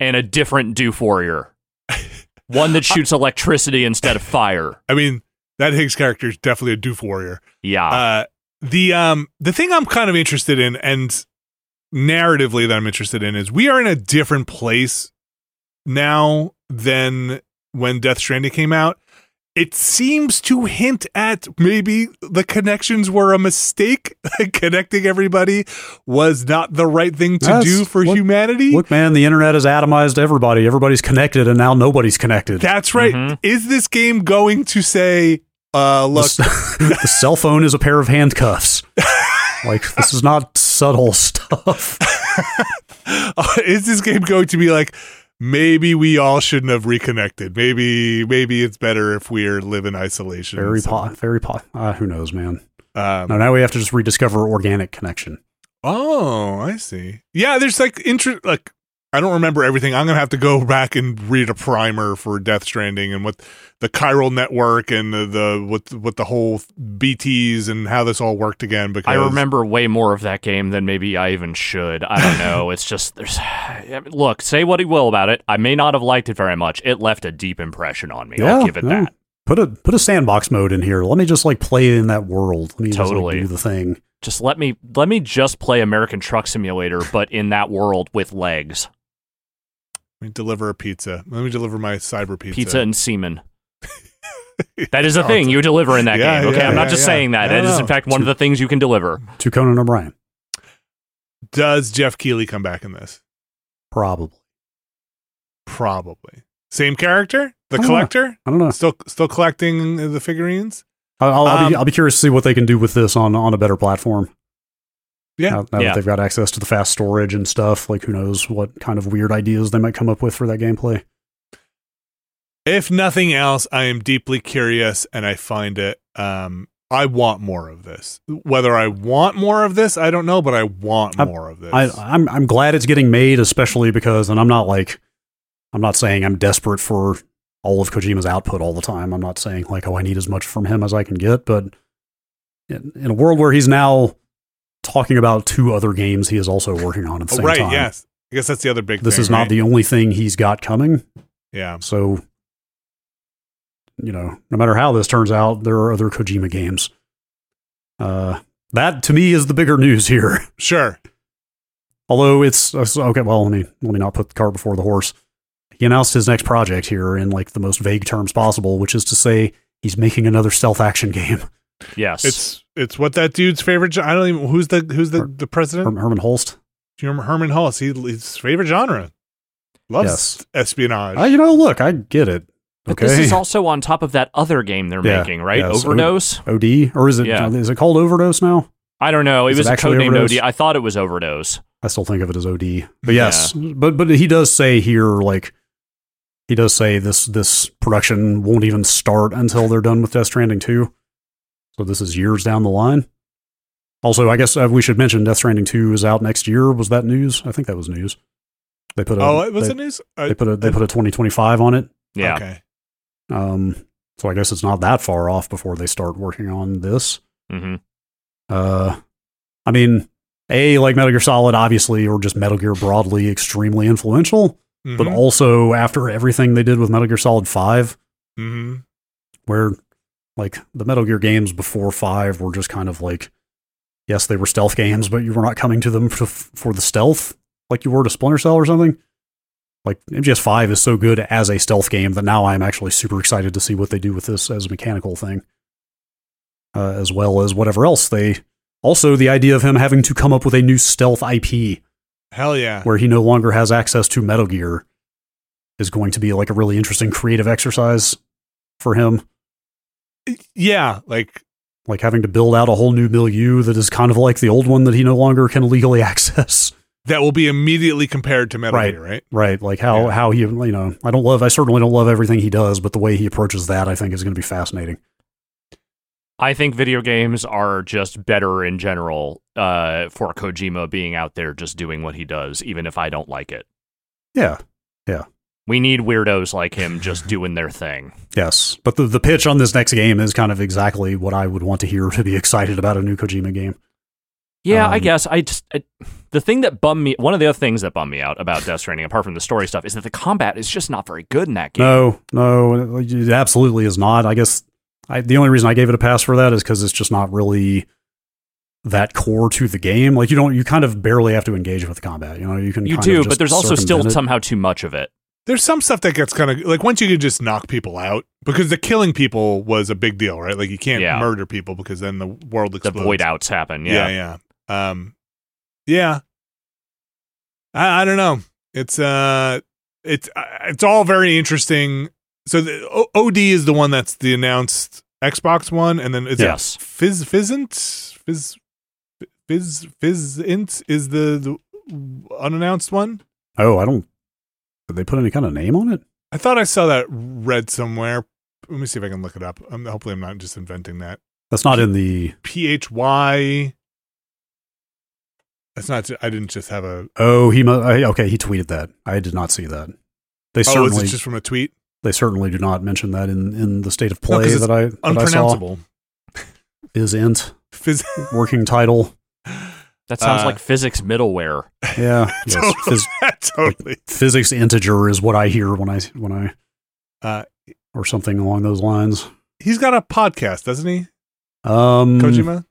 and a different Doof Warrior, one that shoots electricity instead of fire. i mean that higgs character is definitely a doof warrior Yeah, Uh, the um the thing I'm kind of interested in and narratively that I'm interested in is we are in a different place now than when Death Stranding came out. It seems to hint at maybe the connections were a mistake. Connecting everybody was not the right thing to That's- do for look- humanity. Look, man, the internet has atomized everybody. Everybody's connected, and now nobody's connected. That's right. Mhm. Is this game going to say, uh, look, s- the cell phone is a pair of handcuffs. like, this is not subtle stuff. is this game going to be like maybe we all shouldn't have reconnected maybe maybe it's better if we are live in isolation Very pot, very pot. Uh, who knows, man? um, No, now we have to just rediscover organic connection. oh i see yeah there's like interest like i don't remember everything i'm gonna have to go back and read a primer for death stranding and what the chiral network and the, the what what the whole bts and how this all worked again because I remember way more of that game than maybe I even should. I don't know. it's just there's. Look, say what he will about it. I may not have liked it very much. It left a deep impression on me. I'll give it no. that. Put a put a sandbox mode in here. Let me just like play in that world. Let me just Totally. like, do the thing. Just let me let me just play American Truck Simulator, but in that world with legs, Let me deliver a pizza let me deliver my cyber pizza, pizza and semen. That is a thing you deliver in that Yeah, game. Okay, yeah, I'm not yeah, just yeah. saying that. No, That is no. in fact one of the things you can deliver. To Conan O'Brien, Does Geoff Keighley come back in this? probably. Probably. Same character? The I don't know. collector? I don't know. Still still collecting the figurines? I'll, I'll, I'll be, Um, I'll be curious to see what they can do with this on on a better platform. Yeah. Now, now Yeah. that they've got access to the fast storage and stuff, like who knows what kind of weird ideas they might come up with for that gameplay. If nothing else, I am deeply curious and I find it um I want more of this. Whether I want more of this, I don't know, but I want I- more of this. I, I'm I'm glad it's getting made, especially because, and I'm not like, I'm not saying I'm desperate for all of Kojima's output all the time. I'm not saying like, oh, I need as much from him as I can get. But in, in a world where he's now talking about two other games he is also working on at the Oh, same right, time, yes. I guess that's the other big this thing. is not right? the only thing he's got coming. Yeah. So, you know, no matter how this turns out, there are other Kojima games. Uh, that to me is the bigger news here. Sure. Although it's okay, well, let me let me not put the cart before the horse. He announced his next project here in like the most vague terms possible, which is to say he's making another stealth action game. Yes. It's it's what that dude's favorite. gen- I don't even who's the who's the Her- the president. Herm- Hermen Hulst. Herman, Hermen Hulst? He, his favorite genre. Loves Yes. espionage. Uh, you know, look, I get it. but Okay, this is also on top of that other game they're Yeah, making, right? yes. Overdose? OD or is it Yeah. is it called Overdose now? I don't know. It Is was it a actually codenamed Overdose? OD. I thought it was Overdose. I still think of it as OD. But yes, but but he does say here like he does say this this production won't even start until they're done with Death Stranding 2. So this is years down the line. Also, I guess uh, we should mention Death Stranding 2 is out next year. Was that news? I think that was news. They put a oh, it was they, it news? Uh, they put a they put a 2025 on it. Yeah. Okay. Um so I guess it's not that far off before they start working on this. hmm Uh, I mean, a like Metal Gear Solid, obviously, or just Metal Gear broadly, extremely influential. But Mhm. also after everything they did with Metal Gear Solid Five, Mhm. where like the Metal Gear games before Five were just kind of like, yes, they were stealth games, but you were not coming to them for, for the stealth like you were to Splinter Cell or something. Like MGS Five is so good as a stealth game that now I'm actually super excited to see what they do with this as a mechanical thing, uh, as well as whatever else they. Also, the idea of him having to come up with a new stealth IP Hell yeah. where he no longer has access to Metal Gear is going to be like a really interesting creative exercise for him. Yeah, like Like having to build out a whole new milieu that is kind of like the old one that he no longer can legally access. that will be immediately compared to Metal Right. Gear, right? Right. Like how, Yeah. how he, you know, I don't love, I certainly don't love everything he does, but the way he approaches that, I think is going to be fascinating. I think video games are just better in general uh, for Kojima being out there just doing what he does, even if I don't like it. Yeah. Yeah. We need weirdos like him just doing their thing. Yes. But the, the pitch on this next game is kind of exactly what I would want to hear to be excited about a new Kojima game. Yeah, I Um, guess I just I, the thing that bummed me. One of the other things that bummed me out about Death Stranding, apart from the story stuff, is that the combat is just not very good in that game. No, no, it absolutely is not. I guess I, the only reason I gave it a pass for that is because it's just not really that core to the game. Like you don't, you kind of barely have to engage with the combat. You know, you can. you do, but there's also still it. somehow too much of it. There's some stuff that gets kind of like once you can just knock people out because the killing people was a big deal, right? Like you can't Yeah. murder people because then the world explodes. The void outs happen. Yeah, Yeah, yeah. Um, yeah. I, I don't know. It's uh, it's uh, it's all very interesting. So the o- OD is the one that's the announced Xbox one, and then it's Yes. Fizz Fizzant Fizz Fizz Physint is the, the unannounced one. Oh, I don't. Did they put any kind of name on it? I thought I saw that read somewhere. Let me see if I can look it up. Um, hopefully, I'm not just inventing that. That's not in the. P H Y. That's not. I didn't just have a. Oh, he. mu- uh, Okay, he tweeted that. I did not see that. They Oh, certainly. just from a tweet? they certainly do not mention that in in the state of play it's that I that I saw. Unpronounceable. Is int Fizz- working title? That sounds Uh, like physics middleware. Yeah. yes. totally. Phys- totally. physics integer is what I hear when I when I Uh, or something along those lines. he's got a podcast, doesn't he? Um, Kojima.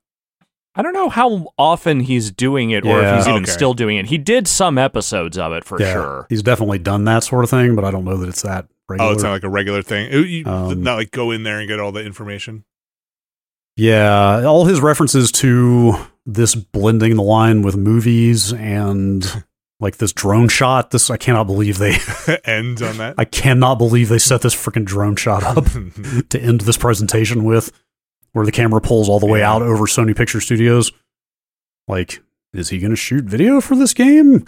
I don't know how often he's doing it or if he's even Okay. still doing it. He did some episodes of it for Yeah, sure. He's definitely done that sort of thing, but I don't know that it's that regular. Oh, it's not like a regular thing. It- you- Um, not like go in there and get all the information. yeah, all his references to this blending the line with movies and like this drone shot. This I cannot believe they. end on that. I cannot believe they set this freaking drone shot up to end this presentation with, where the camera pulls all the way Yeah. out over Sony Picture Studios. Like, is he going to shoot video for this game?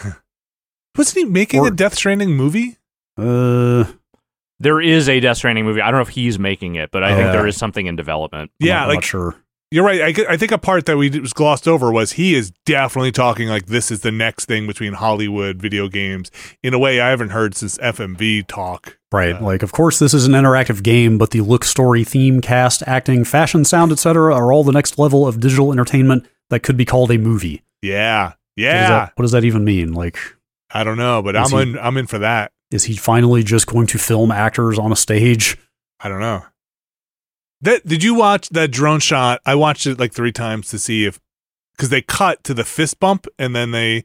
Wasn't he making Or- a Death Stranding movie? Uh, There is a Death Stranding movie. I don't know if he's making it, but I think Uh, there is something in development. I'm Yeah, not, like not sure. You're right. I, I think a part that we was glossed over was he is definitely talking like this is the next thing between Hollywood video games in a way I haven't heard since FMV talk. Right. Uh, like, of course, this is an interactive game, but the look, story, theme, cast, acting, fashion, sound, etc., are all the next level of digital entertainment that could be called a movie. Yeah, What does, yeah. that, what does that even mean? Like, I don't know, but I'm he- in. I'm in for that. is he finally just going to film actors on a stage? I don't know. That did you watch that drone shot? I watched it like three times to see if because they cut to the fist bump and then they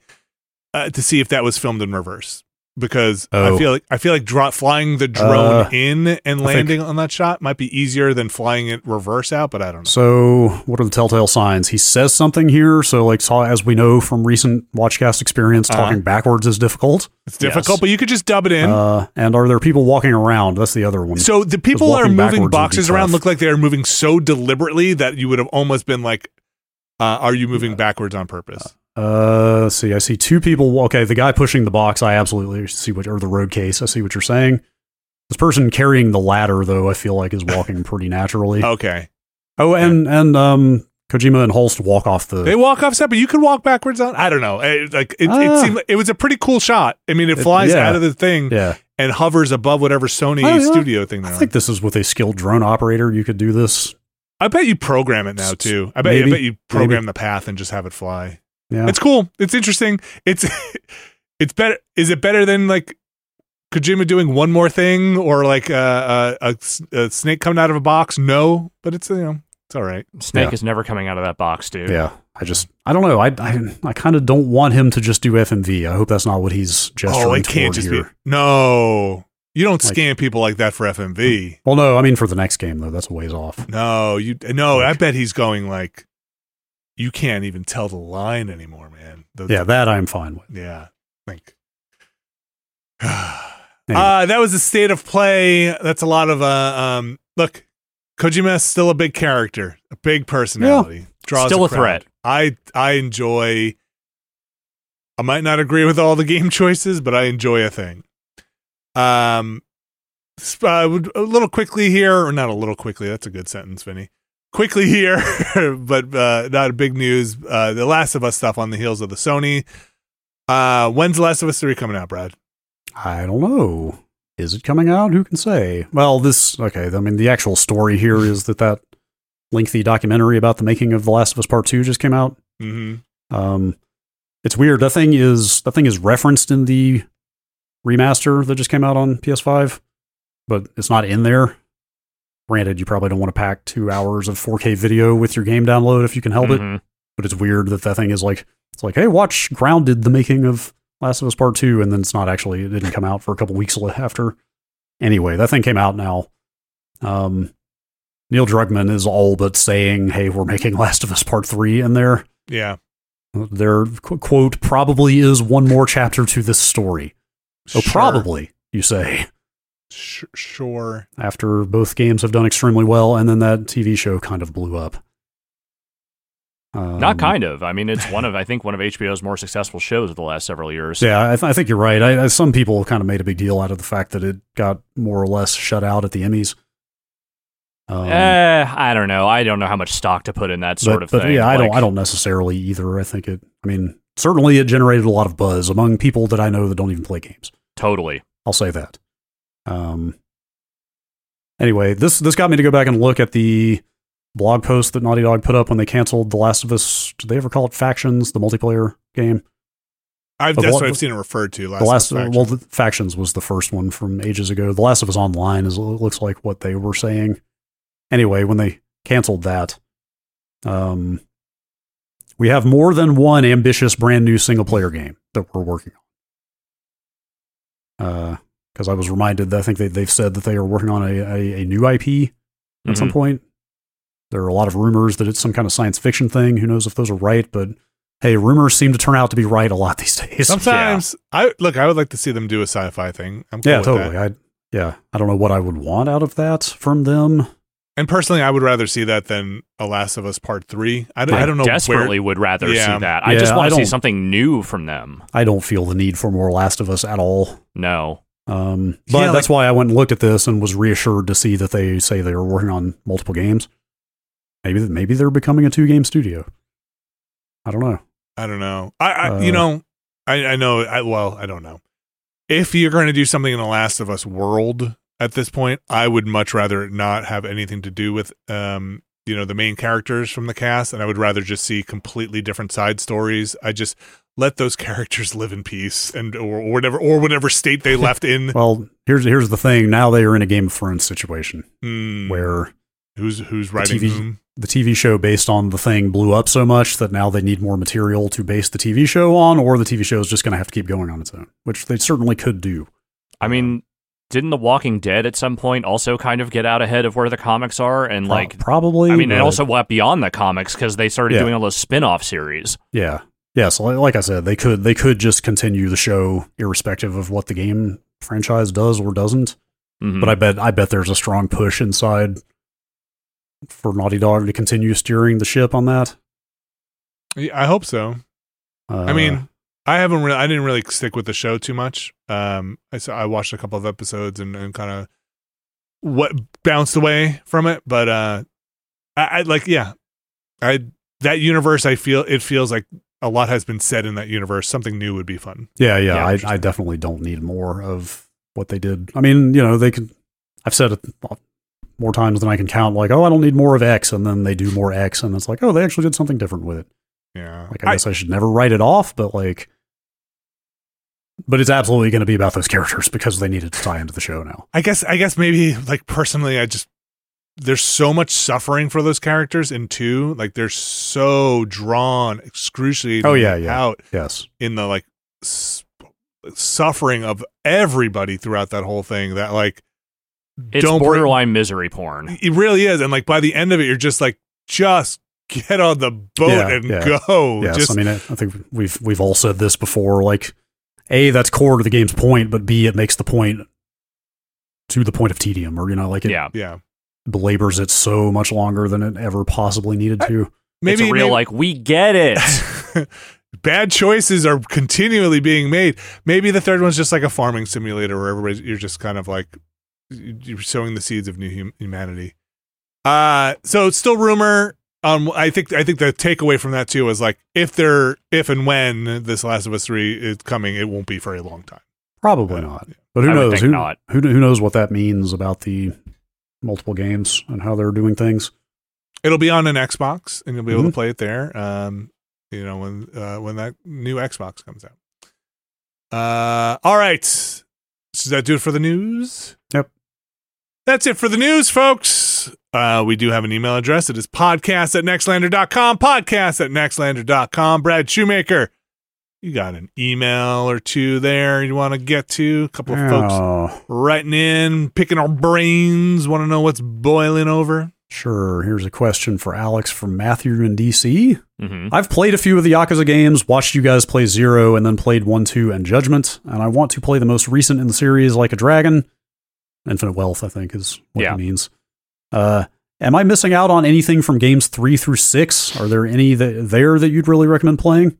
uh, to see if that was filmed in reverse. Because I Oh. feel like I feel like dro- flying the drone Uh, in and landing on that shot might be easier than flying it reverse out. But I don't know. So, what are the telltale signs? He says something here. So, like, saw as we know from recent Watchcast experience, Uh-huh. talking backwards is difficult. It's difficult, Yes. but you could just dub it in. Uh, and are there people walking around? That's the other one. so the people are moving backwards would be boxes around look like they are moving so deliberately that you would have almost been like, uh, "Are you moving backwards on purpose?" Uh, let's see, I see two people. Okay, the guy pushing the box, I absolutely see what, or the road case, I see what you're saying. This person carrying the ladder, though, I feel like is walking pretty naturally. Okay. Oh, and and um, Kojima and Hulst walk off the. They walk off set, but you could walk backwards on. I don't know. It, like it, it Ah. seemed like- it was a pretty cool shot. I mean, it It- flies yeah. out of the thing yeah, and hovers above whatever Sony Oh, yeah. studio thing I they're on. think this is with a skilled drone operator. You could do this. I bet you program it now too. I bet. Maybe. I bet you program the path and just have it fly. Yeah, It's cool. It's interesting. It's it's better. Is it better than like Kojima doing one more thing or like uh, a, a, a snake coming out of a box? No, but it's you know it's all right. Snake Yeah. is never coming out of that box, dude. yeah. I just, I don't know. I, I, I kind of don't want him to just do FMV. I hope that's not what he's gesturing oh, it can't just here. be no. You don't Like- scam people like that for FMV. Well, no, I mean for the next game though. That's a ways off. No, you no. I bet he's going like you can't even tell the line anymore, man. The- Yeah, that I'm fine with. yeah. Think. Anyway. Uh, that was the state of play. That's a lot of uh, um. Look, Kojima is still a big character, a big personality. Draws Still a crowd. threat. I I enjoy. I might not agree with all the game choices, but I enjoy a thing. Um, uh, a little quickly here, or not a little quickly. That's a good sentence, Vinny. Quickly here, but uh, not a big news. Uh, the Last of Us stuff on the heels of the Sony. Uh, when's The Last of Us three coming out, Brad? I don't know. Is it coming out? Who can say? Well, this okay. I mean, the actual story here is that that lengthy documentary about the making of The Last of Us Part Two just came out. Mm-hmm. Um, it's weird. That thing is that thing is referenced in the remaster that just came out on PS5, but it's not in there. Granted, you probably don't want to pack two hours of 4K video with your game download if you can help it. Mhm. But it's weird that that thing is like it's like, hey, watch Grounded, the making of Last of Us Part Two, and then it's not actually. It didn't come out for a couple weeks after. Anyway, that thing came out now. Um, Neil Druckmann is all but saying, "Hey, we're making Last of Us Part Three in there." Yeah. There, qu- quote, probably is one more chapter to this story. Oh, Sure. probably, you say, Sh- sure. after both games have done extremely well, and then that TV show kind of blew up. Um, Not kind of. I mean, it's one of I think one of HBO's more successful shows of the last several years. Yeah, I, th- I think you're right. I, I, some people kind of made a big deal out of the fact that it got more or less shut out at the Emmys. Um, eh, I don't know. I don't know how much stock to put in that sort but, of but thing. yeah, I don't. I don't necessarily either. I think it. I mean, certainly it generated a lot of buzz among people that I know that don't even play games. totally. I'll say that. Um. Anyway, this this got me to go back and look at the blog post that Naughty Dog put up when they canceled The Last of Us. Did they ever call it Factions, the multiplayer game? I've, that's what- I've seen it referred to. Last the last, of Us well, the Factions was the first one from ages ago. The Last of Us Online is looks like what they were saying. Anyway, when they canceled that, um, we have more than one ambitious brand new single player game that we're working on. Because I was reminded that I think they, they've said that they are working on a, a, a new IP at some Mhm. point. There are a lot of rumors that it's some kind of science fiction thing. Who knows if those are right? But hey, rumors seem to turn out to be right a lot these days. Sometimes I look. I would like to see them do a sci-fi thing. I'm cool yeah, with totally. that. I yeah, I don't know what I would want out of that from them. And personally, I would rather see that than a Last of Us Part Three. I don't, I don't know desperately where. would rather Yeah. see that. I Yeah, just want to see something new from them. I don't feel the need for more Last of Us at all. No. Um, but Yeah, that's why I went and looked at this and was reassured to see that they say they are working on multiple games. Maybe maybe they're becoming a two game studio. I don't know. I don't know. I, I Uh, you know, I, I know. I, well, I don't know. If you're going to do something in the Last of Us world at this point, I would much rather not have anything to do with, um, you know, the main characters from the cast, and I would rather just see completely different side stories. I just let those characters live in peace and or, or whatever or whatever state they left in. Well, here's here's the thing. Now they are in a Game of Thrones situation Hmm. where who's who's writing TV whom? the TV show based on the thing blew up so much that now they need more material to base the TV show on, or the TV show is just going to have to keep going on its own, which they certainly could do. I mean, didn't The Walking Dead at some point also kind of get out ahead of where the comics are? And like, probably. I mean, and also went beyond the comics because they started Yeah. doing all those spin off series. Yeah. Yeah, so like I said, they could they could just continue the show irrespective of what the game franchise does or doesn't. Mhm. But I bet I bet there's a strong push inside for Naughty Dog to continue steering the ship on that. I hope so. Uh, I mean, I haven't really, I didn't really stick with the show too much. Um, I saw, I watched a couple of episodes and, and kind of what bounced away from it, but uh, I, I like, yeah, I that universe. I feel it feels like a lot has been said in that universe. Something new would be fun. yeah, yeah, Yeah, I. I definitely don't need more of what they did. I mean, you know, they could. I've said it more times than I can count. Like, oh, I don't need more of X, and then they do more X, and it's like, oh, they actually did something different with it. Yeah, Like, I guess I should never write it off, but like, but it's absolutely going to be about those characters because they needed to tie into the show now. I guess I guess maybe like personally I just there's so much suffering for those characters in two like they're so drawn excruciating Oh, yeah, yeah. out Yes. in the like s- suffering of everybody throughout that whole thing that like It's don't bring- borderline misery porn. it really is and like by the end of it you're just like just get on the boat Yeah, and yeah. go yes. just I mean, I I think we've we've all said this before. Like, a that's core to the game's point, but b it makes the point to the point of tedium, or you know, like it yeah. yeah belabors it so much longer than it ever possibly needed to. maybe it's a real, maybe- like, we get it. bad choices are continually being made. Maybe the third one's just like a farming simulator where everybody's you're just kind of like you're sowing the seeds of new hum- humanity. Uh so it's still rumor. Um, I think I think the takeaway from that too is like if there if and when this Last of Us three is coming, it won't be for a long time. Probably Uh, not. But who I would knows? think Who, not. who who knows what that means about the multiple games and how they're doing things? It'll be on an Xbox, and you'll be able Mhm. to play it there. Um, you know when uh, when that new Xbox comes out. Uh, all right. Does that do it for the news? Yep. That's it for the news, folks. Uh, we do have an email address. It is podcast at nextlander.com. Podcast at nextlander.com. Brad Shoemaker, you got an email or two there you want to get to? A couple of folks Oh, writing in, picking our brains, want to know what's boiling over. sure. Here's a question for Alex from Matthew in DC. hmm I've played a few of the Yakuza games, watched you guys play Zero, and then played 1, 2, and Judgment, and I want to play the most recent in the series, Like a Dragon. Infinite Wealth, I think, is what Yeah. it means. Uh, am I missing out on anything from games 3 through 6? Are there any that, there that you'd really recommend playing?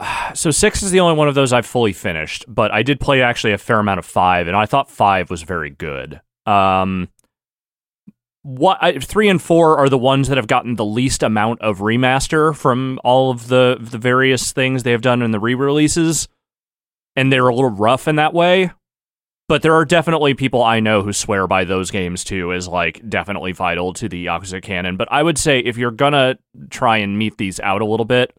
So six is the only one of those I've fully finished, but I did play actually a fair amount of five, and I thought five was very good. Um, what I, three and four are the ones that have gotten the least amount of remaster from all of the the various things they have done in the re-releases, and they're a little rough in that way. But there are definitely people I know who swear by those games too as like definitely vital to the Yakuza canon. But I would say if you're gonna try and meet these out a little bit,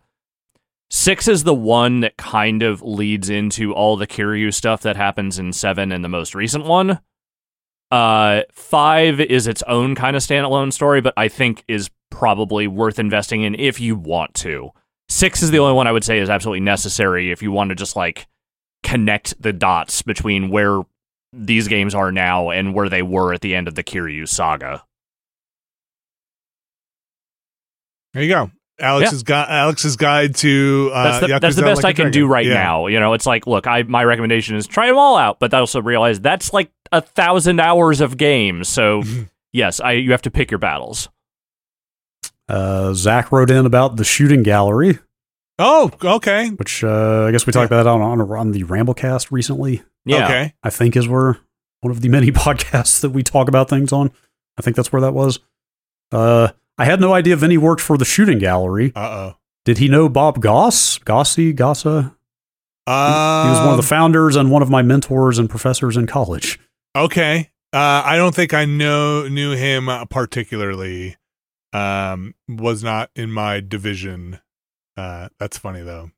Six is the one that kind of leads into all the Kiryu stuff that happens in seven and the most recent one. Uh, five is its own kind of standalone story, but I think is probably worth investing in if you want to. Six is the only one I would say is absolutely necessary if you want to just like connect the dots between where these games are now and where they were at the end of the Kiryu saga. There you go. Alex's guide. Alex's guide to uh, That's the, that's the best Like I a can Dragon. do right Yeah. now. You know, it's like, look, I my recommendation is try them all out, but I also realize that's like a thousand hours of games. So yes, I you have to pick your battles. Uh, Zach wrote in about the shooting gallery, Oh, okay. which uh, I guess we talked about on, on on the Ramblecast recently. Yeah. Okay. I think is where one of the many podcasts that we talk about things on. I think that's where that was. Uh, I had no idea Vinny worked for the shooting gallery. Uh oh. Did he know Bob Goss? Gossi? Gossa? Uh, he was one of the founders and one of my mentors and professors in college. Okay. Uh, I don't think I know knew him particularly. Um, was not in my division. Uh, that's funny though.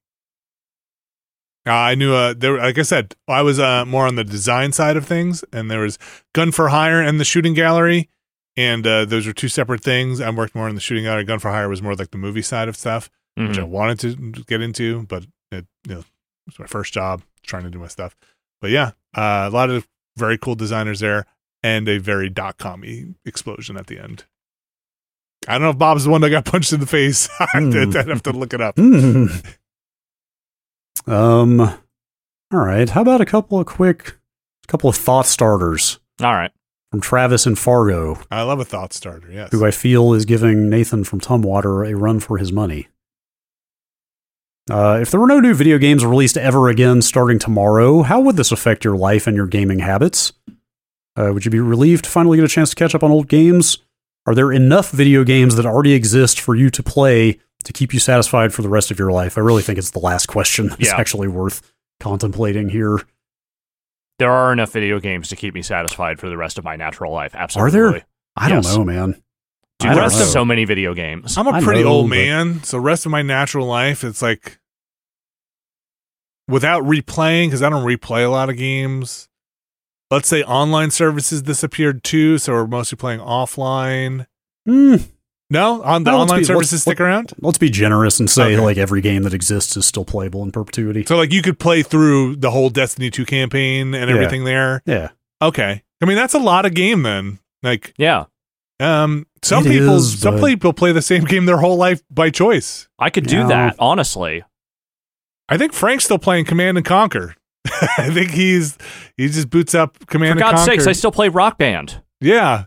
Uh, I knew uh there like I said, I was uh more on the design side of things and there was Gun for Hire and the shooting gallery and uh those are two separate things. I worked more on the shooting gallery. Gun for Hire was more like the movie side of stuff, which I Mhm. wanted to get into, but it you know, it's my first job trying to do my stuff. But yeah, uh, a lot of very cool designers there and a very dot com explosion at the end. I don't know if Bob's the one that got punched in the face. I'd, Hmm. I'd have to look it up. Hmm. um, all right. How about a couple of quick, couple of thought starters All right. From Travis and Fargo, I love a thought starter. Yes. who I feel is giving Nathan from Tumwater a run for his money. Uh, if there were no new video games released ever again starting tomorrow, how would this affect your life and your gaming habits? Uh, would you be relieved to finally get a chance to catch up on old games? Are there enough video games that already exist for you to play to keep you satisfied for the rest of your life? I really think it's the last question that's Yeah. actually worth contemplating here. There are enough video games to keep me satisfied for the rest of my natural life. Absolutely. Are there? I Yes. don't know, man. Dude, I don't there's know. so many video games. I'm a I pretty know, old but- man, so rest of my natural life, it's like without replaying because I don't replay a lot of games. Let's say online services disappeared too, so we're mostly playing offline. Hmm. No, on the No, let's online be- services let's- stick around. Let's be generous and say Okay. like every game that exists is still playable in perpetuity. So like you could play through the whole Destiny 2 campaign and Yeah. everything there. Yeah. Okay. I mean that's a lot of game then. Like Yeah. um some It people is, some but- people play the same game their whole life by choice. I could do Yeah. that, honestly. I think Frank's still playing Command and Conquer. I think he's he just boots up Command For and God's Conquer. sakes, I still play Rock Band. yeah.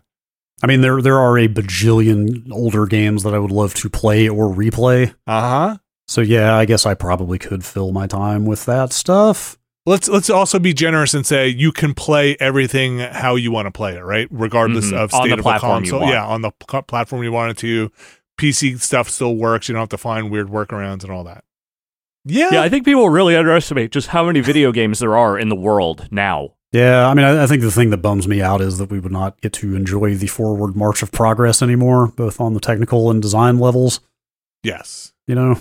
I mean, there there are a bajillion older games that I would love to play or replay. Uh-huh. So yeah, I guess I probably could fill my time with that stuff. Let's let's also be generous and say you can play everything how you want to play it, right? Regardless Mhm. of On state the of the platform you console. want. Yeah, on the pl- platform you want it to. PC stuff still works. You don't have to find weird workarounds and all that. Yeah. Yeah, I think people really underestimate just how many video games there are in the world now. Yeah, I mean, I, I think the thing that bums me out is that we would not get to enjoy the forward march of progress anymore, both on the technical and design levels. yes. You know,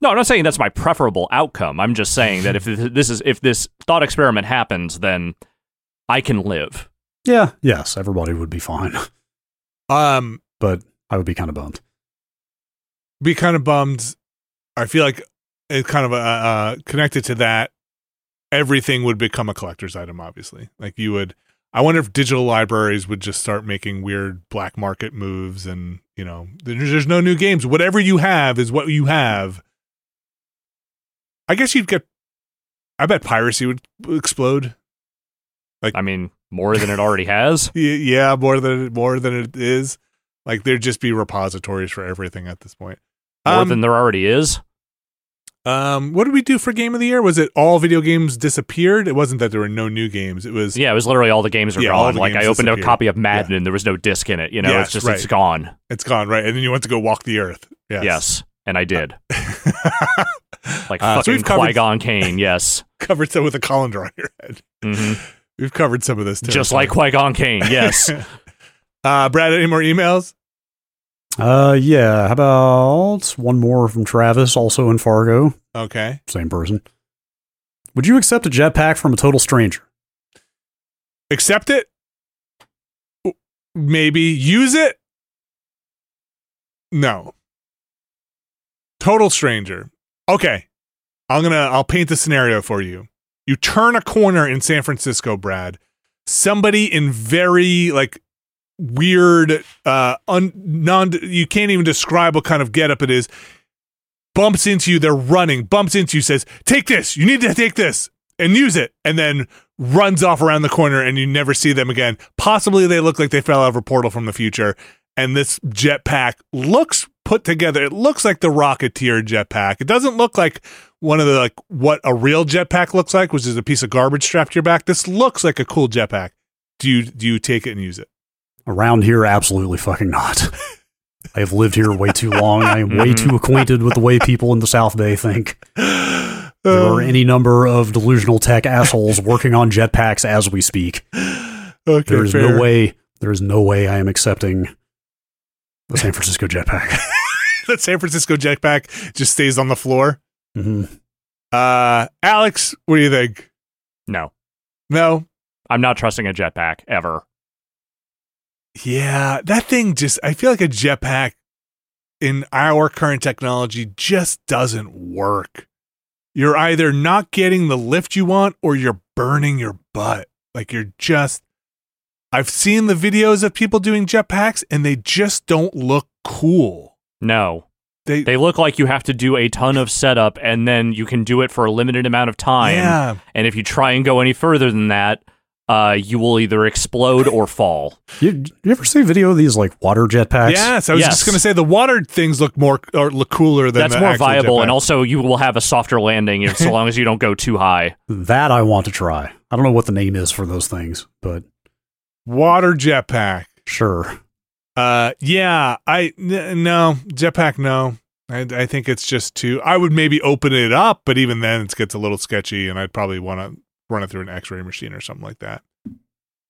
No, I'm not saying that's my preferable outcome. I'm just saying that if this is if this thought experiment happens, then I can live. yeah, yes, everybody would be fine, Um but I would be kind of bummed. be kind of bummed. I feel like it's kind of uh, uh, connected to that. Everything would become a collector's item. Obviously, like you would. I wonder if digital libraries would just start making weird black market moves, and you know, there's, no new games. Whatever you have is what you have. I guess you'd get. I bet piracy would explode. Like I mean, more than it already has. Yeah, more than more than it is. Like there'd just be repositories for everything at this point. More Um, than there already is. Um, what did we do for game of the year? Was it all video games disappeared? It wasn't that there were no new games. It was Yeah, it was literally all the games are Yeah, gone. Like I opened a copy of Madden and there was no disc in it. You know, Yes, it's just right. it's gone. it's gone, right? And then you went to go walk the earth. Yes. Yes, and I did. Like Uh, so fucking we've Qui Gon Kane. Yes, covered some with a colander on your head. hmm We've covered some of this too. just like Qui Gon Kane. Yes. uh Brad, any more emails? Uh, yeah. How about one more from Travis, also in Fargo, Okay. same person. Would you accept a jetpack from a total stranger? Accept it. Maybe use it. No. Total stranger. Okay. I'm going to I'll paint the scenario for you. You turn a corner in San Francisco, Brad. Somebody in very like weird uh un, non you can't even describe what kind of getup it is. Bumps into you, they're running, bumps into you, says, "Take this. You need to take this and use it." And then runs off around the corner and you never see them again. Possibly they look like they fell out of a portal from the future and this jetpack looks put together. It looks like the Rocketeer jetpack. It doesn't look like one of the like what a real jetpack looks like, which is a piece of garbage strapped to your back. This looks like a cool jetpack. Do you do you take it and use it? Around here, absolutely fucking not. I have lived here way too long. I am way too acquainted with the way people in the South Bay think. There are any number of delusional tech assholes working on jetpacks as we speak. Okay, There is fair. no way. There is no way I am accepting the San Francisco jetpack. the San Francisco jetpack just stays on the floor. hmm Uh, Alex, what do you think? No, No. I'm not trusting a jetpack ever. Yeah, that thing just, I feel like a jetpack in our current technology just doesn't work. You're either not getting the lift you want or you're burning your butt. Like you're just, I've seen the videos of people doing jetpacks and they just don't look cool. No, They, they look like you have to do a ton of setup, and then you can do it for a limited amount of time. yeah. And if you try and go any further than that, uh, you will either explode or fall. You, you ever see video of these like water jetpacks? Yes, I was Yes. just going to say the water things look more or look cooler than That's the more viable, jetpack. and also you will have a softer landing if, so long as you don't go too high. That I want to try. I don't know what the name is for those things, but water jetpack. sure. Uh, yeah, I n- no jetpack. No, I, I think it's just too. I would maybe open it up, but even then, it gets a little sketchy, and I'd probably want to run it through an X-ray machine or something like that.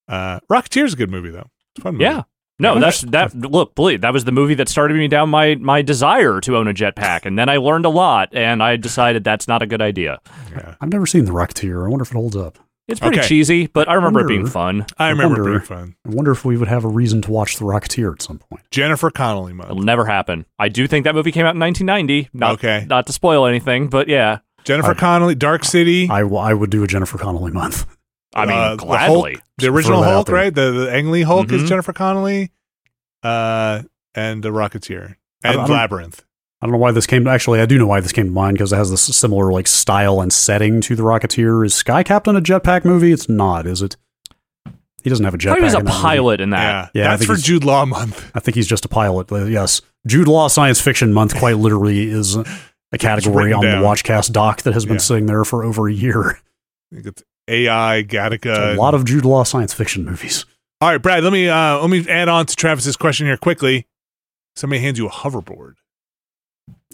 Uh, Rocketeer's a good movie though. It's a fun. Movie. Yeah. No, that's that. Look, believe that was the movie that started me down my my desire to own a jetpack, and then I learned a lot, and I decided that's not a good idea. yeah. I've never seen The Rocketeer. I wonder if it holds up. It's pretty Okay. cheesy, but I remember it Wonder- being fun. I remember it wonder- being fun. I wonder if we would have a reason to watch The Rocketeer at some point. Jennifer Connelly It'll never happen. I do think that movie came out in 1990. Not, Okay. Not to spoil anything, but yeah. Jennifer I- Connelly, Dark City. I, I would do a Jennifer Connelly month. I mean, uh, the. Hulk, the original throw that out Hulk, there. right? The the Ang Lee Hulk is Mhm. Jennifer Connelly, uh, and the Rocketeer and I Labyrinth. I don't know why this came. Actually, I do know why this came to mind because it has this similar like style and setting to The Rocketeer. Is Sky Captain a jetpack movie? It's not, is it? He doesn't have a jetpack. He was a in that movie. pilot in that. Yeah, Yeah, I that's think for Jude Law month. I think he's just a pilot. But yes, Jude Law Science Fiction Month quite literally is a category on down. the Watchcast doc that has been Yeah. sitting there for over a year. I think it's AI, Gattaca. a lot of Jude Law science fiction movies. All right, Brad. Let me uh, let me add on to Travis's question here quickly. Somebody hands you a hoverboard,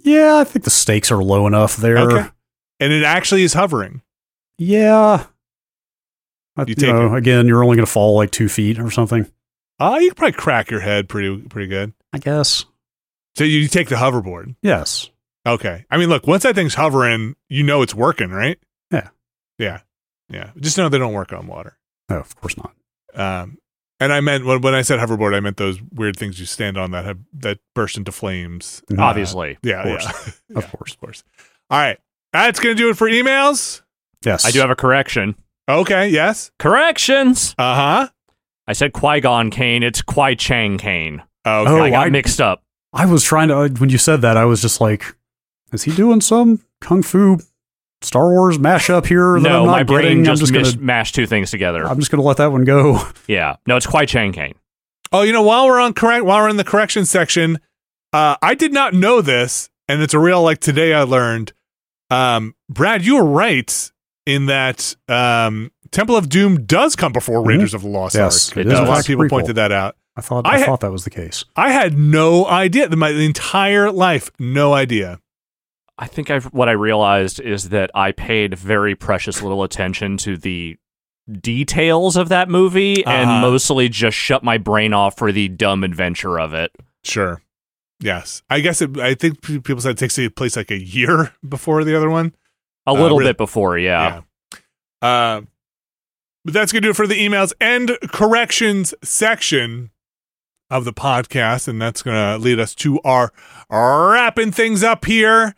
Yeah, I think the stakes are low enough there. Okay. and it actually is hovering. Yeah. I- You you take know, again, you're only going to fall like two feet or something. Uh, you can probably crack your head pretty pretty good. I guess. So you take the hoverboard. Yes. Okay. I mean, look, once that thing's hovering, you know it's working, right? Yeah. Yeah. Yeah. Just know they don't work on water. No, of course not. Um, and I meant when, when I said hoverboard, I meant those weird things you stand on that have that burst into flames. Mhm. Obviously. Yeah, Of course. yeah. Of Yeah, course. of course. All right, that's gonna do it for emails. Yes. I do have a correction. Okay, yes. Corrections. Uh huh. I said Qui Gon Kane. It's Kwai Chang Caine. Okay. Oh, I got I- mixed up. I was trying to, uh, when you said that, I was just like, is he doing some Kung Fu Star Wars mashup here that No, I'm not my brain getting? I'm just, just mis- gonna, mashed two things together. I'm just gonna let that one go. yeah. No, it's Kwai Chang Caine. oh, you know, while we're on correct, while we're in the correction section, uh, I did not know this, and it's a real like today I learned. Um, Brad, you were right in that um, Temple of Doom does come before Mhm. Raiders of the Lost Yes, Ark. it A lot of people prequel. pointed that out. I thought I I, ha- thought that was the case. I had no idea. My the entire life, no idea. I think I've, what I realized is that I paid very precious little attention to the details of that movie and Uh-huh. mostly just shut my brain off for the dumb adventure of it. Sure. Yes. I guess it, I think people said it takes place like a year before the other one. A Uh, little really- bit before, yeah. Yeah. Uh, but that's going to do it for the emails and corrections section. of the podcast, and that's going to lead us to our wrapping things up here.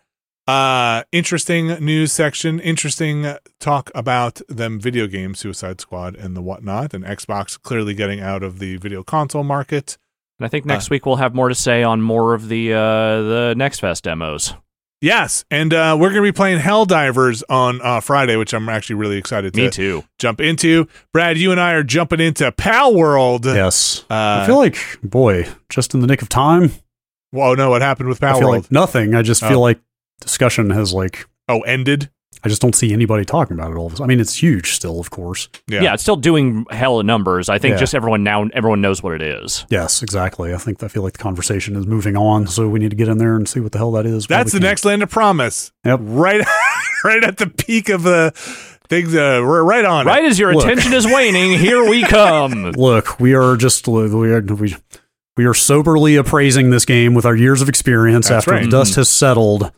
Uh, interesting news section, interesting talk about them video games, Suicide Squad and the whatnot, and Xbox clearly getting out of the video console market. And I think next week we'll have more to say on more of the uh, the Next Fest demos. Yes, and uh, we're going to be playing Helldivers on uh, Friday, which I'm actually really excited to Me too. jump into. Brad, you and I are jumping into Palworld. Yes. I Uh, feel like, boy, just in the nick of time. Whoa, no, what happened with I Pal feel World? like nothing. I just Oh. feel like discussion has like oh, ended. I just don't see anybody talking about it all. I mean, it's huge still, of course. Yeah. it's still doing hell of numbers. I think Yeah. just everyone now everyone knows what it is. Yes, exactly. I think I feel like the conversation is moving on, so we need to get in there and see what the hell that is. That's the can. next land of promise. Yep. Right, right at the peak of the things. Uh, we're right on. it. Right as your Look. attention is waning, here we come. Look, we are just we are we, we are soberly appraising this game with our years of experience That's after right. the dust has settled.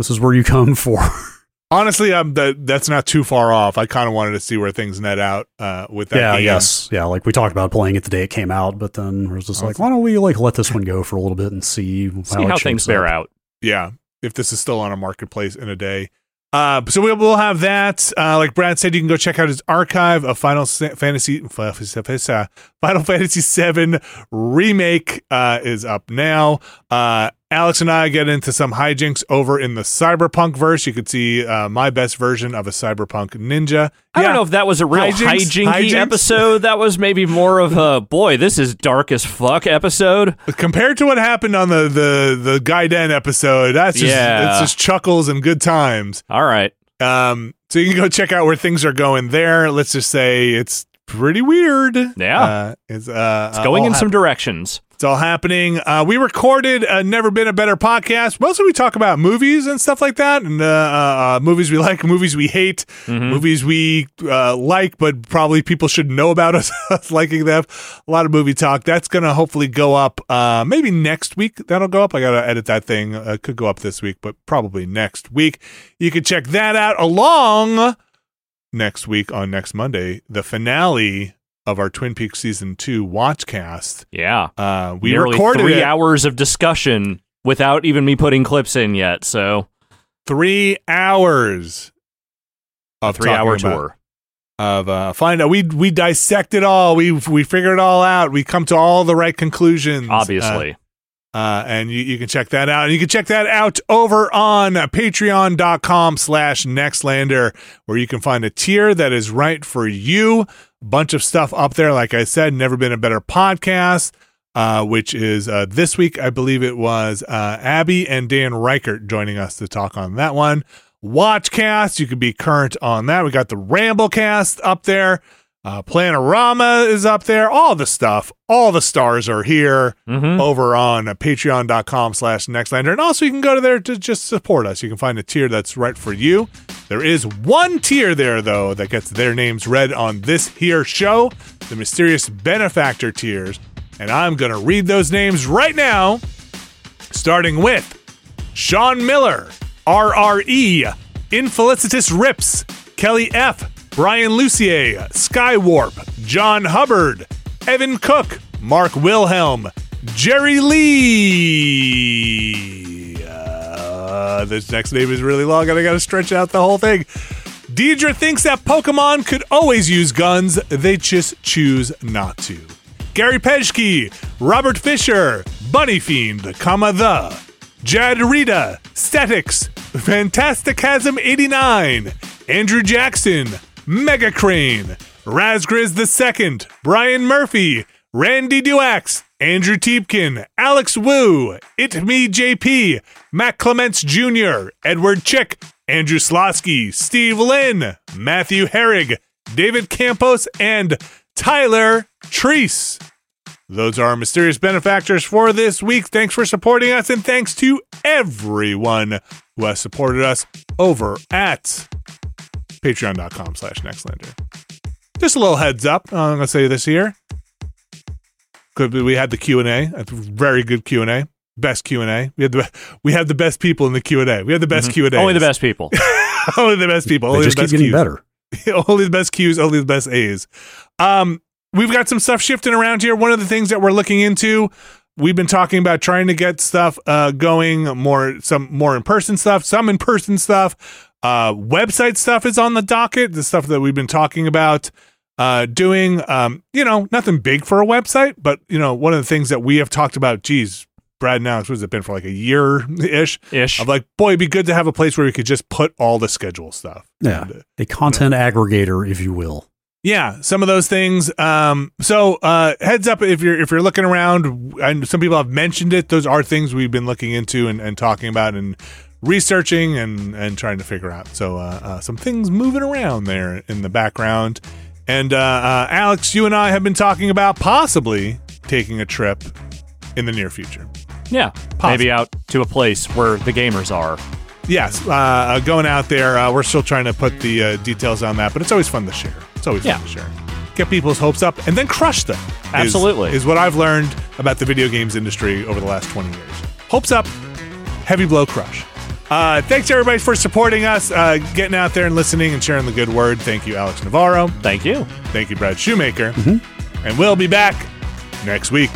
This is where you come for. Honestly, um, that that's not too far off. I kind of wanted to see where things net out uh, with that. yeah, game. yes, yeah. Like we talked about playing it the day it came out, but then it was just like, why don't we like let this one go for a little bit and see how, See it how things bear up. out. yeah. If this is still on a marketplace in a day. Uh, so we will have that. Uh, like Brad said, you can go check out his archive of Final Sa- Fantasy uh, Final Fantasy VII remake uh, is up now. Uh, Alex and I get into some hijinks over in the cyberpunk verse. You could see uh, my best version of a cyberpunk ninja. I Yeah. don't know if that was a real Hijinks? hijinky Hijinks? episode. That was maybe more of a boy, this is dark as fuck episode. compared to what happened on the the the Gaiden episode, that's just Yeah. it's just chuckles and good times. All right. Um, so you can go check out where things are going there. Let's just say it's pretty weird. Yeah. uh, it's uh, It's going in some directions. It's all happening. Uh, we recorded a Never Been a Better podcast. Mostly we talk about movies and stuff like that, and uh, uh, uh, movies we like, movies we hate, Mhm. movies we uh, like, but probably people should know about us, us liking them. A lot of movie talk. That's going to hopefully go up uh, maybe next week. That'll go up. I got to edit that thing. Uh, could go up this week, but probably next week. You can check that out along next week on next Monday, the finale of our Twin Peaks season two watchcast. Yeah. Uh, we Nearly recorded three it. hours of discussion without even me putting clips in yet. So three hours of three hour tour. of uh, find out. We we dissect it all. We we figure it all out. We come to all the right conclusions. Obviously. Uh, uh, and you, you can check that out. And you can check that out over on patreon.com slash nextlander, where you can find a tier that is right for you. Bunch of stuff up there. Like I said, never been a better podcast. Uh, which is uh, this week, I believe it was uh, Abby and Dan Ryckert joining us to talk on that one. Watchcast, you can be current on that. We got the Ramblecast up there. Uh, Planorama is up there. All the stuff, all the stars are here hmm over on patreon.com slash nextlander. And also you can go to there to just support us. You can find a tier that's right for you. There is one tier there, though, that gets their names read on this here show, the mysterious benefactor tiers. And I'm going to read those names right now, starting with Sean Miller, RRE, Infelicitous Rips, Kelly F., Brian Lucier, Skywarp, John Hubbard, Evan Cook, Mark Wilhelm, Jerry Lee. Uh, this next name is really long and I got to stretch out the whole thing. Deidre thinks that Pokemon could always use guns, they just choose not to. Gary Pejke, Robert Fisher, Bunny Fiend, comma the, Jad Rita, Statics, Fantasticasm 89, Andrew Jackson, Mega Crane, Razgriz II, Brian Murphy, Randy Duax, Andrew Teepkin, Alex Wu, It Me JP, Matt Clements Jr., Edward Chick, Andrew Slosky, Steve Lynn, Matthew Herrig, David Campos, and Tyler Treese. Those are our mysterious benefactors for this week. Thanks for supporting us, and thanks to everyone who has supported us over at patreon.com slash nextlander. Just a little heads up. I'm going to say this here. Could be we had the Q&A, a very good Q&A. Best Q&A. We had the we had the best people in the Q&A. We had the best Q&A. Only the best people. only the best people. They Only just the keep best getting Qs. better. only the best Qs, only the best A's. Um, we've got some stuff shifting around here. One of the things that we're looking into, we've been talking about trying to get stuff uh, going more, some more in person stuff, some in person stuff. Uh, website stuff is on the docket. The stuff that we've been talking about uh, doing. Um, you know, nothing big for a website, but you know, one of the things that we have talked about. Geez, Brad and Alex, what has it been for like a year ish? Ish. Of like, boy, it'd be good to have a place where we could just put all the schedule stuff. Yeah. And, uh, A content aggregator, if you will. yeah, some of those things. Um, so uh, heads up if you're if you're looking around, and some people have mentioned it. Those are things we've been looking into and, and talking about and researching and and trying to figure out. So uh, uh, some things moving around there in the background. And uh, uh, Alex, you and I have been talking about possibly taking a trip in the near future. Yeah. Possible. Maybe out to a place where the gamers are. Yes, uh, uh, going out there. Uh, we're still trying to put the uh, details on that, but it's always fun to share. It's always Yeah. fun to share. Get people's hopes up and then crush them. is- Absolutely. Is, what I've learned about the video games industry over the last 20 years. Hopes up, heavy blow crush. Uh, thanks everybody for supporting us, uh, getting out there and listening and sharing the good word. Thank you, Alex Navarro. Thank you. Thank you, Brad Shoemaker. And we'll be back next week.